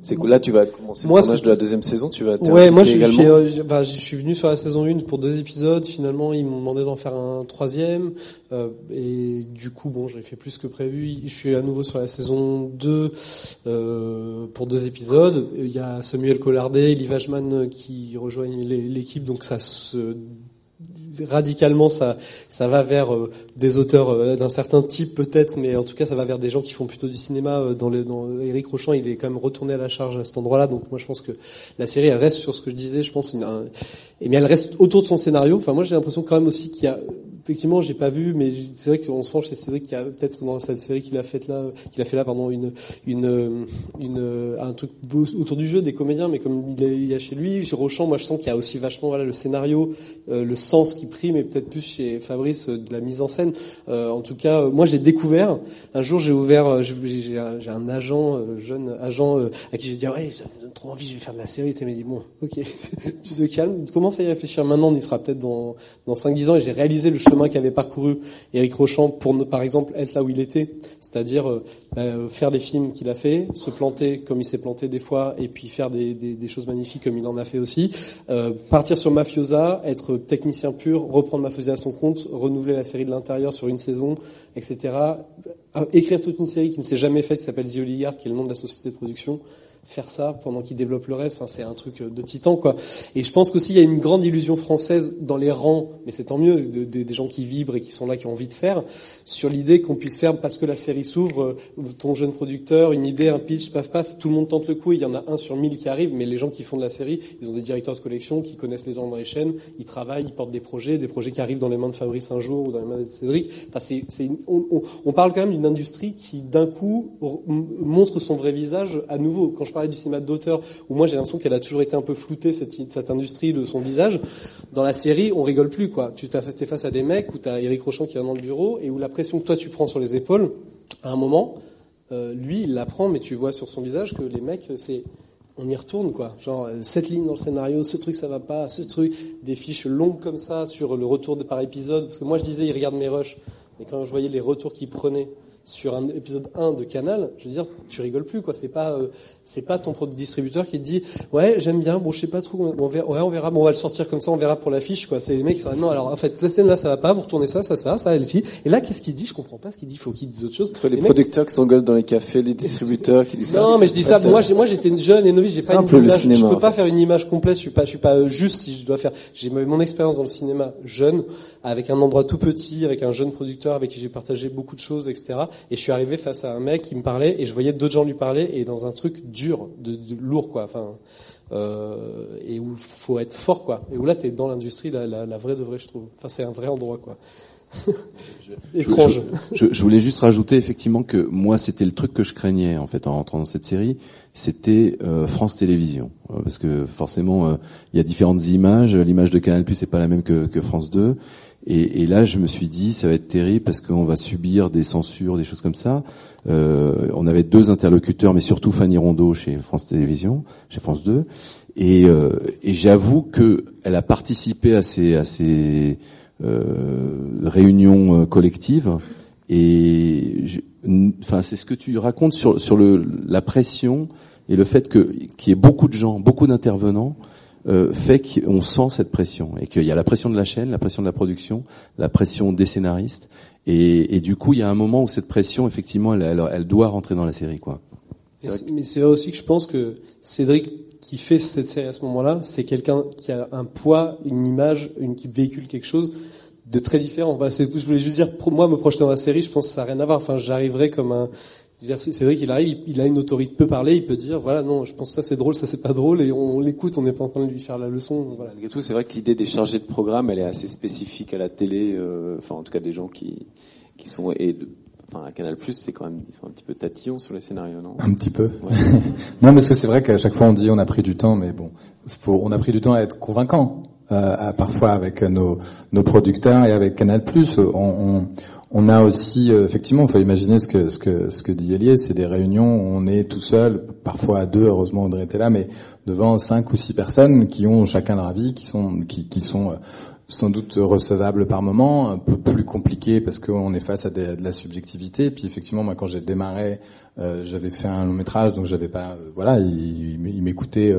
c'est que là, tu vas commencer moi, le tournage de la deuxième saison, tu vas Ouais, moi, j'ai- également. euh, je suis venu sur la saison 1 pour deux épisodes. Finalement, ils m'ont demandé d'en faire un troisième. Euh, et du coup, bon, j'ai fait plus que prévu. Je suis à nouveau sur la saison 2 euh, pour deux épisodes. Il y a Samuel Collardet, Elie Vajman qui rejoignent l'é- l'équipe. Donc ça se radicalement ça ça va vers euh, des auteurs euh, d'un certain type peut-être mais en tout cas ça va vers des gens qui font plutôt du cinéma euh, dans le dans Eric Rochant il est quand même retourné à la charge à cet endroit-là. Donc moi je pense que la série elle reste sur ce que je disais je pense et mais elle reste autour de son scénario. Enfin moi j'ai l'impression quand même aussi qu'il y a effectivement j'ai pas vu mais c'est vrai qu'on sent chez Cédric qu'il y a peut-être dans cette série qu'il a faite là qu'il a fait là pardon une une une un truc autour du jeu des comédiens mais comme il y a chez lui chez Rochant moi je sens qu'il y a aussi vachement voilà le scénario euh, le sens qui prime et peut-être plus chez Fabrice euh, de la mise en scène. Euh, en tout cas euh, moi j'ai découvert un jour j'ai ouvert euh, j'ai un, un agent euh, jeune agent euh, à qui j'ai dit ouais ça me donne trop envie je vais faire de la série. Il m'a dit bon ok tu te calmes commence à y réfléchir maintenant on y sera peut-être dans dans 5 10 ans et j'ai réalisé le chemin chemin qu'avait parcouru Éric Rochant pour, par exemple, être là où il était, c'est-à-dire euh, bah, faire les films qu'il a fait, se planter comme il s'est planté des fois, et puis faire des, choses magnifiques comme il en a fait aussi, euh, partir sur Mafiosa, être technicien pur, reprendre Mafiosa à son compte, renouveler la série de l'intérieur sur une saison, etc. Écrire toute une série qui ne s'est jamais faite, qui s'appelle The Oligarch, qui est le nom de la société de production, faire ça pendant qu'il développe le reste. Enfin, c'est un truc de titan, quoi. Et je pense qu'aussi il y a une grande illusion française dans les rangs, mais c'est tant mieux, de, de, des gens qui vibrent et qui sont là, qui ont envie de faire, sur l'idée qu'on puisse faire parce que la série s'ouvre, euh, ton jeune producteur, une idée, un pitch, paf paf, tout le monde tente le coup. Il y en a un sur mille qui arrive, mais les gens qui font de la série, ils ont des directeurs de collection qui connaissent les gens dans les chaînes, ils travaillent, ils portent des projets, des projets qui arrivent dans les mains de Fabrice un jour ou dans les mains de Cédric. Enfin, c'est, c'est on, on, on, parle quand même d'une industrie qui d'un coup montre son vrai visage à nouveau. Parlais du cinéma d'auteur où moi j'ai l'impression qu'elle a toujours été un peu floutée cette, industrie de son visage. Dans la série, on rigole plus quoi. Tu t'es face à des mecs où t'as Eric Rochon qui est dans le bureau et où la pression que toi tu prends sur les épaules, à un moment, euh, lui il la prend, mais tu vois sur son visage que les mecs c'est on y retourne quoi. Genre cette ligne dans le scénario, ce truc ça va pas, ce truc, des fiches longues comme ça sur le retour de par épisode. Parce que moi je disais il regarde mes rushs, mais quand je voyais les retours qu'il prenait sur un épisode 1 de Canal, je veux dire, tu rigoles plus quoi. C'est pas euh, c'est pas ton distributeur qui te dit ouais j'aime bien, bon je sais pas trop, on verra, ouais, on verra, bon on va le sortir comme ça, on verra pour l'affiche quoi. C'est les mecs qui sont non alors en fait la scène là ça va pas, vous retournez ça, ça, ça, ça, elle ici. Et là qu'est-ce qu'il dit? Je comprends pas ce qu'il dit. Faut qu'il dise autre chose. Entre les, producteurs qui s'engueulent dans les cafés, les distributeurs qui disent ça. Non mais je dis ça. Moi moi j'étais jeune et novice, j'ai pas une image, je peux pas faire une image complète. Je suis pas je suis pas juste si je dois faire. J'ai mon expérience dans le cinéma jeune avec un endroit tout petit, avec un jeune producteur avec qui j'ai partagé beaucoup de choses, etc. Et je suis arrivé face à un mec qui me parlait et je voyais d'autres gens lui parler et dans un truc dur, de, de lourd quoi. Enfin, euh, et où faut être fort quoi. Et où là t'es dans l'industrie la, la, la, vraie de vraie je trouve. Enfin c'est un vrai endroit quoi. Étrange. Je, je, je, voulais juste rajouter effectivement que moi c'était le truc que je craignais en fait en rentrant dans cette série, c'était euh, France Télévisions euh, parce que forcément euh, il y a différentes images. L'image de Canal Plus c'est pas la même que, que France 2 et, et, là, je me suis dit, ça va être terrible parce qu'on va subir des censures, des choses comme ça. Euh, on avait deux interlocuteurs, mais surtout Fanny Rondeau chez France Télévisions, chez France 2. Et, euh, et j'avoue que elle a participé à ces, à ces euh, réunions euh, collectives. Et enfin, c'est ce que tu racontes sur, sur le, la pression et le fait que qu'il y ait beaucoup de gens, beaucoup d'intervenants euh, fait qu'on sent cette pression et qu'il y a la pression de la chaîne, la pression de la production, la pression des scénaristes et, et du coup il y a un moment où cette pression effectivement elle, elle, elle doit rentrer dans la série quoi. Mais c'est vrai aussi que je pense que Cédric qui fait cette série à ce moment-là, c'est quelqu'un qui a un poids, une image, une qui véhicule quelque chose de très différent. Enfin, je voulais juste dire, moi, me projeter dans la série, je pense que ça n'a rien à voir. Enfin, j'arriverai comme un, c'est vrai qu'il arrive, il a une autorité, il peut parler, il peut dire, voilà, non, je pense que ça c'est drôle, ça c'est pas drôle, et on, l'écoute, on n'est pas en train de lui faire la leçon. Voilà. Malgré tout, c'est vrai que l'idée des chargés de programme, elle est assez spécifique à la télé, euh, enfin en tout cas des gens qui qui sont et de, enfin à Canal Plus, c'est quand même ils sont un petit peu tatillons sur les scénarios, non? Un petit peu. Ouais. non, parce que c'est vrai qu'à chaque fois on dit on a pris du temps, mais bon, faut, on a pris du temps à être convaincant. Euh, parfois avec nos, nos producteurs et avec Canal Plus, on, on on a aussi, euh, effectivement, il faut imaginer ce que ce que dit Elié, c'est des réunions où on est tout seul, parfois à deux, heureusement Audrey était là, mais devant cinq ou six personnes qui ont chacun leur avis, qui sont qui, sont euh, sans doute recevables par moment, un peu plus compliqué parce qu'on est face à de la subjectivité. Puis effectivement, moi quand j'ai démarré, euh, j'avais fait un long métrage, donc j'avais pas, voilà, il, il m'écoutait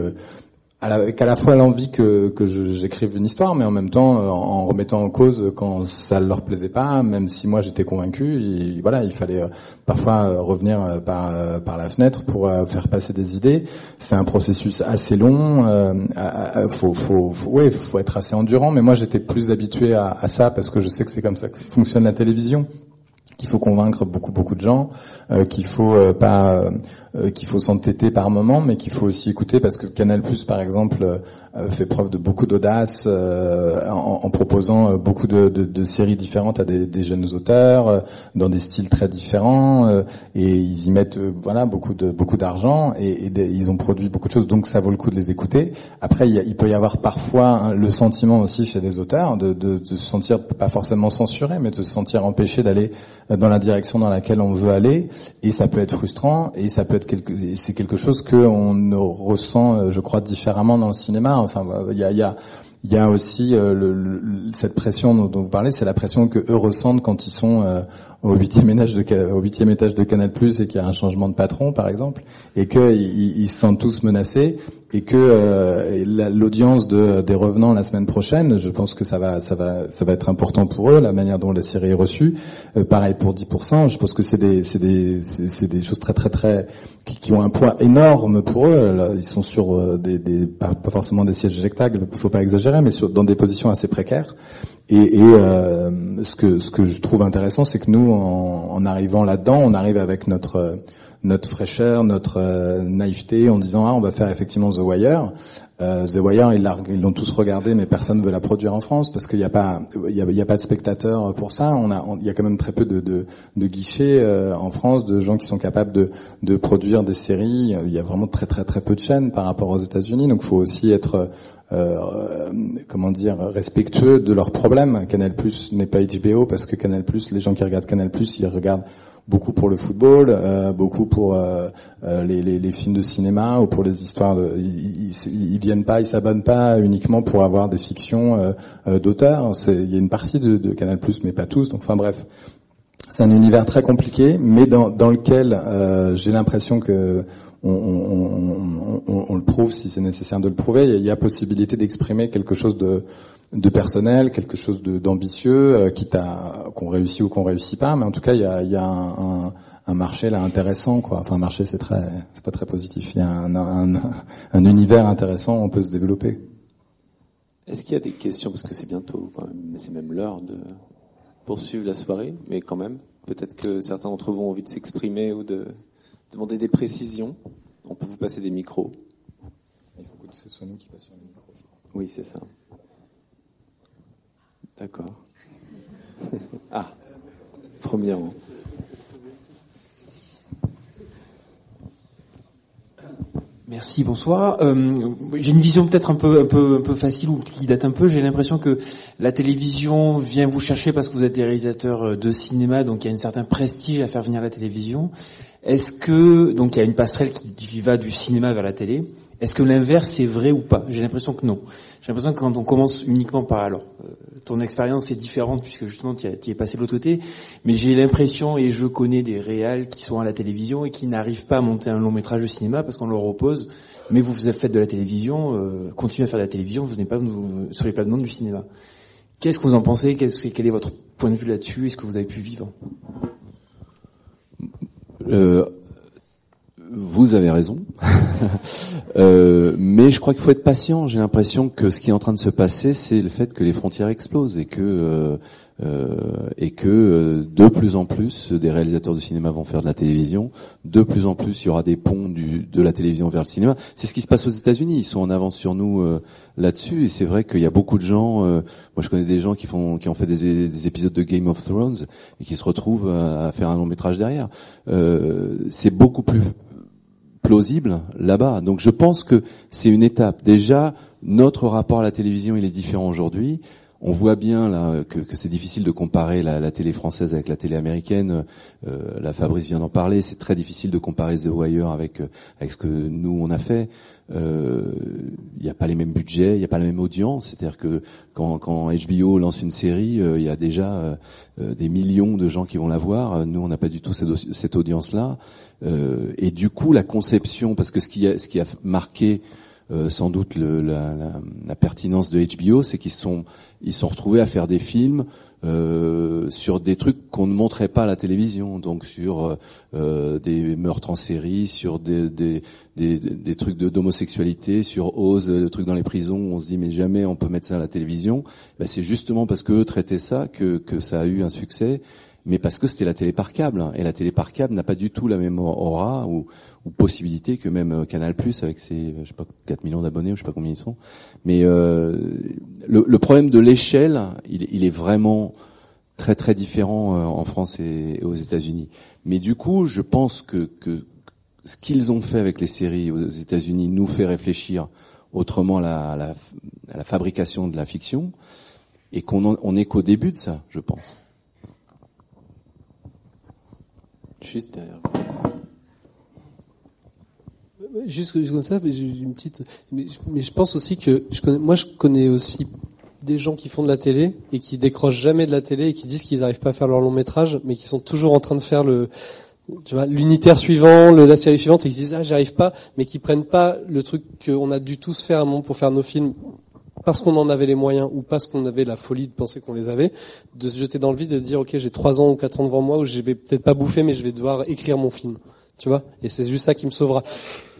avec à la fois l'envie que, que j'écrive une histoire, mais en même temps euh, en remettant en cause quand ça leur plaisait pas, même si moi j'étais convaincu. Voilà, il fallait euh, parfois euh, revenir par, la fenêtre pour faire passer des idées. C'est un processus assez long. Euh, faut, être assez endurant. Mais moi j'étais plus habitué à, ça parce que je sais que c'est comme ça que fonctionne la télévision qu'il faut convaincre beaucoup beaucoup de gens, euh, qu'il faut pas euh, qu'il faut s'entêter par moment, mais qu'il faut aussi écouter parce que Canal Plus, par exemple, euh, fait preuve de beaucoup d'audace euh, en, proposant beaucoup de, de, de, séries différentes à des, des jeunes auteurs dans des styles très différents et ils y mettent voilà beaucoup de beaucoup d'argent et, et ils ont produit beaucoup de choses, donc ça vaut le coup de les écouter. Après, il, y a, il peut y avoir parfois hein, le sentiment aussi chez des auteurs de, de, de, se sentir pas forcément censuré, mais de se sentir empêché d'aller dans la direction dans laquelle on veut aller et ça peut être frustrant et ça peut être c'est quelque chose qu'on ressent, euh, je crois, différemment dans le cinéma. Enfin, il y a, y a il y a aussi euh, cette pression dont, dont vous parlez, c'est la pression que eux ressentent quand ils sont euh, au huitième étage de au huitième étage de Canal et qu'il y a un changement de patron, par exemple, et qu'ils ils, se sentent tous menacés et que euh, l'audience de, des revenants la semaine prochaine, je pense que ça va, ça va, ça va être important pour eux, la manière dont la série est reçue. Euh, pareil pour 10%. Je pense que c'est des, c'est des, c'est des choses très, très, très qui, ont un poids énorme pour eux. Ils sont sur euh, des, pas, forcément des sièges éjectables, faut pas exagérer, mais dans des positions assez précaires. Et, et euh, ce que ce que je trouve intéressant, c'est que nous, en, en arrivant là-dedans, on arrive avec notre notre fraîcheur, notre euh, naïveté en disant ah on va faire effectivement The Wire. Euh, The Wire ils l'ont tous regardé mais personne veut la produire en France parce qu'il n'y a pas y a, pas de spectateurs pour ça. Il y a quand même très peu de, guichets euh, en France de gens qui sont capables de, produire des séries. Il y a vraiment très très très peu de chaînes par rapport aux États-Unis donc faut aussi être euh, comment dire respectueux de leurs problèmes. Canal Plus n'est pas HBO parce que Canal les gens qui regardent Canal ils regardent beaucoup pour le football, euh, beaucoup pour euh, euh, les, les, les, films de cinéma ou pour les histoires. De, ils, ils, ils viennent pas, ils s'abonnent pas uniquement pour avoir des fictions euh, euh, d'auteurs. Il y a une partie de, de Canal+, mais pas tous. Donc, enfin bref, c'est un univers très compliqué, mais dans, dans lequel j'ai l'impression que on, on, on, on, le prouve si c'est nécessaire de le prouver. Il y a possibilité d'exprimer quelque chose de de personnel, quelque chose d'ambitieux, euh, quitte à qu'on réussit ou qu'on réussit pas, mais en tout cas il y a, y a un, un, un, marché là intéressant quoi. Enfin un marché c'est très c'est pas très positif. Il y a un, un, univers intéressant, on peut se développer. Est-ce qu'il y a des questions parce que c'est bientôt quand même, mais c'est même l'heure de poursuivre la soirée, mais quand même peut-être que certains d'entre vous ont envie de s'exprimer ou de demander des précisions. On peut vous passer des micros. Il faut que ce soit nous qui passions les micros. Oui, c'est ça. D'accord. ah, premier rang. Merci, bonsoir. Euh, j'ai une vision peut-être un peu, un peu, un peu facile ou qui date un peu. J'ai l'impression que la télévision vient vous chercher parce que vous êtes des réalisateurs de cinéma, donc il y a un certain prestige à faire venir la télévision. Est-ce que donc il y a une passerelle qui va du cinéma vers la télé Est-ce que l'inverse est vrai ou pas? J'ai l'impression que non. J'ai l'impression que quand on commence uniquement par alors, euh, ton expérience est différente puisque justement tu es passé de l'autre côté, mais j'ai l'impression et je connais des réals qui sont à la télévision et qui n'arrivent pas à monter un long métrage de cinéma parce qu'on leur oppose. Mais vous vous fait de la télévision, euh, continuez à faire de la télévision, vous n'êtes pas sur les plates-bandes du cinéma. Qu'est-ce que vous en pensez? Quel est votre point de vue là-dessus? Est-ce que vous avez pu vivre? Euh, vous avez raison, euh, mais je crois qu'il faut être patient. J'ai l'impression que ce qui est en train de se passer, c'est le fait que les frontières explosent et que euh, euh, et que euh, de plus en plus des réalisateurs de cinéma vont faire de la télévision, de plus en plus il y aura des ponts de la télévision vers le cinéma. C'est ce qui se passe aux États-Unis, ils sont en avance sur nous euh, là-dessus et c'est vrai qu'il y a beaucoup de gens, moi je connais des gens qui font qui ont fait des, des, épisodes de Game of Thrones et qui se retrouvent à, faire un long métrage derrière. c'est beaucoup plus plausible là-bas. Donc je pense que c'est une étape. Déjà, notre rapport à la télévision, il est différent aujourd'hui. On voit bien là que, c'est difficile de comparer la, télé française avec la télé américaine. Euh, la Fabrice vient d'en parler. C'est très difficile de comparer The Wire avec euh, avec ce que nous on a fait. Il euh, n'y a pas les mêmes budgets, il n'y a pas la même audience. C'est-à-dire que quand, HBO lance une série, il y a déjà des millions de gens qui vont la voir. Nous, on n'a pas du tout cette audience-là. Et du coup, la conception, parce que ce qui a, ce qui a marqué euh, sans doute le, la, la, pertinence de HBO, c'est qu'ils sont ils sont retrouvés à faire des films euh, sur des trucs qu'on ne montrait pas à la télévision, donc sur euh, des meurtres en série, sur des, des, des, des trucs d'homosexualité, sur Ose, le truc dans les prisons où on se dit mais jamais on peut mettre ça à la télévision. Ben, c'est justement parce que eux traitaient ça que, que ça a eu un succès mais parce que c'était la télé par câble. Hein. Et la télé par câble n'a pas du tout la même aura ou, possibilité que même euh, Canal Plus avec ses, je sais pas, 4 millions d'abonnés ou je sais pas combien ils sont. Mais euh, le, problème de l'échelle, il, est vraiment très très différent euh, en France et, aux États-Unis. Mais du coup, je pense que, ce qu'ils ont fait avec les séries aux États-Unis nous fait réfléchir autrement à la fabrication de la fiction et qu'on on est qu'au début de ça, je pense. Juste juste, comme ça, mais une petite. Mais, mais je pense aussi que je connais, moi, je connais aussi des gens qui font de la télé et qui décrochent jamais de la télé et qui disent qu'ils n'arrivent pas à faire leur long métrage, mais qui sont toujours en train de faire le, tu vois, l'unitaire suivant, la série suivante, et qui disent ah j'arrive pas, mais qui prennent pas le truc qu'on a dû tous faire à un moment pour faire nos films parce qu'on en avait les moyens ou parce qu'on avait la folie de penser qu'on les avait, de se jeter dans le vide et de dire ok j'ai trois ans ou quatre ans devant moi où je vais peut-être pas bouffer mais je vais devoir écrire mon film, tu vois, et c'est juste ça qui me sauvera.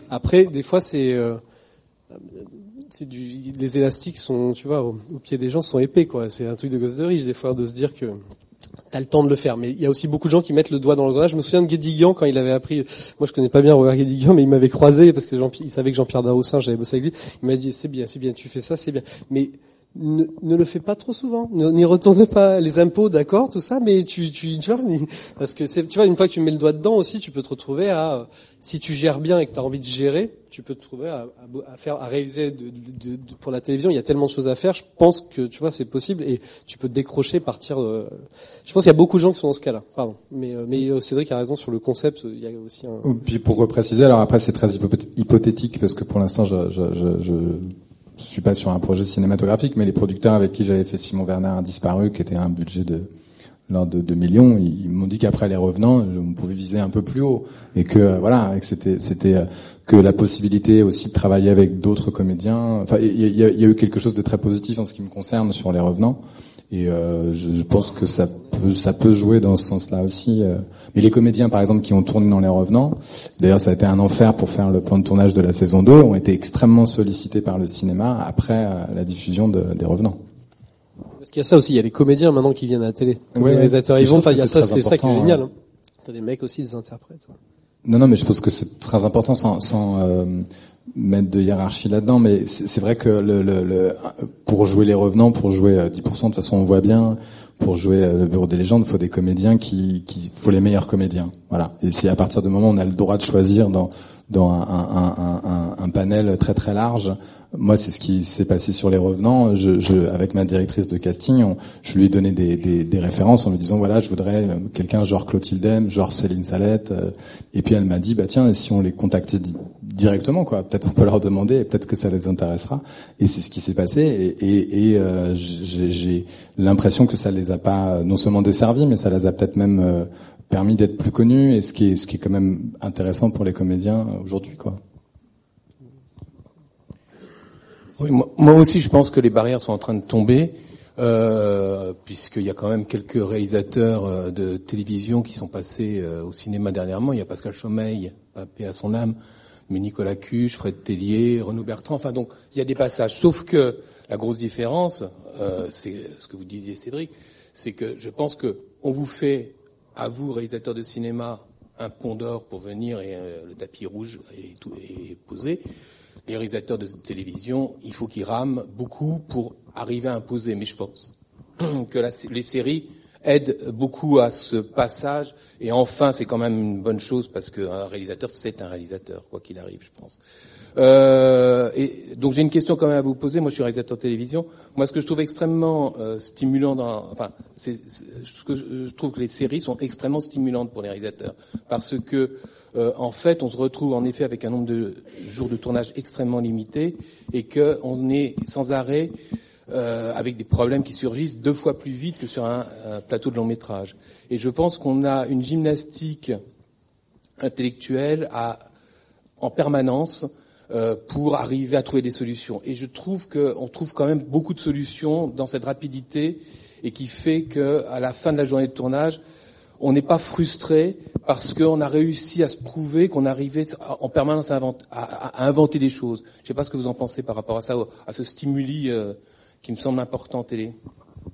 Après des fois c'est euh, les élastiques sont tu vois au, au pied des gens sont épais quoi, c'est un truc de gosse de riche des fois de se dire que T'as le temps de le faire, mais il y a aussi beaucoup de gens qui mettent le doigt dans le grenade. Je me souviens de Guédiguian quand il avait appris. Moi, je connais pas bien Robert Guédiguian, mais il m'avait croisé parce que Jean, il savait que Jean-Pierre Daroussin, j'avais bossé avec lui. Il m'a dit c'est bien, c'est bien, tu fais ça, c'est bien. Mais ne, ne, le fais pas trop souvent. N'y retourne pas les impôts, d'accord, tout ça, mais tu, tu, tu vois, parce que tu vois, une fois que tu mets le doigt dedans aussi, tu peux te retrouver à, si tu gères bien et que tu as envie de gérer, tu peux te trouver à, à, faire, à réaliser de, de, de, pour la télévision. Il y a tellement de choses à faire. Je pense que tu vois, c'est possible et tu peux décrocher, partir. Euh, je pense qu'il y a beaucoup de gens qui sont dans ce cas-là. Pardon, mais, euh, mais Cédric a raison sur le concept. Il y a aussi un. Puis pour repréciser, alors après c'est très hypothétique parce que pour l'instant je, je, je, je je suis pas sur un projet cinématographique, mais les producteurs avec qui j'avais fait Simon Werner a disparu, qui était un budget de l'ordre de 2 millions, ils m'ont dit qu'après les revenants, je pouvais viser un peu plus haut et que voilà, que c'était c'était que la possibilité aussi de travailler avec d'autres comédiens. Enfin, il y y a, eu quelque chose de très positif en ce qui me concerne sur les revenants. Et euh, je, je, pense que ça peut, ça peut jouer dans ce sens-là aussi. Euh. Mais les comédiens, par exemple, qui ont tourné dans Les Revenants, d'ailleurs ça a été un enfer pour faire le plan de tournage de la saison 2, ont été extrêmement sollicités par le cinéma après euh, la diffusion de, des Revenants. Parce qu'il y a ça aussi, il y a les comédiens maintenant qui viennent à la télé. Ouais, les réalisateurs, ils vont, il y a ça, c'est ça qui est génial. Hein. T'as des mecs aussi, des interprètes. Non, non, mais je pense que c'est très important sans, sans euh, mettre de hiérarchie là-dedans, mais c'est vrai que le, pour jouer les revenants, pour jouer 10%, de toute façon on voit bien, pour jouer le Bureau des légendes, faut des comédiens qui, qui, faut les meilleurs comédiens, voilà. Et si à partir du moment où on a le droit de choisir dans dans un, un, un, un panel très très large, moi, c'est ce qui s'est passé sur les revenants. Je, je, avec ma directrice de casting, je lui ai donné des, des, des, références en lui disant voilà, je voudrais euh, quelqu'un genre Clotilde M, genre Céline Salette. Euh, et puis elle m'a dit bah tiens, si on les contactait di directement, quoi, peut-être on peut leur demander, peut-être que ça les intéressera. Et c'est ce qui s'est passé. Et, et, et euh, j'ai l'impression que ça les a pas non seulement desservis, mais ça les a peut-être même euh, permis d'être plus connus. Et ce qui est ce qui est quand même intéressant pour les comédiens aujourd'hui, quoi. Oui, moi aussi, je pense que les barrières sont en train de tomber, euh, puisqu'il y a quand même quelques réalisateurs euh, de télévision qui sont passés euh, au cinéma dernièrement. Il y a Pascal Chaumeil, paix à son âme, mais Nicolas Cuche, Fred Tellier, Renaud Bertrand. Enfin, donc, il y a des passages. Sauf que la grosse différence, euh, c'est ce que vous disiez, Cédric, c'est que je pense que on vous fait, à vous, réalisateurs de cinéma, un pont d'or pour venir et euh, le tapis rouge est, posé les réalisateurs de télévision, il faut qu'ils rament beaucoup pour arriver à imposer. Mais je pense que les séries aident beaucoup à ce passage. Et enfin, c'est quand même une bonne chose parce qu'un réalisateur, c'est un réalisateur, quoi qu'il arrive, je pense. Euh, et donc j'ai une question quand même à vous poser. Moi, je suis réalisateur de télévision. Moi, ce que je trouve extrêmement euh, stimulant, dans, enfin, c'est, ce que je, trouve que les séries sont extrêmement stimulantes pour les réalisateurs parce que euh, en fait, on se retrouve en effet avec un nombre de jours de tournage extrêmement limité et qu'on est sans arrêt euh, avec des problèmes qui surgissent deux fois plus vite que sur un, plateau de long métrage. Et je pense qu'on a une gymnastique intellectuelle à, en permanence euh, pour arriver à trouver des solutions. Et je trouve qu'on trouve quand même beaucoup de solutions dans cette rapidité et qui fait qu'à la fin de la journée de tournage, on n'est pas frustré parce qu'on a réussi à se prouver qu'on arrivait en permanence à, inventer, à, à, inventer des choses. Je ne sais pas ce que vous en pensez par rapport à ça, à ce stimuli euh, qui me semble important télé.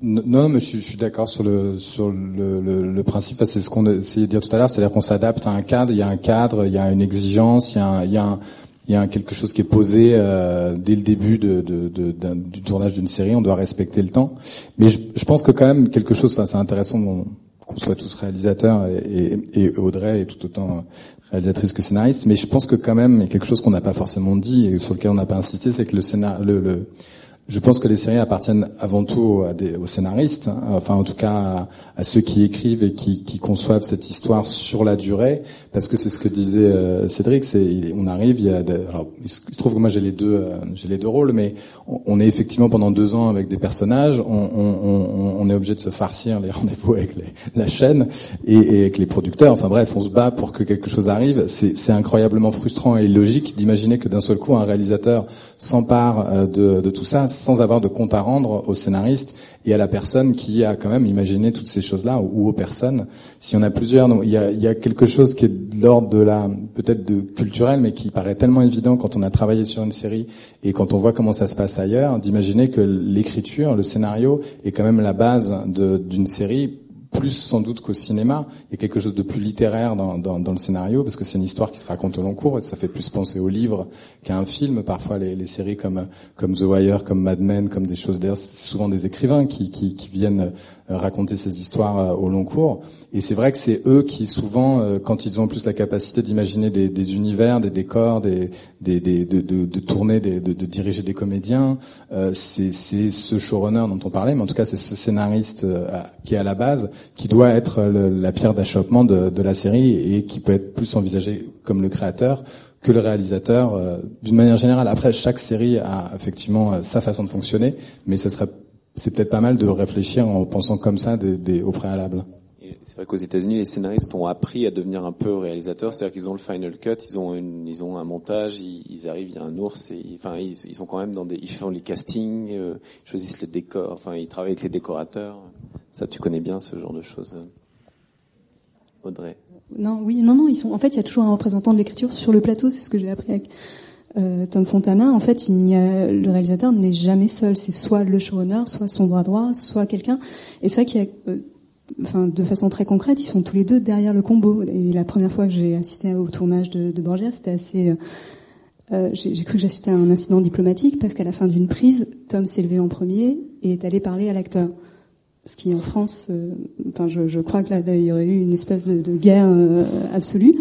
Non, mais je, suis d'accord sur le sur le, le, le principe. C'est ce qu'on essayait de dire tout à l'heure, c'est-à-dire qu'on s'adapte à un cadre. Il y a un cadre, il y a une exigence, il y a il y a il y a quelque chose qui est posé euh, dès le début de, de, de, du tournage d'une série. On doit respecter le temps. Mais je, je pense que quand même quelque chose. Enfin, c'est intéressant. Qu'on soit tous réalisateurs et, et, et, Audrey est tout autant réalisatrice que scénariste, mais je pense que quand même quelque chose qu'on n'a pas forcément dit et sur lequel on n'a pas insisté, c'est que le, scénar, le, le, je pense que les séries appartiennent avant tout aux scénaristes, hein, enfin en tout cas à, ceux qui écrivent et qui, conçoivent cette histoire sur la durée, parce que c'est ce que disait euh, Cédric, c'est on arrive, il y a, alors il se trouve que moi j'ai les deux, euh, j'ai les deux rôles, mais on, est effectivement pendant deux ans avec des personnages, on, est obligé de se farcir les rendez-vous avec la chaîne et, et, avec les producteurs, enfin bref, on se bat pour que quelque chose arrive. C'est incroyablement frustrant et illogique d'imaginer que d'un seul coup un réalisateur s'empare euh, de, tout ça sans avoir de compte à rendre au scénariste et à la personne qui a quand même imaginé toutes ces choses-là, ou aux personnes. Si on a plusieurs, il y a, il y a quelque chose qui est de l'ordre de la, peut-être de culturel, mais qui paraît tellement évident quand on a travaillé sur une série et quand on voit comment ça se passe ailleurs, d'imaginer que l'écriture, le scénario est quand même la base d'une série plus sans doute qu'au cinéma. Il y a quelque chose de plus littéraire dans, le scénario, parce que c'est une histoire qui se raconte au long cours, et ça fait plus penser au livre qu'à un film. Parfois, les, séries comme, The Wire, comme Mad Men, comme des choses... D'ailleurs, c'est souvent des écrivains qui viennent euh, raconter ces histoires euh, au long cours. Et c'est vrai que c'est eux qui souvent, euh, quand ils ont plus la capacité d'imaginer des, univers, des décors, de, tourner, de, diriger des comédiens, euh, c'est ce showrunner dont on parlait, mais en tout cas c'est ce scénariste qui est à la base, qui doit être la pierre d'achoppement de, la série et qui peut être plus envisagé comme le créateur que le réalisateur euh, d'une manière générale. Après, chaque série a effectivement sa façon de fonctionner, mais ce serait c'est peut-être pas mal de réfléchir en pensant comme ça au préalable. C'est vrai qu'aux États-Unis, les scénaristes ont appris à devenir un peu réalisateurs, c'est-à-dire qu'ils ont le final cut, ils ont une, ils ont un montage, ils, ils, arrivent, il y a un ours, et enfin ils, ils, sont quand même dans des, ils font les castings, euh, ils choisissent le décor, enfin ils travaillent avec les décorateurs. Ça, tu connais bien ce genre de choses, Audrey. Non, oui, non, non, ils sont. En fait, il y a toujours un représentant de l'écriture sur le plateau. C'est ce que j'ai appris avec euh, Tom Fontana, en fait, il n'y a, le réalisateur n'est jamais seul. C'est soit le showrunner, soit son bras droit, soit quelqu'un. Et c'est vrai qu'il y a, euh, enfin, de façon très concrète, ils sont tous les deux derrière le combo. Et la première fois que j'ai assisté au tournage de, Borgia, c'était assez. Euh, euh j'ai cru que j'assistais à un incident diplomatique parce qu'à la fin d'une prise, Tom s'est levé en premier et est allé parler à l'acteur. Ce qui en France, euh, enfin, je, je, crois que là, il y aurait eu une espèce de, de guerre absolue.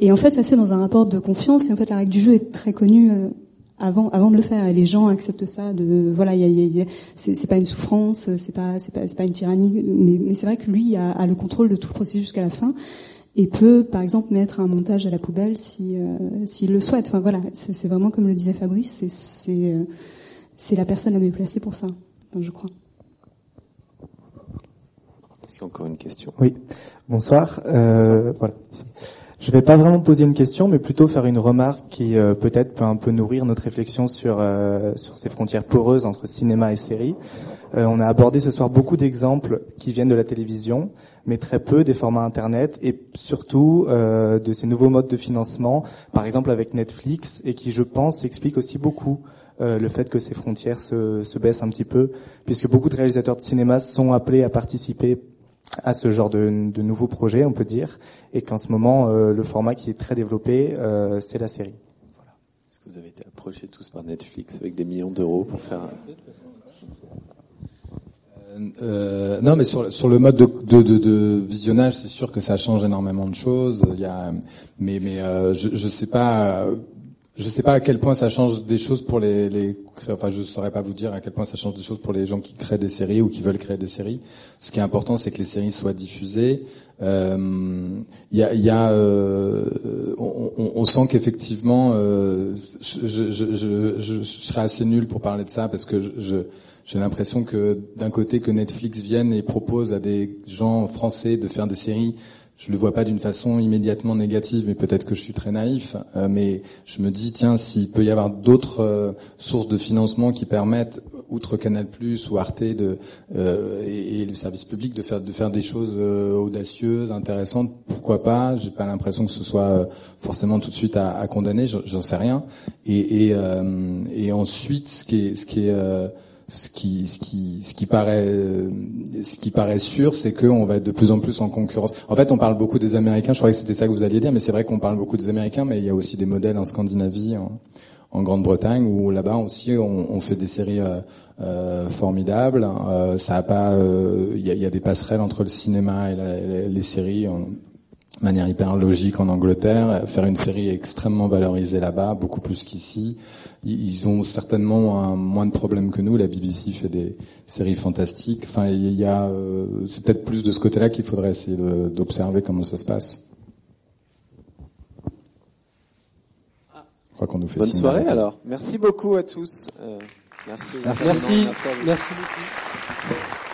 Et en fait, ça se fait dans un rapport de confiance. Et en fait, la règle du jeu est très connue euh, avant, avant de le faire. Et les gens acceptent ça. De voilà, y a, y a, c'est pas une souffrance, c'est pas, c'est pas, c'est pas une tyrannie. Mais, mais c'est vrai que lui a, a, le contrôle de tout le processus jusqu'à la fin et peut, par exemple, mettre un montage à la poubelle si euh, s'il le souhaite. Enfin voilà, c'est vraiment comme le disait Fabrice, c'est c'est euh, c'est la personne la mieux placée pour ça, enfin, je crois. Est-ce qu'il y a encore une question? Oui. Bonsoir. Euh, Bonsoir. Voilà. Je vais pas vraiment poser une question, mais plutôt faire une remarque qui euh, peut-être peut un peu nourrir notre réflexion sur euh, sur ces frontières poreuses entre cinéma et série. Euh, on a abordé ce soir beaucoup d'exemples qui viennent de la télévision, mais très peu des formats internet et surtout de ces nouveaux modes de financement, par exemple avec Netflix, et qui, je pense, explique aussi beaucoup le fait que ces frontières se, se baissent un petit peu, puisque beaucoup de réalisateurs de cinéma sont appelés à participer à ce genre de, de nouveaux projets, on peut dire, et qu'en ce moment, euh, le format qui est très développé, euh, c'est la série. Voilà. Est-ce que vous avez été approchés tous par Netflix avec des millions d'euros pour faire euh, non, mais sur, sur le mode de, de, de, de visionnage, c'est sûr que ça change énormément de choses. Il y a, mais mais euh, je ne sais pas je sais pas à quel point ça change des choses pour les, les, enfin je saurais pas vous dire à quel point ça change des choses pour les gens qui créent des séries ou qui veulent créer des séries. Ce qui est important, c'est que les séries soient diffusées. Il euh, y a, y a euh, on, on, sent qu'effectivement, euh, je, je, je, je, serais assez nul pour parler de ça parce que je, j'ai l'impression que d'un côté que Netflix vienne et propose à des gens français de faire des séries je le vois pas d'une façon immédiatement négative, mais peut-être que je suis très naïf. Euh, mais je me dis, tiens, s'il peut y avoir d'autres euh, sources de financement qui permettent, outre Canal+ ou Arte, de, euh, et, le service public, de faire de faire des choses audacieuses, intéressantes, pourquoi pas? J'ai pas l'impression que ce soit forcément tout de suite à, à condamner. J'en sais rien. Et, et, et, ensuite, ce qui est, ce qui est ce qui, ce qui, ce qui paraît, ce qui paraît sûr, c'est qu'on va être de plus en plus en concurrence. En fait, on parle beaucoup des Américains. Je croyais que c'était ça que vous alliez dire, mais c'est vrai qu'on parle beaucoup des Américains, mais il y a aussi des modèles en Scandinavie, en, Grande-Bretagne, où là-bas aussi on, fait des séries euh, euh, formidables. Euh, ça a pas, il y a, des passerelles entre le cinéma et, la, les, séries. De manière hyper logique en Angleterre, faire une série extrêmement valorisée là-bas, beaucoup plus qu'ici. Ils ont certainement un, moins de problèmes que nous. La BBC fait des séries fantastiques. Enfin, il y a, euh, c'est peut-être plus de ce côté-là qu'il faudrait essayer d'observer comment ça se passe. Je crois qu'on nous fait Bonne signe soirée alors. Merci beaucoup à tous. Euh, merci. Merci. Merci. Merci beaucoup.